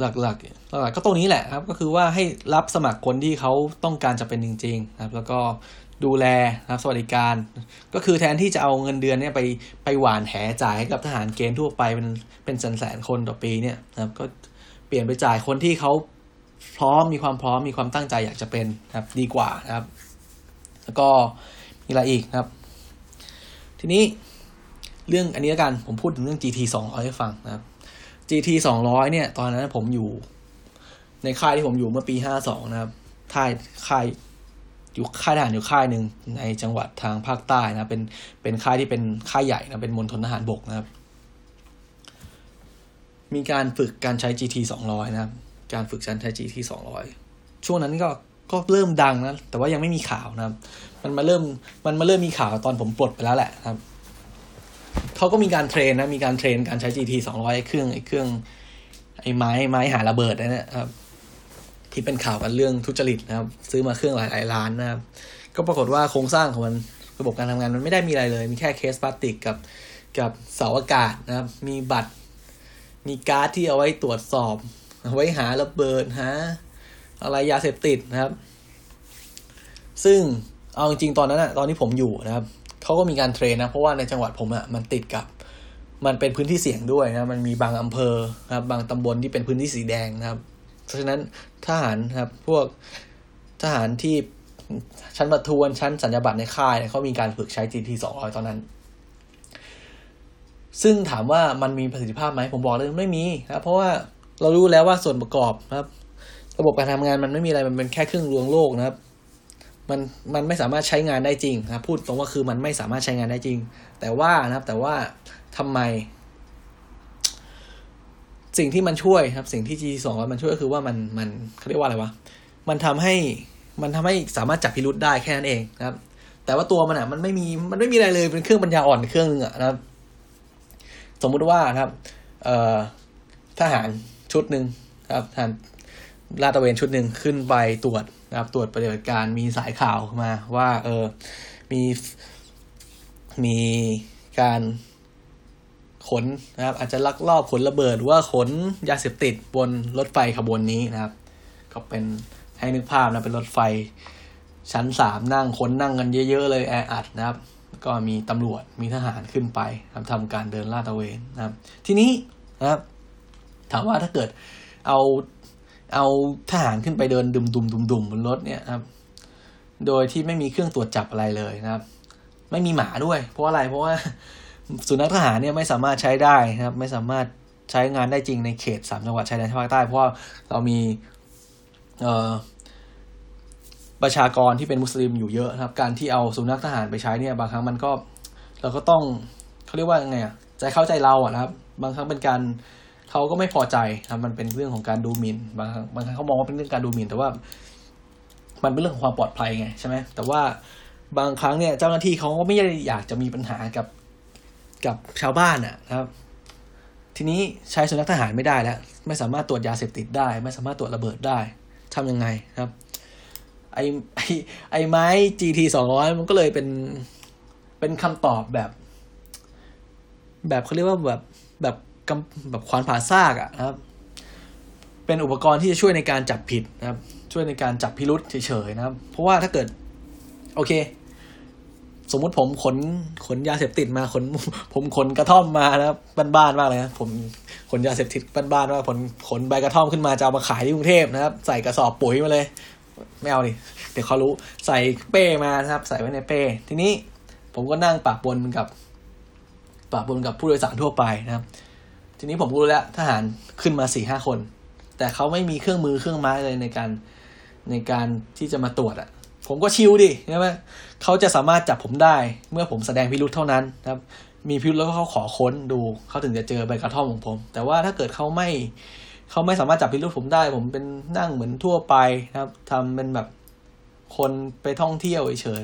หลักๆหลักๆก็ตรงนี้แหละครับ ก็คือว่าให้รับสมัครคนที่เขาต้องการจะเป็นจริง ๆ นะครับ แล้วก็ดูแลนะครับสวัสดิการ ก็คือแทนที่จะเอาเงินเดือนเนี่ยไปไปหวานแหจ่ายให้กับทหารเกณฑ์ทั่วไปเป็นเป็นแสนแสนคนต่อปีเนี่ยนะครับ ก็เปลี่ยนไปจ่ายคนที่เขาพร้อมมีความพร้อมมีความตั้งใจอยากจะเป็นนะครับ ดีกว่านะครับ แล้วก็ มีอะไรอีกนะครับ ทีนี้เรื่องอันนี้แล้วกัน ผมพูดถึงเรื่อง GT 200ให้ฟังนะครับ GT 200 เนี่ย ตอนนั้นผมอยู่ ในค่ายที่ผมอยู่เมื่อปี 52 นะครับค่ายค่ายอยู่ค่ายทหารอยู่ค่ายหนึ่งในจังหวัดทางภาคใต้นะเป็นเป็นค่ายที่เป็นค่ายใหญ่นะเป็นมณฑลทหารบกนะครับ มีการฝึกการใช้ GT 200 นะครับ การฝึกการใช้ GT 200 ช่วงนั้นก็ ก็เริ่มดังนะ แต่ว่ายังไม่มีข่าวนะครับ มันมาเริ่มมันมาเริ่มมีข่าวตอนผมปลดไปแล้วแหละครับเขาก็มีการเทรนนะ มีการเทรนการใช้ GT 200ไอ้เครื่องไอ้เครื่องไอ้ไม้ไม้หาระเบิดนะครับ ที่เป็นข่าวกันเรื่องทุจริตนะครับ ซื้อมาเครื่องหลายหลายล้านนะครับ ก็ปรากฏว่าโครงสร้างของมันระบบการทำงานมันไม่ได้มีอะไรเลย มีแค่เคสพลาสติกกับกับเสาอากาศนะครับ มีบัตร มีการ์ดที่เอาไว้ตรวจสอบ เอาไว้หาระเบิดหา อะไรยาเสพติดนะครับ ซึ่งเอาจริงตอนนั้นอะตอนที่ผมอยู่นะครับเขาก็มีการเทรนนะ เพราะว่าในจังหวัดผมอะมันติดกับ มันเป็นพื้นที่เสี่ยงด้วยนะมันมีบางอำเภอนะครับ บางตำบลที่เป็นพื้นที่สีแดงนะครับ เพราะฉะนั้นทหารครับ พวกทหารที่ชั้นประทวนชั้นสัญญาบัตรในค่ายเขามีการฝึกใช้ GT สองร้อยตอนนั้น ซึ่งถามว่ามันมีประสิทธิภาพไหมผมบอกเลยไม่มีนะเพราะว่าเรารู้แล้วว่าส่วนประกอบนะครับ ระบบการทำงานมันไม่มีอะไรมันเป็นแค่เครื่องลวงโลกนะครับ มันมันไม่สามารถใช้งานได้จริงนะพูดตรงว่าคือมันไม่สามารถใช้งานได้จริง แต่ว่านะครับ แต่ว่าทำไม สิ่งที่มันช่วยครับ สิ่งที่ G สองมันช่วยก็คือว่ามันมันเขาเรียกว่าอะไรวะมันทำให้มันทำให้สามารถจับพิรุษได้แค่นั้นเองนะครับ แต่ว่าตัวมันอะ มันไม่มีมันไม่มีอะไรเลยเป็นเครื่องปัญญาอ่อนเครื่องนึงอะนะครับ สมมุติว่านะครับ เอ่อทหารชุดหนึ่งครับทหาร ลาดตระเวนชุดหนึ่งขึ้นไปตรวจนะครับตรวจปฏิบัติการมีสายข่าวมาว่าเออมีมีการขนนะครับ อาจจะลักลอบขนระเบิดหรือว่าขนยาเสพติดบนรถไฟขบวนนี้นะครับ ก็เป็นให้นึกภาพนะเป็นรถไฟชั้นสามนั่งคนนั่งกันเยอะ ๆ เลยแออัดนะครับ ก็มีตำรวจมีทหารขึ้นไปทำทำการเดินลาดตระเวนนะครับ ทีนี้นะครับ ถามว่าถ้าเกิดเอา เอาทหารขึ้นไปเดินดุมดุมดุมดุมบนรถเนี่ยครับ โดยที่ไม่มีเครื่องตรวจจับอะไรเลยนะครับ ไม่มีหมาด้วย เพราะอะไร เพราะว่าสุนัขทหารเนี่ยไม่สามารถใช้ได้นะครับ ไม่สามารถใช้งานได้จริงในเขตสามจังหวัดชายแดนภาคใต้ เพราะเรามีเอ่อประชากรที่เป็นมุสลิมอยู่เยอะนะครับ การที่เอาสุนัขทหารไปใช้เนี่ย บางครั้งมันก็ เราก็ต้องเขาเรียกว่าไงอะใจเข้าใจเราอะนะครับ บางครั้งเป็นการ เขาก็ไม่พอใจครับมันเป็นเรื่องของการดูหมิน่นบางบางครั้งเขามองว่าเป็นเรื่องการดูหมิ่น แต่ว่า มันเป็นเรื่องของความปลอดภัยไงใช่ไหมแต่ว่าบางครั้งเนี่ยเจ้าหน้าที่เขาก็ไม่ได้อยากจะมีปัญหากับกับชาวบ้านอะนะครับ ทีนี้ใช้สุนัขทหารไม่ได้แล้ว ไม่สามารถตรวจยาเสพติดได้ ไม่สามารถตรวจระเบิดได้ทำยังไงครับ ไอไอไอไม้ GT สองร้อยมันก็เลยเป็นเป็นคำตอบแบบ แบบเขาเรียกว่าแบบแบบ แบบควานผ่าซากอะนะครับ เป็นอุปกรณ์ที่จะช่วยในการจับผิดนะครับ ช่วยในการจับพิรุษเฉยๆนะครับ เพราะว่าถ้าเกิด โอเค สมมุติผมขนขนยาเสพติดมาขนผมขนกระท่อมมานะครับบ้านๆมากเลยนะผมขนยาเสพติดบ้านๆว่าผลขนใบกระท่อมขึ้นมาจะเอามาขายที่กรุงเทพนะครับ ใส่กระสอบปุ๋ยมาเลยไม่เอาดิเดี๋ยวเขารู้ใส่เป้มานะครับ ใส่ไว้ในเป้ ทีนี้ผมก็นั่งปากบนกับปากบนกับผู้โดยสารทั่วไปนะครับ ทีนี้ผมรู้แล้วทหารขึ้นมาสี่ห้าคน แต่เขาไม่มีเครื่องมือเครื่องไม้เลยในการในการที่จะมาตรวจอะ่ะ ผมก็ชิวดิใช่ไหมเขาจะสามารถจับผมได้ เมื่อผมแสดงพิรุธเท่านั้นนะครับ มีพิรุธแล้วเขาขอค้นดูเขาถึงจะเจอใบกระท่อมของผม แต่ว่าถ้าเกิดเขาไม่เขาไม่สามารถจับพิรุธผมได้ ผมเป็นนั่งเหมือนทั่วไปนะครับทำเป็นแบบคนไปท่องเที่ยวเฉย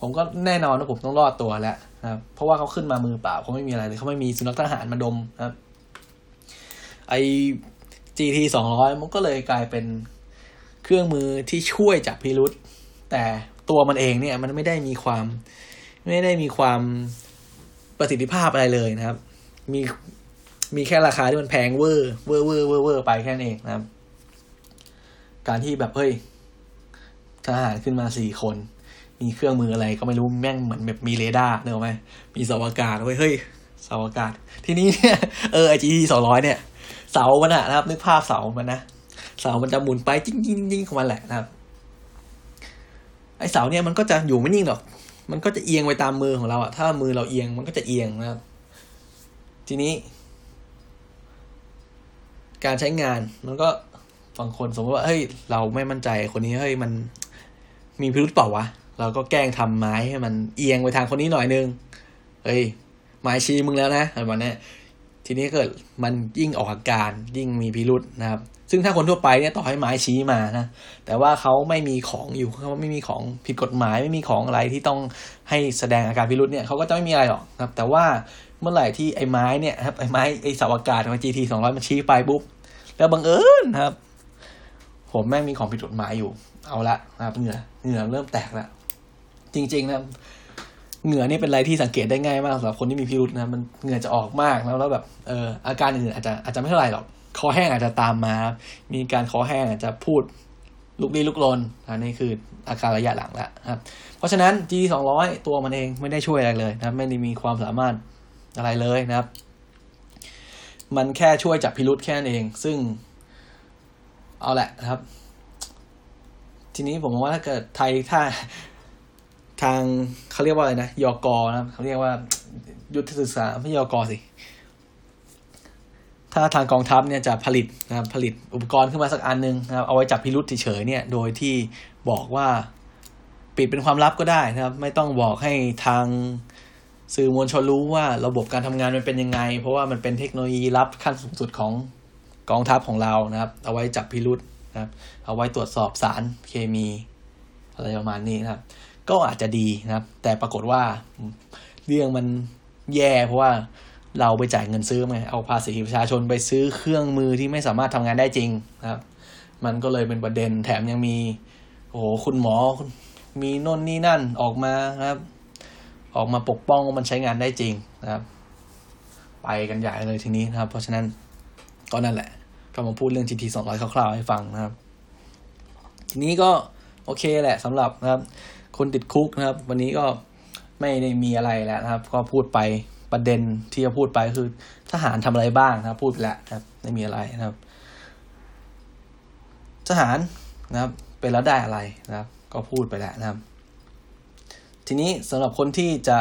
ผมก็แน่นอนว่าผมต้องรอดตัวแล้วนะครับ เพราะว่าเขาขึ้นมามือเปล่าเขาไม่มีอะไรเลยเขาไม่มีสุนัขทหารมาดมนะครับ ไอ GT สองร้อยมันก็เลยกลายเป็นเครื่องมือที่ช่วยจับพิรุธแต่ตัวมันเองเนี่ย มันไม่ได้มีความ ไม่ได้มีความประสิทธิภาพอะไรเลยนะครับ มีมีแค่ราคาที่มันแพงเวอร์เวอร์เวอร์เวอร์เวอร์ไปแค่นั้นเองนะครับ การที่แบบเฮ้ยทหารขึ้นมาสี่คน มีเครื่องมืออะไรก็ไม่รู้แม่งเหมือนแบบมีเรดาร์เนอะไหมมีเสาอากาศเว้ยเฮ้ยเสาอากาศ ทีนี้เนี่ยเออไอจีทีสองร้อยเนี่ย เสามันอะนะครับ นึกภาพเสามันนะเสามันจะหมุนไปจิ้งจิ้งจิ้งของมันแหละนะครับ ไอเสาเนี่ยมันก็จะอยู่ไม่นิ่งหรอก มันก็จะเอียงไปตามมือของเราอะถ้ามือเราเอียงมันก็จะเอียงนะครับ ทีนี้ การใช้งานมันก็บางคนสมมติว่าเฮ้ย เราไม่มั่นใจคนนี้เฮ้ยมันมีพิรุธเปล่าวะ เราก็แกล้งทำไม้ให้มันเอียงไปทางคนนี้หน่อยนึงเฮ้ยไม้ชี้มึงแล้วนะอะไรแบบนี้ทีนี้เกิดมันยิ่งออกอาการยิ่งมีพิรุธนะครับ ซึ่งถ้าคนทั่วไปเนี่ยต่อให้ไม้ชี้มานะ แต่ว่าเขาไม่มีของอยู่เขาไม่มีของผิดกฎหมายไม่มีของอะไรที่ต้องให้แสดงอาการพิรุธเนี่ยเขาก็จะไม่มีอะไรหรอกครับ แต่ว่าเมื่อไหร่ที่ไอ้ไม้เนี่ยครับไอ้ไม้ไอ้เสาอากาศของ GT สองร้อยมันชี้ไปปุ๊บแล้วบังเอิญครับ ผมแม่งมีของผิดกฎหมายอยู่ เอาละนะครับเหงื่อเหงื่อเริ่มแตกแล้ว จริง ๆ นะเหงื่อนี่เป็นอะไรที่สังเกตได้ง่ายมากสำหรับคนที่มีพิรุษนะมันเหงื่อจะออกมากแล้วแล้วแบบเอออาการอื่นอาจจะอาจจะไม่เท่าไหร่หรอกคอแห้งอาจจะตามมา มีการคอแห้งอาจจะพูดลุกลี้ลุกลนอันนี้คืออาการระยะหลังแล้วครับ เพราะฉะนั้น G สองร้อยตัวมันเองไม่ได้ช่วยอะไรเลยนะไม่ได้มีความสามารถอะไรเลยนะครับ มันแค่ช่วยจับพิรุษแค่นั้นเอง ซึ่งเอาแหละนะครับ ทีนี้ผมว่าถ้าเกิดไทยถ้า ทางเขาเรียกว่าอะไรนะยอกอนะเขาเรียกว่ายุทธศึกษาไม่ยอกอสิ ถ้าทางกองทัพเนี่ยจะผลิตนะครับผลิตอุปกรณ์ขึ้นมาสักอันนึงนะครับเอาไว้จับพิรุษเฉยๆเนี่ยโดยที่บอกว่าปิดเป็นความลับก็ได้นะครับ ไม่ต้องบอกให้ทางสื่อมวลชนรู้ว่าระบบการทำงานมันเป็นยังไง เพราะว่ามันเป็นเทคโนโลยีลับขั้นสูงสุดของกองทัพของเรานะครับ เอาไว้จับพิรุษนะครับ เอาไว้ตรวจสอบสารเคมี อะไรประมาณนี้นะครับ ก็อาจจะดีนะครับ แต่ปรากฏว่าเรื่องมันแย่เพราะว่าเราไปจ่ายเงินซื้อไงเอาภาษีประชาชนไปซื้อเครื่องมือที่ไม่สามารถทำงานได้จริงนะครับ มันก็เลยเป็นประเด็นแถมยังมี โอ้โหคุณหมอมีน่นนี่นั่นออกมาครับ ออกมาปกป้องว่ามันใช้งานได้จริงนะครับ ไปกันใหญ่เลยทีนี้นะครับ เพราะฉะนั้นก็นั่นแหละ ก็มาพูดเรื่อง GT 200คร่าวๆให้ฟังนะครับ ทีนี้ก็โอเคแหละสำหรับนะครับ คนติดคุกนะครับ วันนี้ก็ไม่ได้มีอะไรแล้วนะครับ ก็พูดไปประเด็นที่จะพูดไปคือทหารทำอะไรบ้างนะครับ พูดไปแล้วครับไม่มีอะไรนะครับ ทหารนะครับ เป็นแล้วได้อะไรนะครับ ก็พูดไปแล้วนะครับ ทีนี้สำหรับคนที่จะ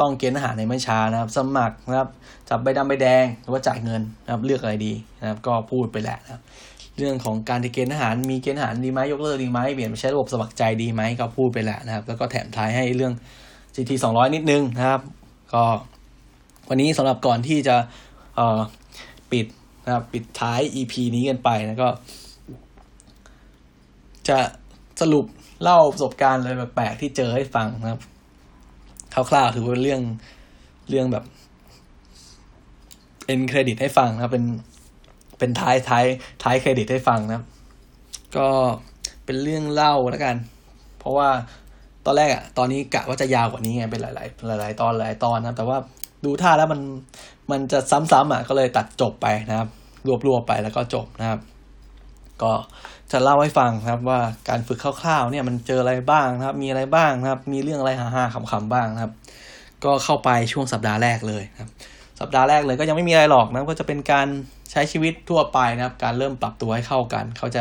ต้องเกณฑ์ทหารในไม่ช้านะครับ สมัครนะครับ จับใบดำใบแดงหรือว่าจ่ายเงินนะครับ เลือกอะไรดีนะครับ ก็พูดไปแล้วนะครับ เรื่องของการที่เกณฑ์ทหารมีเกณฑ์ทหารดีไหมยกเลิกดีไหมเปลี่ยนไปใช้ระบบสมัครใจดีไหมก็พูดไปแล้วนะครับ แล้วก็แถมท้ายให้เรื่อง GT 200 นิดนึงนะครับ ก็วันนี้สำหรับก่อนที่จะเอ่อปิดนะครับปิดท้าย EP นี้กันไปนะก็ จะสรุปเล่าประสบการณ์อะไรแปลกๆที่เจอให้ฟังนะครับคร่าวๆถือว่าเป็นเรื่องเรื่องแบบเอ็นเครดิตให้ฟังนะครับเป็น เป็นท้ายท้ายท้ายเครดิตให้ฟังนะครับก็เป็นเรื่องเล่าแล้วกัน เพราะว่าตอนแรกอะตอนนี้กะว่าจะยาวกว่านี้ไงเป็นหลาย ๆ หลาย ๆ ตอนหลายตอนนะแต่ว่าดูท่าแล้วมันมันจะซ้ำๆอะก็เลยตัดจบไปนะครับ รวบๆไปแล้วก็จบนะครับ ก็จะเล่าให้ฟังนะครับว่าการฝึกคร่าวๆเนี่ยมันเจออะไรบ้างนะครับ มีอะไรบ้างนะครับ มีเรื่องอะไรฮาๆขำๆบ้างนะครับ ก็เข้าไปช่วงสัปดาห์แรกเลยนะครับ สัปดาห์แรกเลยก็ยังไม่มีอะไรหรอกนะก็จะเป็นการใช้ชีวิตทั่วไปนะครับ การเริ่มปรับตัวให้เข้ากัน เขาจะ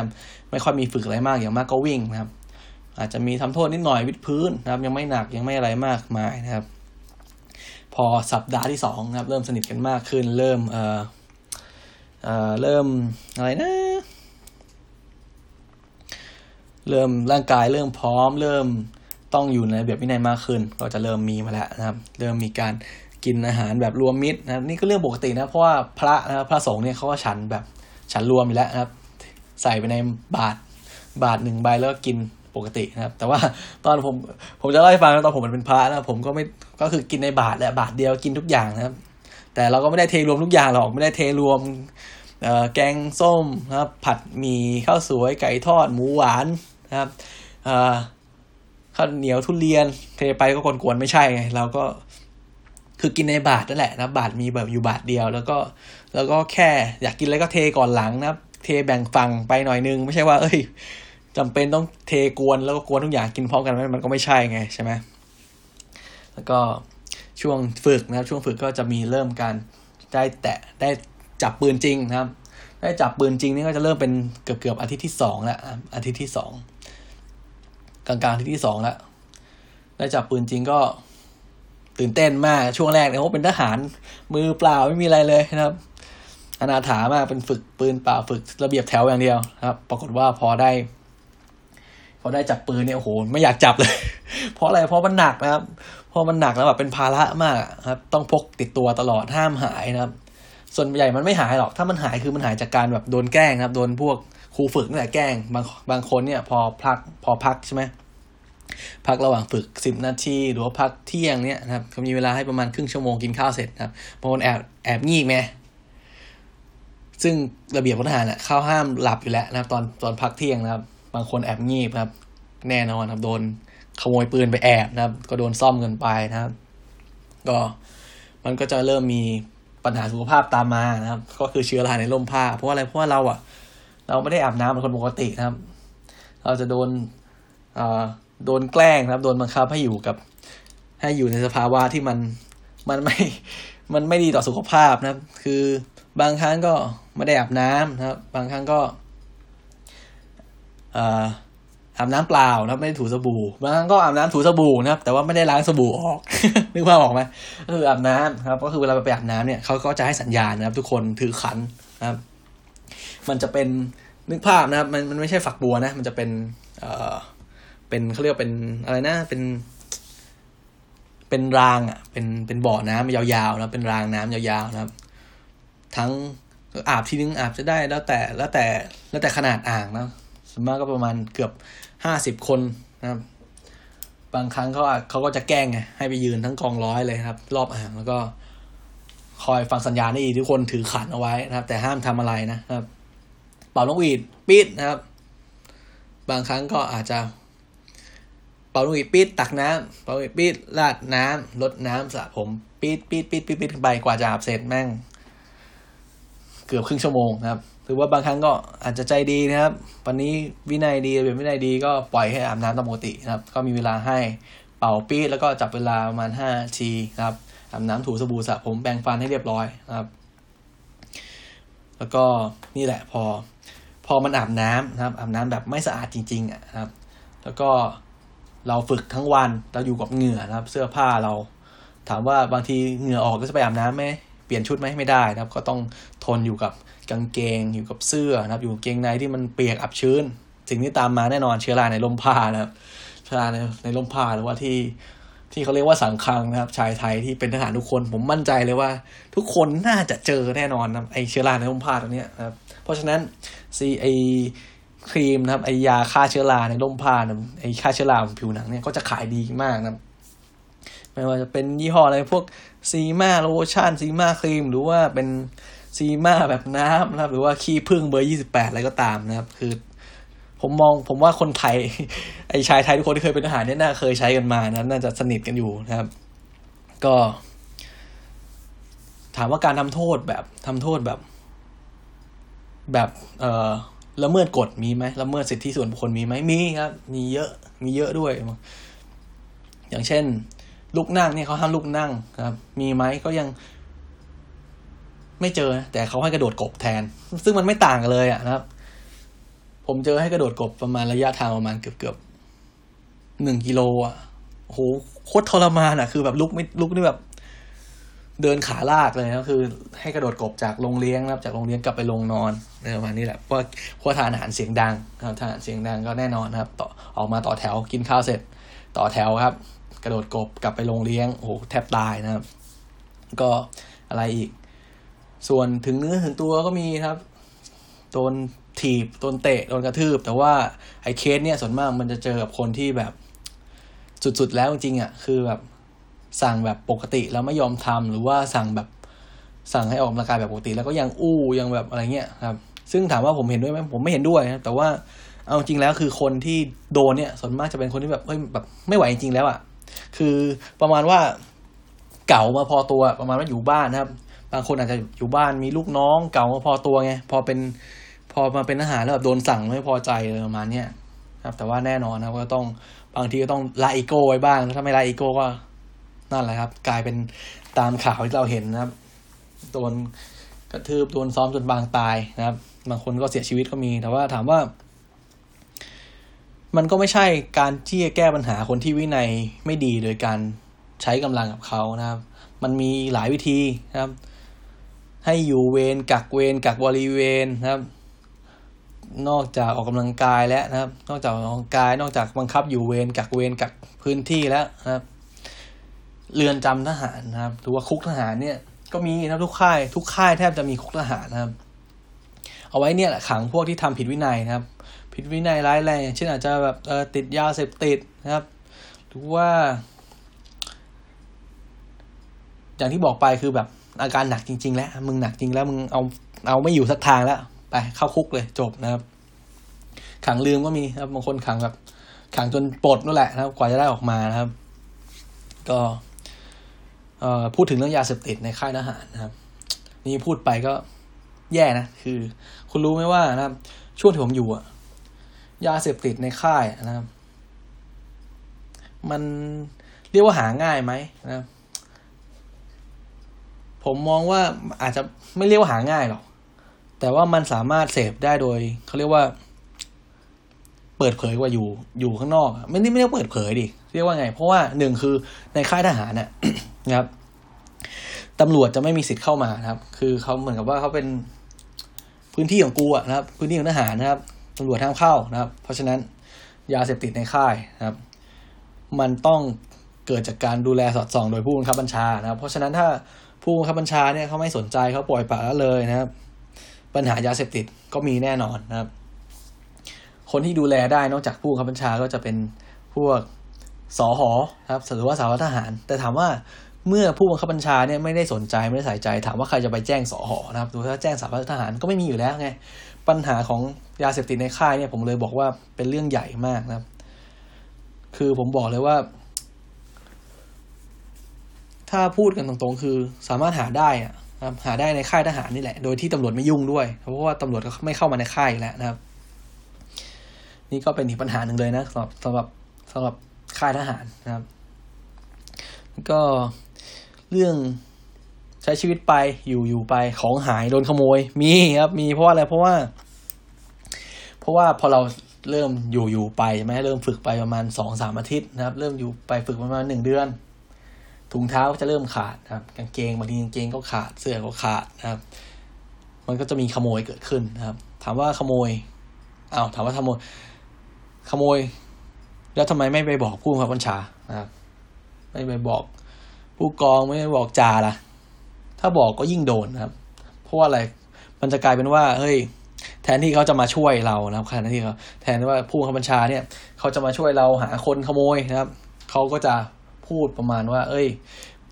ไม่ค่อยมีฝึกอะไรมากอย่างมากก็วิ่งนะครับ อาจจะมีทำโทษนิดหน่อยวิดพื้นนะครับ ยังไม่หนักยังไม่อะไรมากมายนะครับ พอสัปดาห์ที่สองนะครับ เริ่มสนิทกันมากขึ้น เริ่มเอ่อเอ่อเริ่มอะไรนะ เริ่มร่างกายเริ่มพร้อม เริ่มต้องอยู่ในแบบวินัยมากขึ้น ก็จะเริ่มมีมาแล้วนะครับ เริ่มมีการ กินอาหารแบบรวมมิตรนะครับนี่ก็เรื่องปกตินะเพราะว่าพระนะครับพระสงฆ์เนี่ยเขาก็ฉันแบบฉันรวมอยู่แล้วนะครับ ใส่ไปในบาตรบาตรหนึ่งใบแล้วก็กินปกตินะครับ แต่ว่าตอนผมผมจะเล่าให้ฟังตอนผมมันเป็นพระนะผมก็ไม่ก็คือกินในบาตรแหละบาตรเดียวกินทุกอย่างนะครับ แต่เราก็ไม่ได้เทรวมทุกอย่างหรอกไม่ได้เทรวมแกงส้มนะครับ ผัดหมี่ข้าวสวยไก่ทอดหมูหวานนะครับข้าวเหนียวทุเรียนเทไปก็กวนๆไม่ใช่ไงเราก็ คือกินในบาทนั่นแหละนะบาทมีแบบอยู่บาทเดียว แล้วก็แล้วก็แค่อยากกินอะไรก็เทก่อนหลังนะเทแบ่งฝั่งไปหน่อยนึง ไม่ใช่ว่า เอ้ยจำเป็นต้องเทกวนแล้วก็กวนทุกอย่างกินพร้อมกันมันก็ไม่ใช่ไงใช่ไหมแล้วก็ช่วงฝึกนะครับ ช่วงฝึกก็จะมีเริ่มการได้แตะได้จับปืนจริงนะครับ ได้จับปืนจริงนี่ก็จะเริ่มเป็นเกือบเกือบอาทิตย์ที่สองแล้วอาทิตย์ที่สองกลางกลางอาทิตย์ที่สองแล้วได้จับปืนจริงก็ ตื่นเต้นมากช่วงแรกเนี่ยโอ้เป็นทหารมือเปล่าไม่มีอะไรเลยนะครับอนาถามากเป็นฝึกปืนเปล่าฝึกระเบียบแถวอย่างเดียวครับ ปรากฏว่าพอได้ พอได้จับปืนเนี่ยโอ้โหไม่อยากจับเลย เพราะอะไรเพราะมันหนักนะครับเพราะมันหนักแล้วแบบเป็นภาระมากครับ ต้องพกติดตัวตลอดห้ามหายนะครับ ส่วนใหญ่มันไม่หายหรอกถ้ามันหายคือมันหายจากการแบบโดนแกล้งครับ โดนพวกครูฝึกนี่แหละแกล้งบางบางคนเนี่ย พอพักพอพักใช่ไหม พักระหว่างฝึกสิบนาทีหรือว่าพักเที่ยงเนี่ยนะครับเขามีเวลาให้ประมาณครึ่งชั่วโมงกินข้าวเสร็จนะครับบางคนแอบแอบงีบไหมซึ่งระเบียบพลทหารอะเข้าห้ามหลับอยู่แล้วนะครับ ตอนตอนพักเที่ยงนะครับ บางคนแอบงีบนะครับ แน่นอนครับโดนขโมยปืนไปแอบนะครับ ก็โดนซ่อมเงินไปนะครับ ก็มันก็จะเริ่มมีปัญหาสุขภาพตามมานะครับ ก็คือเชื้อราในร่มผ้า เพราะอะไรเพราะว่าเราอะ เราไม่ได้อาบน้ำเป็นคนปกตินะครับ เราจะโดนอ่า โดนแกล้งครับ โดนบังคับให้อยู่กับ ให้อยู่ในสภาวะที่มันมันไม่มันไม่ดีต่อสุขภาพนะครับ คือบางครั้งก็ไม่ได้อาบน้ำนะครับ บางครั้งก็อาบน้ำเปล่านะไม่ได้ถูสบู่บางครั้งก็อาบน้ำถูสบู่นะครับ แต่ว่าไม่ได้ล้างสบู่ออก นึกภาพออกไหมก็คืออาบน้ำครับ ก็คือเวลาไปอาบน้ำเนี่ยเขาก็จะให้สัญญาณนะครับ ทุกคนถือขันนะครับ มันจะเป็นนึกภาพนะครับ มันมันไม่ใช่ฝักบัวนะ มันจะเป็น เอ่อ เป็นเขาเรียกเป็นอะไรนะ เป็น เป็นรางอะ เป็นเป็นบ่อน้ำยาวๆนะเป็นรางน้ำยาวๆนะครับ ทั้งอาบทีนึงอาบจะได้แล้วแต่แล้วแต่แล้วแต่ขนาดอ่างนะส่วนมากก็ประมาณเกือบห้าสิบคนนะครับ บางครั้งเขาเขาก็จะแกล้งไงให้ไปยืนทั้งกองร้อยเลยครับ รอบอ่างแล้วก็ คอยฟังสัญญาณได้ดีทุกคนถือขันเอาไว้นะครับ แต่ห้ามทำอะไรนะครับ เป่าลูกหวีดปิดนะครับ บางครั้งก็อาจจะ เป่าลูกหวีดปิดตักน้ำเป่าลูกหวีดปิดราดน้ำลดน้ำสระผมปิดปิดปิดปิดปิดไปกว่าจะอาบเสร็จแม่ง เกือบครึ่งชั่วโมงนะครับหรือว่าบางครั้งก็อาจจะใจดีนะครับ วันนี้วินัยดีเป็นวินัยดีก็ปล่อยให้อาบน้ำตามปกตินะครับ ก็มีเวลาให้เป่าปีดแล้วก็จับเวลาประมาณห้าทีนะครับอาบน้ำถูสบู่สระผมแปรงฟันให้เรียบร้อยนะครับ แล้วก็นี่แหละพอ พอมันอาบน้ำนะครับอาบน้ำแบบไม่สะอาดจริงๆอะนะครับ แล้วก็ เราฝึกทั้งวันเราอยู่กับเหงื่อนะครับ เสื้อผ้าเราถามว่าบางทีเหงื่อออกก็จะไปอาบน้ำไหมเปลี่ยนชุดไหมไม่ได้นะครับ ก็ต้องทนอยู่กับกางเกง อยู่กับเสื้อนะครับ อยู่กางเกงในที่มันเปียกอับชื้น สิ่งที่ตามมาแน่นอนเชื้อราในร่มผ้านะครับเชื้อราในในร่มผ้าหรือว่าที่ที่เขาเรียกว่าสังคังนะครับ ชายไทยที่เป็นทหารทุกคน ผมมั่นใจเลยว่า ทุกคนน่าจะเจอแน่นอนนะไอเชื้อราในร่มผ้าตรงนี้นะครับ เพราะฉะนั้นซีไอ ครีมนะครับไอยาฆ่าเชื้อราในร่มผ้านะไอฆ่าเชื้อราของผิวหนังเนี่ยก็จะขายดีมากนะครับไม่ว่าจะเป็นยี่ห้ออะไรพวกซีมาโลชั่นซีมาครีม หรือว่าเป็นซีมาแบบน้ำนะครับ หรือว่าขี้พึ่งเบอร์ยี่สิบแปดอะไรก็ตามนะครับ คือ ผมมองผมว่าคนไทย ไอชายไทยทุกคนที่เคยเป็นทหารเนี่ยน่าเคยใช้กันมานะน่าจะสนิทกันอยู่นะครับ ก็ ถามว่าการทำโทษแบบทำโทษแบบ แบบ เอ่อ ละเมิดกฎมีไหมละเมิดสิทธิส่วนบุคคลมีไหมมีครับ มีเยอะมีเยอะด้วย อย่างเช่นลุกนั่งเนี่ยเขาห้ามลุกนั่งครับ มีไหมก็ยัง ไม่เจอ แต่เขาให้กระโดดกบแทน ซึ่งมันไม่ต่างกันเลยอะนะครับ ผมเจอให้กระโดดกบประมาณระยะทางประมาณเกือบเกือบหนึ่งกิโลอะโหโคตรทรมานอะ คือแบบลุกไม่ลุกนี่แบบ เดินขาลากเลยนะคือ ให้กระโดดกบจากโรงเลี้ยงนะครับจากโรงเลี้ยงกลับไปโรงนอนในประมาณนี้แหละเพราะเพราะทานอาหารเสียงดังครับทานอาหารเสียงดังก็แน่นอนนะครับ ต่อออกมาต่อแถวกินข้าวเสร็จ ต่อแถวครับ กระโดดกบกลับไปโรงเลี้ยงโอ้โหแทบตายนะครับ ก็อะไรอีก ส่วนถึงเนื้อถึงตัวก็มีครับโดนถีบโดนเตะโดนกระทืบ แต่ว่าไอ้เคสเนี่ยส่วนมากมันจะเจอกับคนที่แบบสุดๆแล้วจริงๆอะคือแบบ สั่งแบบปกติแล้วไม่ยอมทำหรือว่าสั่งแบบสั่งให้ออกกำลังกายแบบปกติ แล้วก็ยังอู้ยังแบบอะไรเงี้ยครับ ซึ่งถามว่าผมเห็นด้วยไหมผมไม่เห็นด้วยนะแต่ว่าเอาจริงแล้วคือคนที่โดนเนี่ยส่วนมากจะเป็นคนที่แบบเฮ้ยแบบไม่ไหวจริงแล้วอะคือประมาณว่าเก่ามาพอตัวประมาณว่าอยู่บ้านนะครับ บางคนอาจจะอยู่บ้านมีลูกน้อง เก่ามาพอตัวไงพอเป็นพอมาเป็นทหารแล้วแบบโดนสั่งไม่พอใจเลยประมาณเนี้ยครับ แต่ว่าแน่นอนนะก็ต้องบางทีก็ต้องละอีโก้ไว้บ้างถ้าไม่ละอีโก้ก็ นั่นแหละครับ กลายเป็นตามข่าวที่เราเห็นนะครับ โดนกระทืบโดนซ้อมจนบางตายนะครับ บางคนก็เสียชีวิตก็มี แต่ว่าถามว่า มันก็ไม่ใช่การที่จะแก้ปัญหาคนที่วินัยไม่ดีโดยการใช้กำลังกับเขานะครับ มันมีหลายวิธีนะครับ ให้อยู่เวรกักเวรกักบริเวณนะครับ นอกจากออกกำลังกายแล้วนะครับ นอกจากออกกำลังกาย นอกจากบังคับอยู่เวรกักเวรกักพื้นที่แล้วนะครับ เรือนจำทหารนะครับหรือว่าคุกทหารเนี่ยก็มีนะครับทุกค่าย ทุกค่ายแทบจะมีคุกทหารนะครับ เอาไว้เนี่ยแหละขังพวกที่ทำผิดวินัยนะครับ ผิดวินัยร้ายแรง เช่นอาจจะแบบเออติดยาเสพติดนะครับ หรือว่า อย่างที่บอกไปคือแบบอาการหนักจริง ๆ แล้ว มึงหนักจริงแล้วมึงเอาเอาไม่อยู่สักทางแล้วไปเข้าคุกเลยจบนะครับ ขังลืมก็มีครับบางคนขังแบบขังจนปลดนั่นแหละนะครับ กว่าจะได้ออกมานะครับ ก็ พูดถึงเรื่องยาเสพติดในค่ายทหารนะครับ นี่พูดไปก็แย่นะ คือ คุณรู้ไหมว่านะครับ ช่วงที่ผมอยู่อะยาเสพติดในค่ายนะครับ มันเรียกว่าหาง่ายไหมนะครับผมมองว่าอาจจะไม่เรียกว่าหาง่ายหรอก แต่ว่ามันสามารถเสพได้โดยเขาเรียกว่า เปิดเผยกว่าอยู่อยู่ข้างนอก ไม่ได้ไม่ได้เปิดเผยดิ เรียกว่าไง เพราะว่าหนึ่งคือในค่ายทหารเนี่ยนะครับตำรวจจะไม่มีสิทธิ์เข้ามานะครับ คือเขาเหมือนกับว่าเขาเป็นพื้นที่ของกูอะนะครับ พื้นที่ของทหารนะครับตำรวจห้ามเข้านะครับ เพราะฉะนั้นยาเสพติดในค่ายนะครับ มันต้องเกิดจากการดูแลสอดส่อง โดยผู้บังคับบัญชานะครับ เพราะฉะนั้นถ้าผู้บังคับบัญชาเนี่ยเขาไม่สนใจเขาปล่อยปละละเลยนะครับ ปัญหายาเสพติดก็มีแน่นอนนะครับ คนที่ดูแลได้นอกจากผู้บังคับบัญชาก็จะเป็นพวก สอหอครับหรือว่าสารวัตรทหาร แต่ถามว่าเมื่อผู้บังคับบัญชาเนี่ยไม่ได้สนใจไม่ได้ใส่ใจ ถามว่าใครจะไปแจ้งสอหอนะครับหรือถ้าแจ้งสารวัตรทหารก็ไม่มีอยู่แล้วไงปัญหาของยาเสพติดในค่ายเนี่ยผมเลยบอกว่าเป็นเรื่องใหญ่มากนะครับ คือผมบอกเลยว่า ถ้าพูดกันตรงๆ คือสามารถหาได้อะครับหาได้ในค่ายทหารนี่แหละ โดยที่ตำรวจไม่ยุ่งด้วย เพราะว่าตำรวจก็ไม่เข้ามาในค่ายแล้วนะครับ นี่ก็เป็นอีกปัญหาหนึ่งเลยนะสำหรับสำหรับสำหรับ ค่ายทหารนะครับ ก็เรื่องใช้ชีวิตไปอยู่อยู่ไปของหายโดนขโมย มีครับ มีเพราะว่าอะไรเพราะว่า เพราะว่าพอเราเริ่มอยู่อยู่ไปใช่ไหมเริ่มฝึกไปประมาณสองสามอาทิตย์นะครับ เริ่มอยู่ไปฝึกประมาณหนึ่งเดือนถุงเท้าจะเริ่มขาดนะครับ กางเกงบางทีกางเกงก็ขาดเสื้อก็ขาดนะครับ มันก็จะมีขโมยเกิดขึ้นนะครับ ถามว่าขโมยอ้าวถามว่าขโมยขโมย แล้วทำไมไม่ไปบอกผู้บังคับบัญชานะครับ ไม่ไปบอก ผู้กองไม่ไปบอกจ่าล่ะ ถ้าบอกก็ยิ่งโดนนะครับ เพราะว่าอะไรมันจะกลายเป็นว่า เฮ้ย แทนที่เขาจะมาช่วยเรานะครับแทนที่เขาแทนที่ว่าผู้บังคับบัญชาเนี่ย เขาจะมาช่วยเราหาคนขโมยนะครับ เขาก็จะพูดประมาณว่า เอ้ย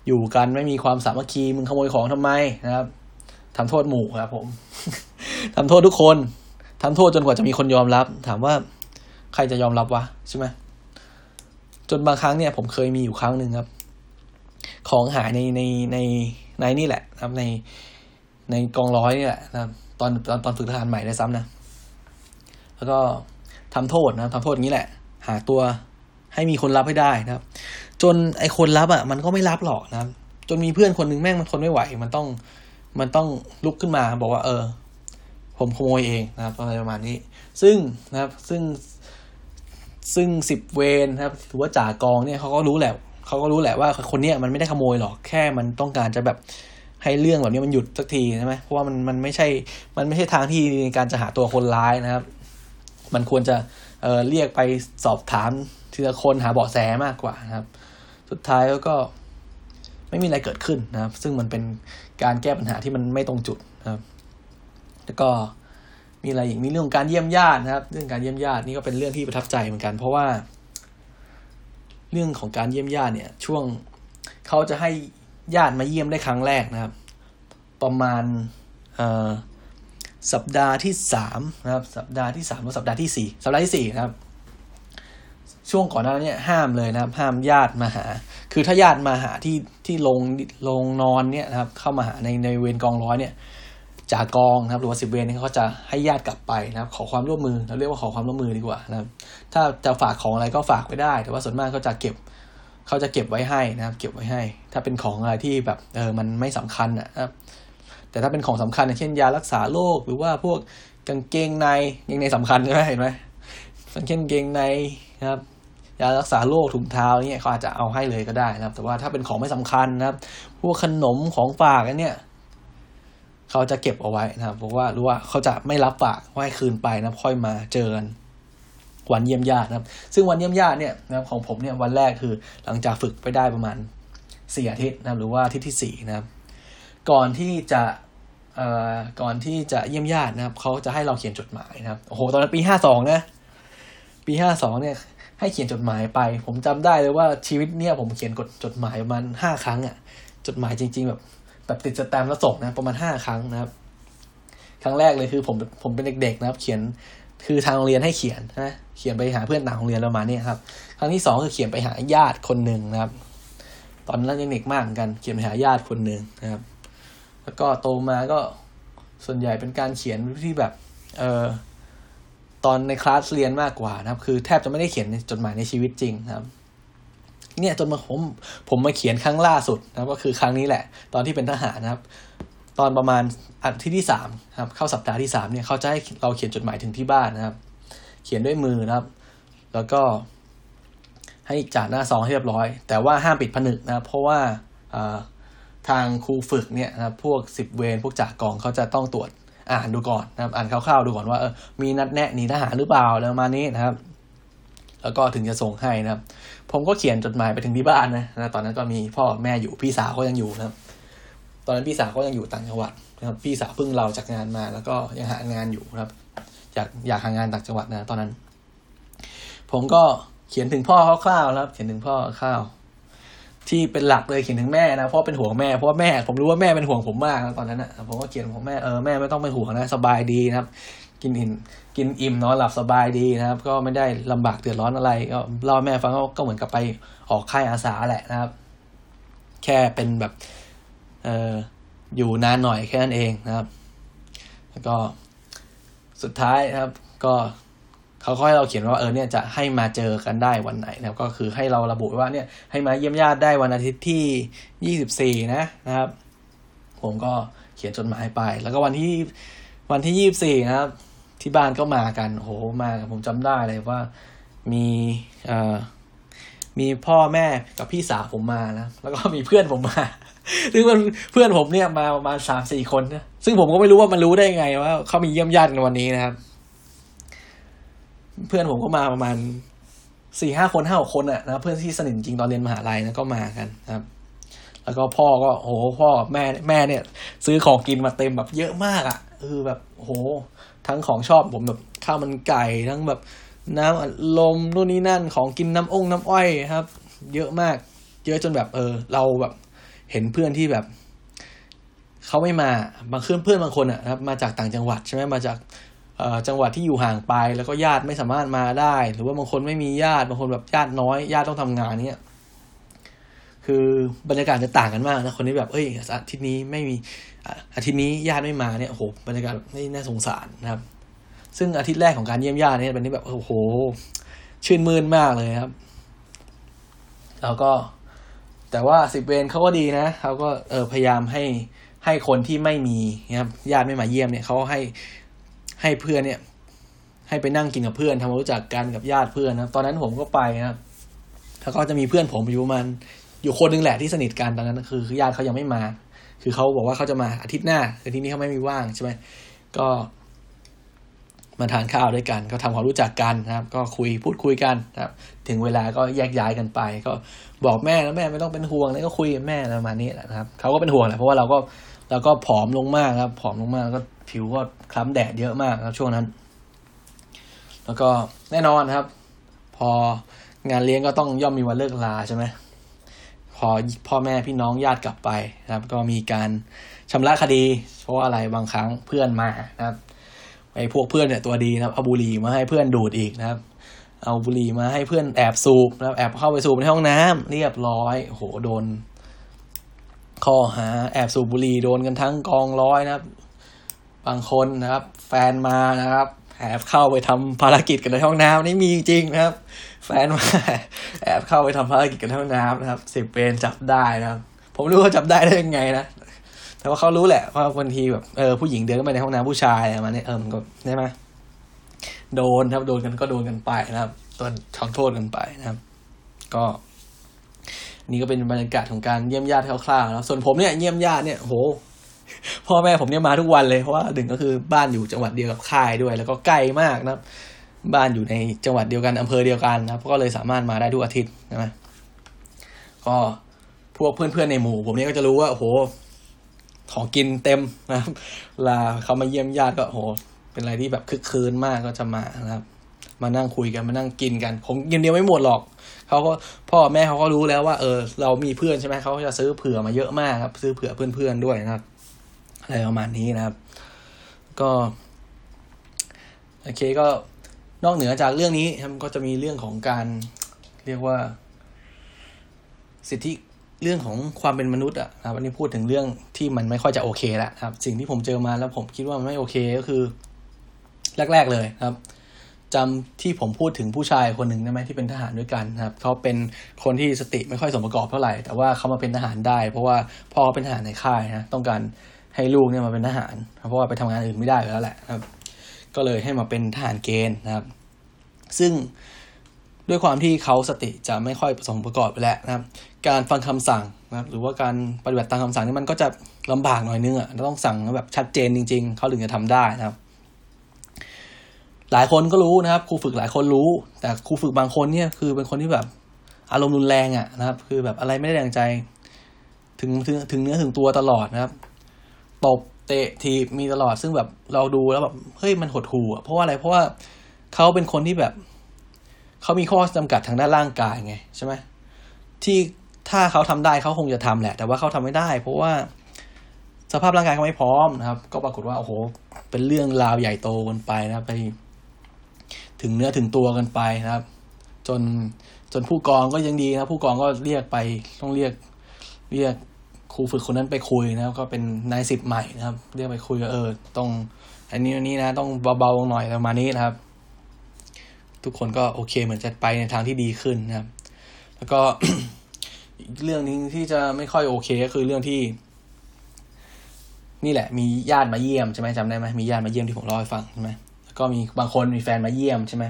อยู่กันไม่มีความสามัคคีมึงขโมยของทำไมนะครับทำโทษหมู่ครับผมทำโทษทุกคนทำโทษจนกว่าจะมีคนยอมรับ ถามว่าใครจะยอมรับวะใช่ไหม จนบางครั้งเนี่ยผมเคยมีอยู่ครั้งหนึ่งครับ ของหายในในในในนี่แหละครับในในกองร้อยนี่แหละนะครับตอนตอนตอนฝึกทหารใหม่ได้วยซ้ำนะ แล้วก็ทำโทษนะทำโทษอย่างนี้แหละ หาตัวให้มีคนรับให้ได้นะครับ จนไอคนรับอะ มันก็ไม่รับหรอกนะครับ จนมีเพื่อนคนหนึ่งแม่งมันทนไม่ไหว มันต้องมันต้องลุกขึ้นมาบอกว่า เออ ผมขโมยเองนะครับอะไรประมาณนี้ ซึ่งนะครับ ซึ่ง ซึ่งสิบเวนนะครับถือว่าจ่ากองเนี่ยเขาก็รู้แหละเขาก็รู้แหละว่าคนเนี้ยมันไม่ได้ขโมยหรอกแค่มันต้องการจะแบบให้เรื่องแบบนี้มันหยุดสักทีใช่ไหมเพราะว่ามันมันไม่ใช่ มันไม่ใช่ทางที่ในการจะหาตัวคนร้ายนะครับ มันควรจะเอ่อเรียกไปสอบถามทีละคนหาเบาะแสมากกว่านะครับ สุดท้ายก็ไม่มีอะไรเกิดขึ้นนะครับ ซึ่งมันเป็นการแก้ปัญหาที่มันไม่ตรงจุดนะครับ แล้วก็ มีอะไรอีกมีเรื่องการเยี่ยมญาตินะครับ เรื่องการเยี่ยมญาตินี่ก็เป็นเรื่องที่ประทับใจเหมือนกัน เพราะว่า เรื่องของการเยี่ยมญาติเนี่ย ช่วงเขาจะให้ญาติมาเยี่ยมได้ครั้งแรกนะครับ ประมาณสัปดาห์ที่สามนะครับ สัปดาห์ที่สามหรือสัปดาห์ที่สี่สัปดาห์ที่สี่นะครับ ช่วงก่อนหน้านี้ห้ามเลยนะครับ ห้ามญาติมาหา คือถ้าญาติมาหาที่ที่ลงลงนอนเนี่ยนะครับ เข้ามาหาในในเวรกองร้อยเนี่ย จากองนะครับหรือว่าสิบเวรนี่เขาจะให้ญาติกลับไปนะครับ ขอความร่วมมือเราเรียกว่าขอความร่วมมือดีกว่านะครับ ถ้าจะฝากของอะไรก็ฝากไว้ได้ แต่ว่าส่วนมากก็จะเก็บเขาจะเก็บไว้ให้นะครับ เก็บไว้ให้ ถ้าเป็นของอะไรที่แบบเออมันไม่สำคัญนะครับแต่ถ้าเป็นของสำคัญเช่นยารักษาโรคหรือว่าพวกกางเกงในกางเกงในสำคัญใช่ไหมเห็นไหมอย่างเช่นกางเกงในนะครับยารักษาโรคถุงเท้าเนี่ยเขาอาจจะเอาให้เลยก็ได้นะครับ แต่ว่าถ้าเป็นของไม่สำคัญนะครับ พวกขนมของฝากอันเนี้ย เขาจะเก็บเอาไว้นะครับเพราะว่ารู้ว่าเขาจะไม่รับฝากให้คืนไปนะค่อยมาเจอกันวันเยี่ยมญาตินะครับ ซึ่งวันเยี่ยมญาติเนี่ยนะครับของผมเนี่ยวันแรกคือหลังจากฝึกไปได้ประมาณสี่อาทิตย์นะครับหรือว่าอาทิตย์ที่สี่นะครับ ก่อนที่จะเอ่อก่อนที่จะเยี่ยมญาตินะครับเขาจะให้เราเขียนจดหมายนะครับโอ้โหตอนนั้นปีห้าสองนะปีห้าสองเนี่ยให้เขียนจดหมายไป ผมจำได้เลยว่าชีวิตเนี่ยผมเขียนกดจดหมายประมาณห้าครั้งอะ่ะจดหมายจริง ๆ แบบ แบบติดสแตมป์แล้วส่งนะประมาณห้าครั้งนะครับ ครั้งแรกเลยคือผมผมเป็นเด็กๆนะครับ เขียนคือทางโรงเรียนให้เขียนนะเขียนไปหาเพื่อนต่างโรงเรียนประมาณนี้ครับ ครั้งที่สองคือเขียนไปหาญาติคนหนึ่งนะครับ ตอนนั้นยังเด็กมากเหมือนกัน เขียนไปหาญาติคนหนึ่งนะครับ แล้วก็โตมาก็ส่วนใหญ่เป็นการเขียนที่แบบ เออตอนในคลาสเรียนมากกว่านะครับ คือแทบจะไม่ได้เขียนในจดหมายในชีวิตจริงนะครับ เนี่ยจนมาผมผมมาเขียนครั้งล่าสุดนะครับก็คือครั้งนี้แหละ ตอนที่เป็นทหารนะครับ ตอนประมาณอาทิตย์ที่สามครับเข้าสัปดาห์ที่สามเนี่ยเขาจะให้เราเขียนจดหมายถึงที่บ้านนะครับ เขียนด้วยมือนะครับ แล้วก็ให้จ่าหน้าซองให้เรียบร้อย แต่ว่าห้ามปิดผนึกนะครับเพราะว่าทางครูฝึกเนี่ยนะครับพวกสิบเวรพวกจ่ากองเขาจะต้องตรวจอ่านดูก่อนนะครับ อ่านคร่าวๆดูก่อนว่าเออมีนัดแนะหนีทหารหรือเปล่าแล้วมานี้นะครับ แล้วก็ถึงจะส่งให้นะครับ ผมก็เขียนจดหมายไปถึงที่บ้านนะนะตอนนั้นก็มีพ่อแม่อยู่พี่สาวก็ยังอยู่นะครับ ตอนนั้นพี่สาวก็ยังอยู่ต่างจังหวัดนะครับ พี่สาวเพิ่งเราจากงานมา แล้วก็ยังหางานอยู่ครับ อยากอยากหางานต่างจังหวัดนะ ตอนนั้น ผมก็เขียนถึงพ่อคร่าวๆครับ เขียนถึงพ่อคร่าวที่เป็นหลักเลยเขียนถึงแม่นะเพราะเป็นห่วงแม่เพราะว่าแม่ผมรู้ว่าแม่เป็นห่วงผมมากนะตอนนั้นนะผมก็เขียนของแม่เออแม่ไม่ต้องเป็นห่วงนะสบายดีนะครับ กินอิ่ม กินอิ่มนอนหลับสบายดีนะครับ ก็ไม่ได้ลำบากเดือดร้อนอะไร ก็เล่าแม่ฟังก็เหมือนกับไปออกค่ายอาสาแหละนะครับ แค่เป็นแบบเอออยู่นานหน่อยแค่นั้นเองนะครับ แล้วก็สุดท้ายนะครับ ก็เขาก็ให้เราเขียนว่าเออเนี่ยจะให้มาเจอกันได้วันไหนนะครับ ก็คือให้เราระบุว่าเนี่ยให้มาเยี่ยมญาติได้วันอาทิตย์ที่ยี่สิบสี่นะนะครับ ผมก็เขียนจดหมายไป แล้วก็วันที่วันที่ยี่สิบสี่นะครับ ที่บ้านก็มากันโหมาผมจำได้เลยว่า มีเอ่อมีพ่อแม่กับพี่สาวผมมานะแล้วก็มีเพื่อนผมมาซึ่งมันเพื่อนผมเนี่ยมาประมาณสามสี่คนนะซึ่งผมก็ไม่รู้ว่ามันรู้ได้ไงว่าเขามีเยี่ยมญาติในวันนี้นะครับ เพื่อนผมก็มาประมาณสี่ห้าคนห้าหกคนอะนะเพื่อนที่สนิทจริงตอนเรียนมหาลัยนะก็มากันนะครับ แล้วก็พ่อก็โอ้โหพ่อแม่แม่เนี่ย ซื้อของกินมาเต็มแบบเยอะมากอะเออแบบโห ทั้งของชอบผมแบบข้าวมันไก่ทั้งแบบน้ำอัดลมนู่นนี่นั่นของกินน้ำองน้ำอ้อยครับ เยอะมาก เยอะจนแบบเออ เราแบบเห็นเพื่อนที่แบบเขาไม่มาบางเพื่อนเพื่อนบางคนอะครับมาจากต่างจังหวัดใช่ไหมมาจากจังหวัดที่อยู่ห่างไปแล้วก็ญาติไม่สามารถมาได้ หรือว่าบางคนไม่มีญาติบางคนแบบญาติน้อยญาติต้องทำงานเนี้ย คือบรรยากาศจะต่างกันมากนะคนนี้แบบเอ้ยอาทิตย์นี้ไม่มีอาทิตย์นี้ญาติไม่มาเนี่ยโหบรรยากาศไม่น่าสงสารนะครับ ซึ่งอาทิตย์แรกของการเยี่ยมญาติเนี่ยเป็นนี้แบบโอ้โห ชื่นมื่นมากเลยครับ แล้วก็ แต่ว่าสิบเวนเขาก็ดีนะเขาก็เออพยายามให้ให้คนที่ไม่มีนะครับญาติไม่มาเยี่ยมเนี่ยเขาให้ให้เพื่อนเนี่ย ให้ไปนั่งกินกับเพื่อนทำความรู้จักกันกับญาติเพื่อนนะตอนนั้นผมก็ไปนะครับแล้วก็จะมีเพื่อนผมอยู่ประมาณ อยู่คนนึงแหละที่สนิทกันตอนนั้นคือญาติเขายังไม่มา คือเขาบอกว่าเขาจะมาอาทิตย์หน้า แต่ที่นี้เขาไม่มีว่างใช่ไหมก็มาทานข้าวด้วยกัน ก็ทำความรู้จักกันนะครับ ก็คุยพูดคุยกันนะครับ ถึงเวลาก็แยกย้ายกันไป ก็บอกแม่แล้วแม่ไม่ต้องเป็นห่วงแล้วก็คุยกับแม่ประมาณนี้แหละนะครับเขาก็เป็นห่วงแหละเพราะว่าเราก็เราก็ผอมลงมากครับ ผอมลงมากก็ผิวก็คล้ำแดดเยอะมากครับช่วงนั้น แล้วก็แน่นอนครับ พองานเลี้ยงก็ต้องย่อมมีวันเลิกลาใช่ไหม พอพ่อแม่พี่น้องญาติกลับไปนะครับ ก็มีการชำระคดี เพราะอะไรบางครั้งเพื่อนมานะครับไอ้พวกเพื่อนเนี่ยตัวดีนะครับเอาบุหรี่มาให้เพื่อนดูดอีกนะครับ เอาบุหรี่มาให้เพื่อนแอบสูบนะครับแอบเข้าไปสูบในห้องน้ำเรียบร้อยโหโดนข้อหาแอบสูบบุหรี่โดนกันทั้งกองร้อยนะครับ บางคนนะครับ แฟนมานะครับแอบเข้าไปทำภารกิจกันในห้องน้ำนี่มีจริงนะครับ นมาแอบเข้าไปทำภารกิจกันในห้องน้ำนะครับสิบเวรจับได้นะครับ ผมรู้ว่าจับได้ได้ยังไงนะแต่ว่าเขารู้แหละว่าบางทีแบบเออผู้หญิงเดินเข้าไปในห้องน้ำผู้ชายมาเนี่ยเออมันก็ใช่ไหมโดนครับโดนกันก็โดนกันไปนะครับโดนทองโทษกันไปนะครับ ก็ นี่ก็เป็นบรรยากาศของการเยี่ยมญาติคร่าวๆแล้วส่วนผมเนี่ยเยี่ยมญาติเนี่ยโหพ่อแม่ผมเนี่ยมาทุกวันเลยเพราะว่าหนึ่งก็คือบ้านอยู่จังหวัดเดียวกับค่ายด้วย แล้วก็ใกล้มากนะครับ บ้านอยู่ในจังหวัดเดียวกันอำเภอเดียวกันนะครับก็เลยสามารถมาได้ทุกอาทิตย์นะก็พวกเพื่อนๆในหมู่ ผมเนี่ยก็จะรู้ว่าโอ้โหของกินเต็มนะครับลาเขามาเยี่ยมญาติก็โอ้โห เป็นอะไรที่แบบคึกคืนมากก็จะมานะครับ มานั่งคุยกันมานั่งกินกัน ผมกินเดียวไม่หมดหรอกเขาก็พ่อแม่เขาก็รู้แล้วว่า เออ เรามีเพื่อนใช่ไหมเขาจะซื้อเผื่อมาเยอะมากครับ ซื้อเผื่อเพื่อนๆด้วยนะครับอะไรประมาณนี้นะครับ ก็โอเคก็ นอกเหนือจากเรื่องนี้ครับก็จะมีเรื่องของการเรียกว่า สิทธิเรื่องของความเป็นมนุษย์อะครับวันนี้พูดถึงเรื่องที่มันไม่ค่อยจะโอเคแล้วครับ สิ่งที่ผมเจอมาแล้วผมคิดว่ามันไม่โอเคก็คือ แรก ๆเลยครับจำที่ผมพูดถึงผู้ชายคนหนึ่งได้ไหมที่เป็นทหารด้วยกันครับเขาเป็นคนที่สติไม่ค่อยสมประกอบเท่าไหร่แต่ว่าเขามาเป็นทหารได้ เพราะว่าพ่อเป็นทหารในค่ายนะต้องการให้ลูกเนี่ยมาเป็นทหารเพราะว่าไปทำงานอื่นไม่ได้แล้วแหละครับ ก็เลยให้มาเป็นทหารเกณฑ์นะครับ ซึ่งด้วยความที่เขาสติจะไม่ค่อยสมประกอบไปแล้วนะครับ การฟังคำสั่งนะครับหรือว่าการปฏิบัติตามคำสั่งนี่มันก็จะลำบากหน่อยนึงอะต้องสั่งแบบชัดเจนจริง ๆ เขาถึงจะทำได้นะครับ หลายคนก็รู้นะครับครูฝึกหลายคนรู้ แต่ครูฝึกบางคนเนี่ยคือเป็นคนที่แบบอารมณ์รุนแรงอะนะครับ คือแบบอะไรไม่ได้แรงใจ ถึงถึงถึงเนื้อถึงตัวตลอดนะครับตบ เตะทีมีตลอดซึ่งแบบเราดูแล้วแบบเฮ้ยมันหดหู่อะเพราะว่าอะไรเพราะว่าเขาเป็นคนที่แบบเขามีข้อจำกัดทางด้านร่างกายไงใช่ไหมที่ถ้าเขาทำได้เขาคงจะทำแหละ แต่ว่าเขาทำไม่ได้ เพราะว่าสภาพร่างกายเขาไม่พร้อมนะครับ ก็ปรากฏว่าโอ้โห เป็นเรื่องราวใหญ่โตกันไปนะครับ ไป ถึงเนื้อถึงตัวกันไปนะครับ จนจนผู้กองก็ยังดีนะผู้กองก็เรียกไปต้องเรียก เรียก ครูฝึกคนนั้นไปคุยนะครับ ก็เป็นนายสิบใหม่นะครับ เรียกไปคุยเออต้องอันนี้อันนี้นะ ต้องเบาๆหน่อยประมาณนี้นะครับ ทุกคนก็โอเคเหมือนจะไปในทางที่ดีขึ้นนะครับ แล้วก็เรื่องนึงที่จะไม่ค่อยโอเคก็คือเรื่องที่ นี่แหละ มีญาติมาเยี่ยมใช่ไหมจำได้ไหมมีญาติมาเยี่ยมที่ผมเล่าให้ฟังใช่ไหมแล้วก็มีบางคนมีแฟนมาเยี่ยมใช่ไหม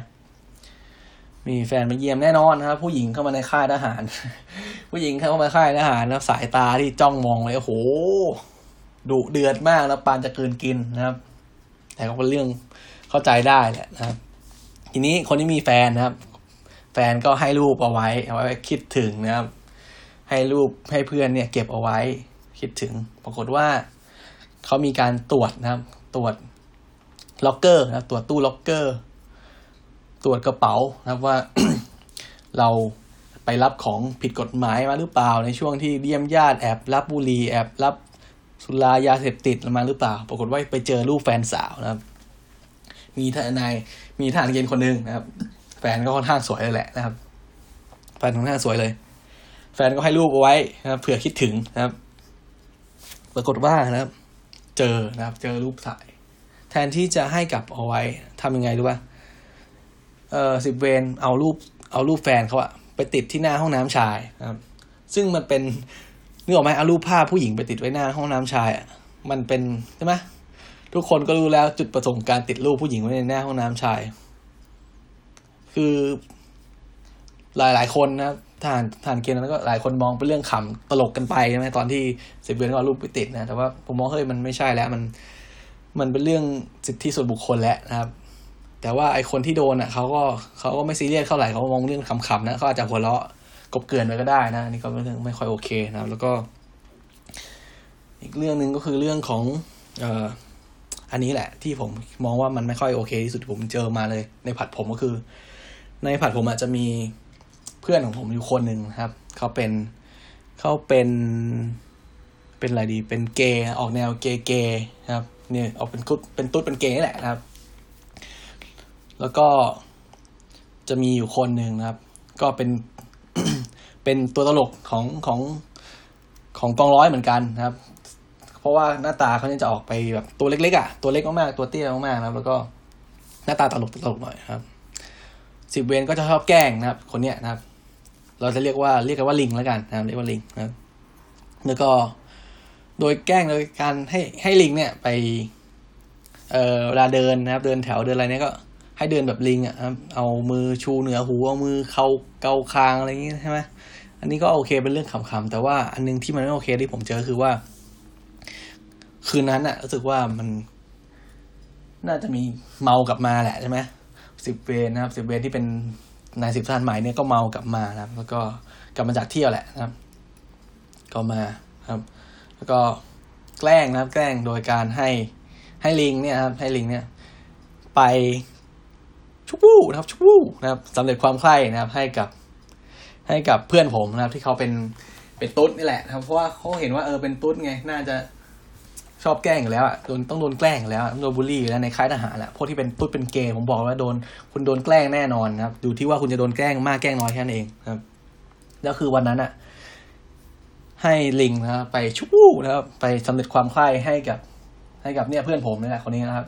มีแฟนมาเยี่ยมแน่นอนนะครับ ผู้หญิงเข้ามาในค่ายทหาร ผู้หญิงเข้ามาค่ายทหารนะสายตาที่จ้องมองเลยโอ้โหดุเดือดมากแล้วปานจะเกืนกินนะครับ แต่ก็เป็นเรื่องเข้าใจได้แหละนะครับ ทีนี้คนที่มีแฟนนะครับ แฟนก็ให้รูปเอาไว้เอาไว้คิดถึงนะครับ ให้รูปให้เพื่อนเนี่ย เก็บเอาไว้คิดถึง ปรากฏว่าเขามีการตรวจนะครับ ตรวจล็อกเกอร์นะตรวจตู้ล็อกเกอร์ ตรวจกระเป๋านะครับว่าเราไปรับของผิดกฎหมายมาหรือเปล่า ในช่วงที่เยี่ยมญาติแอบรับบุหรี่แอบรับสุรายาเสพติดมาหรือเปล่า ปรากฏว่าไปเจอรูปแฟนสาวนะครับ มีทนายมีทหารเกณฑ์คนหนึ่งนะครับ แฟนก็ค่อนข้างสวยเลยแหละนะครับ แฟนค่อนข้างสวยเลย แฟนก็ให้รูปเอาไว้นะครับเผื่อคิดถึงนะครับ ปรากฏว่านะครับ เจอนะครับ เจอรูปถ่าย แทนที่จะให้กลับเอาไว้ทำยังไงรู้ป่ะ เออสิบเวนเอารูปเอารูปแฟนเขาอะไปติดที่หน้าห้องน้ำชายนะครับ ซึ่งมันเป็นนึกออกไหมเอารูปภาพผู้หญิงไปติดไว้หน้าห้องน้ำชายอะมันเป็นใช่ไหมทุกคนก็รู้แล้วจุดประสงค์การติดรูปผู้หญิงไว้ในหน้าห้องน้ำชาย คือหลายหลายคนนะครับทหารทหารเกณฑ์นั้นก็หลายคนมองเป็นเรื่องขำตลกกันไปใช่ไหมตอนที่สิบเวนก็เอารูปไปติดนะแต่ว่าผมมองเฮ้ยมันไม่ใช่แล้ว มัน มันเป็นเรื่องสิทธิส่วนบุคคลแล้วนะครับ แต่ว่าไอคนที่โดนอะเขาก็เขาก็ไม่ซีเรียสเท่าไหร่เขามองเรื่องขำๆนะเขาอาจจะหัวเราะกบเกลื่อนไปก็ได้นะนี่ก็เป็นเรื่องไม่ค่อยโอเคนะครับ แล้วก็ อีกเรื่องหนึ่งก็คือเรื่องของ เอ่ออันนี้แหละ ที่ผมมองว่ามันไม่ค่อยโอเคที่สุดผมเจอมาเลย ในผัดผมก็คือ ในผัดผมอาจจะมีเพื่อนของผมอยู่คนหนึ่งครับเขาเป็นเขาเป็นเป็นอะไรดีเป็นเกย์ออกแนวเกย์เกย์ครับเนี่ยออกเป็นกุดเป็นตุ๊ดเป็นเกย์นี่แหละครับ แล้วก็จะมีอยู่คนหนึ่งนะครับ ก็เป็นเป็นตัวตลกของของของกองร้อยเหมือนกันนะครับ เพราะว่าหน้าตาเขาเนี่ยจะออกไปแบบตัวเล็กๆอะตัวเล็กมากๆตัวเตี้ยมากๆนะครับ แล้วก็หน้าตาตลกตลกหน่อยครับ สิบเวนก็จะชอบแกล้งนะครับ คนเนี้ยนะครับ เราจะเรียกว่าเรียกกันว่าลิงแล้วกันนะครับ เรียกว่าลิงนะครับ แล้วก็โดยแกล้งโดยการให้ให้ลิงเนี่ยไป เอ่อเวลาเดินนะครับ เดินแถวเดินอะไรเนี่ยก็ ให้เดินแบบลิงอะครับเอามือชูเหนือหูเอามือเข้าเกาคางอะไรอย่างงี้ใช่ไหมอันนี้ก็โอเคเป็นเรื่องขำๆแต่ว่าอันนึงที่มันไม่โอเคที่ผมเจอคือว่า คืนนั้นอะรู้สึกว่ามัน น่าจะมีเมากลับมาแหละใช่ไหมสิบเวนนะครับสิบเวนที่เป็นนายสิบทหารใหม่เนี่ยก็เมากลับมานะครับแล้วก็กลับมาจากเที่ยวแหละนะครับ ก็มาครับ แล้วก็แกล้งนะครับ แกล้งโดยการให้ให้ลิงเนี่ยครับให้ลิงเนี่ย ไป ชุบวู้นะครับชุบวู้นะครับสำเร็จความใคร่นะครับให้กับให้กับเพื่อนผมนะครับ ที่เขาเป็นเป็นตุ๊ดนี่แหละนะครับเพราะว่าเขาเห็นว่าเออเป็นตุ๊ดไงน่าจะชอบแกล้งอยู่แล้วอะโดนต้องโดนแกล้งอยู่แล้วโดนบูลลี่อยู่แล้วในค่ายทหารแหละพวกที่เป็นตุ๊ดเป็นเกย์ผมบอกว่าโดนคุณโดนแกล้งแน่นอนนะครับอยู่ที่ว่าคุณจะโดนแกล้งมากแกล้งน้อยแค่นั้นเองนะครับแล้วคือวันนั้นอะ ให้ลิงนะครับไปชุบวู้นะครับ ไปสำเร็จความใคร่ให้กับ ให้กับเนี่ยเพื่อนผมนี่แหละคนนี้นะครับ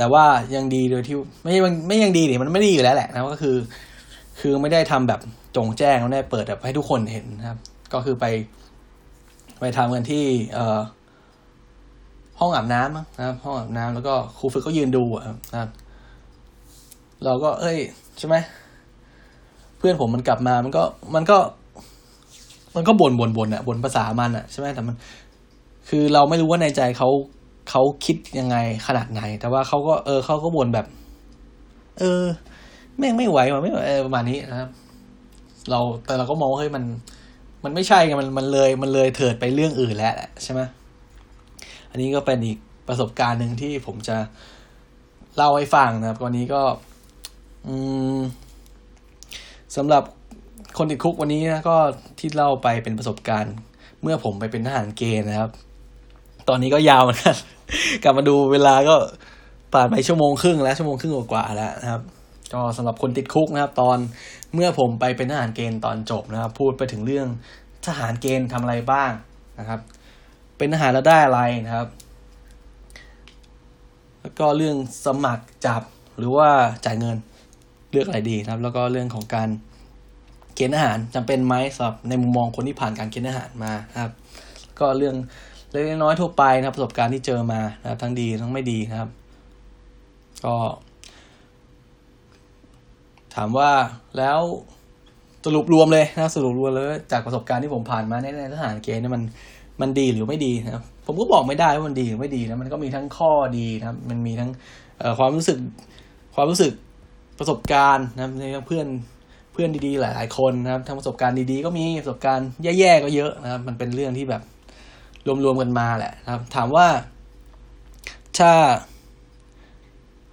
แต่ว่ายังดีโดยที่ไม่ไม่ไม่ยังดีดิมันไม่ดีอยู่แล้วแหละนะก็คือ คือไม่ได้ทำแบบจงแจ้งไม่ได้เปิดแบบให้ทุกคนเห็นนะครับ ก็คือไป ไปทำกันที่ เอ่อ ห้องอาบน้ำนะครับ ห้องอาบน้ำแล้วก็ครูฝึกก็ยืนดูนะครับ เราก็ เอ้ยใช่ไหมเพื่อนผมมันกลับมามันก็มันก็ มันก็บ่นบ่นบ่นอะบ่นภาษามันอะใช่ไหมแต่มัน คือเราไม่รู้ว่าในใจเขา เขาคิดยังไงขนาดไหน แต่ว่าเขาก็เออเขาก็บ่นแบบ เออแม่งไม่ไหวว่ะไม่ไหวประมาณนี้นะครับ เราแต่เราก็มองว่าเฮ้ยมัน มันไม่ใช่ไงมันมันเลยมันเลยเถิดไปเรื่องอื่นแล้วใช่ไหมอันนี้ก็เป็นอีกประสบการณ์หนึ่งที่ผมจะเล่าให้ฟังนะครับวันนี้ก็ อืมสำหรับคนติดคุกวันนี้นะก็ที่เล่าไปเป็นประสบการณ์ เมื่อผมไปเป็นทหารเกณฑ์นะครับ ตอนนี้ก็ยาวเหมือนกัน กลับมาดูเวลาก็ผ่านไปชั่วโมงครึ่งแล้วชั่วโมงครึ่งกว่าแล้วนะครับ ก็สำหรับคนติดคุกนะครับ ตอนเมื่อผมไปเป็นทหารเกณฑ์ตอนจบนะครับ พูดไปถึงเรื่องทหารเกณฑ์ทำอะไรบ้างนะครับ เป็นทหารแล้วได้อะไรนะครับ แล้วก็เรื่องสมัครจับหรือว่าจ่ายเงินเลือกอะไรดีนะครับ แล้วก็เรื่องของการเกณฑ์อาหารจำเป็นไหมสำหรับในมุมมองคนที่ผ่านการเกณฑ์อาหารมาครับ ก็เรื่อง เล็กน้อยทั่วไปนะครับประสบการณ์ที่เจอมานะครับ ทั้งดีทั้งไม่ดีนะครับ ก็ ถามว่าแล้วสรุปรวมเลยนะสรุปรวมเลยจากประสบการณ์ที่ผมผ่านมาในทหารเกณฑ์เนี่ยมันมันดีหรือไม่ดีนะครับ ผมก็บอกไม่ได้ว่ามันดีหรือไม่ดีนะมันก็มีทั้งข้อดีนะครับ มันมีทั้งความรู้สึกความรู้สึกประสบการณ์นะครับเพื่อนเพื่อนดีๆ หลาย ๆ คนนะครับทั้งประสบการณ์ดีๆก็มีประสบการณ์แย่ๆก็เยอะนะครับ มันเป็นเรื่องที่แบบ รวมๆกันมาแหละนะครับ ถามว่าถ้า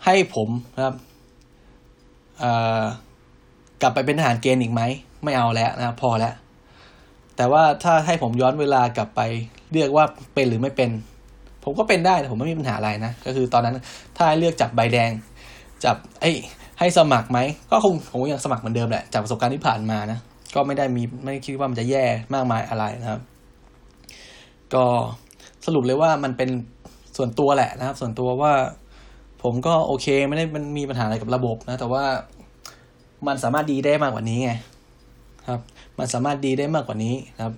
ให้ผมนะครับกลับไปเป็นทหารเกณฑ์อีกไหม ไม่เอาแล้วนะครับพอแล้ว แต่ว่าถ้าให้ผมย้อนเวลากลับไปเลือกว่าเป็นหรือไม่เป็น ผมก็เป็นได้แต่ผมไม่มีปัญหาอะไรนะ ก็คือตอนนั้นถ้าให้เลือกจับใบแดง จับไอ้ให้สมัครไหม ก็คงผมยังสมัครเหมือนเดิมแหละจากประสบการณ์ที่ผ่านมานะ ก็ไม่ได้มีไม่คิดว่ามันจะแย่มากมายอะไรนะครับ ก็สรุปเลยว่ามันเป็นส่วนตัวแหละนะครับ ส่วนตัวว่าผมก็โอเคไม่ได้มันมีปัญหาอะไรกับระบบนะ แต่ว่ามันสามารถดีได้มากกว่านี้ไงครับ มันสามารถดีได้มากกว่านี้นะครับ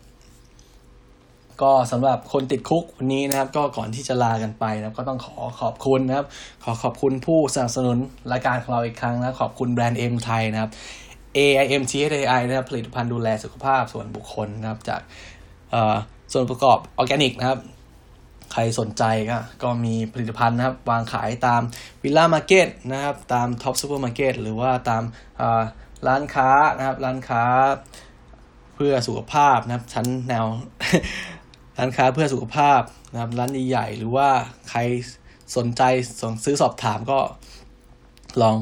ก็สำหรับคนติดคุกวันนี้นะครับ ก็ก่อนที่จะลากันไปนะครับ ก็ต้องขอขอบคุณนะครับ ขอขอบคุณผู้สนับสนุนรายการของเราอีกครั้งนะขอบคุณแบรนด์เอ็มไทยนะครับ AIM TSAI นะครับผลิตภัณฑ์ดูแลสุขภาพส่วนบุคคลนะครับจาก ส่วนประกอบออร์แกนิกนะครับ ใครสนใจก็ก็มีผลิตภัณฑ์นะครับ วางขายตามวิลล่ามาร์เก็ตนะครับ ตามท็อปซูเปอร์มาร์เก็ตหรือว่าตามร้านค้านะครับ ร้านค้าเพื่อสุขภาพนะครับ ชั้นแนวร้านค้าเพื่อสุขภาพนะครับ ร้านใหญ่ๆหรือว่าใครสนใจสซื้อสอบถามก็ลอง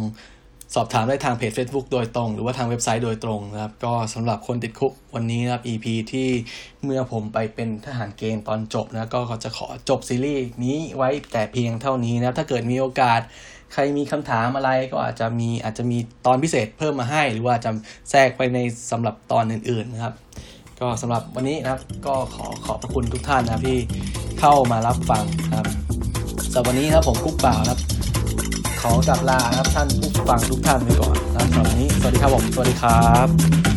สอบถามได้ทางเพจ Facebook โดยตรง หรือว่าทางเว็บไซต์โดยตรงนะครับ ก็สำหรับคนติด Cook วันนี้นะครับ EP ที่เมื่อผมไปเป็นทหารเกณฑ์ตอนจบนะก็จะขอจบซีรีส์นี้ไว้แต่เพียงเท่านี้นะครับถ้าเกิดมีโอกาสใครมีคำถามอะไรก็อาจจะมีอาจจะมีตอนพิเศษเพิ่มมาให้ หรือว่าจะแทรกไปในสำหรับตอนอื่นๆนะครับ ก็สำหรับวันนี้นะครับ ก็ขอขอบพระคุณทุกท่านนะที่เข้ามารับฟังนะครับสำหรับวันนี้ครับผมกุ๊กเปล่านะครับ ขอกลับลาครับท่านผู้ฟังทุกท่านไปก่อนนะครับสำหรับวันนี้ สวัสดีครับผม สวัสดีครับ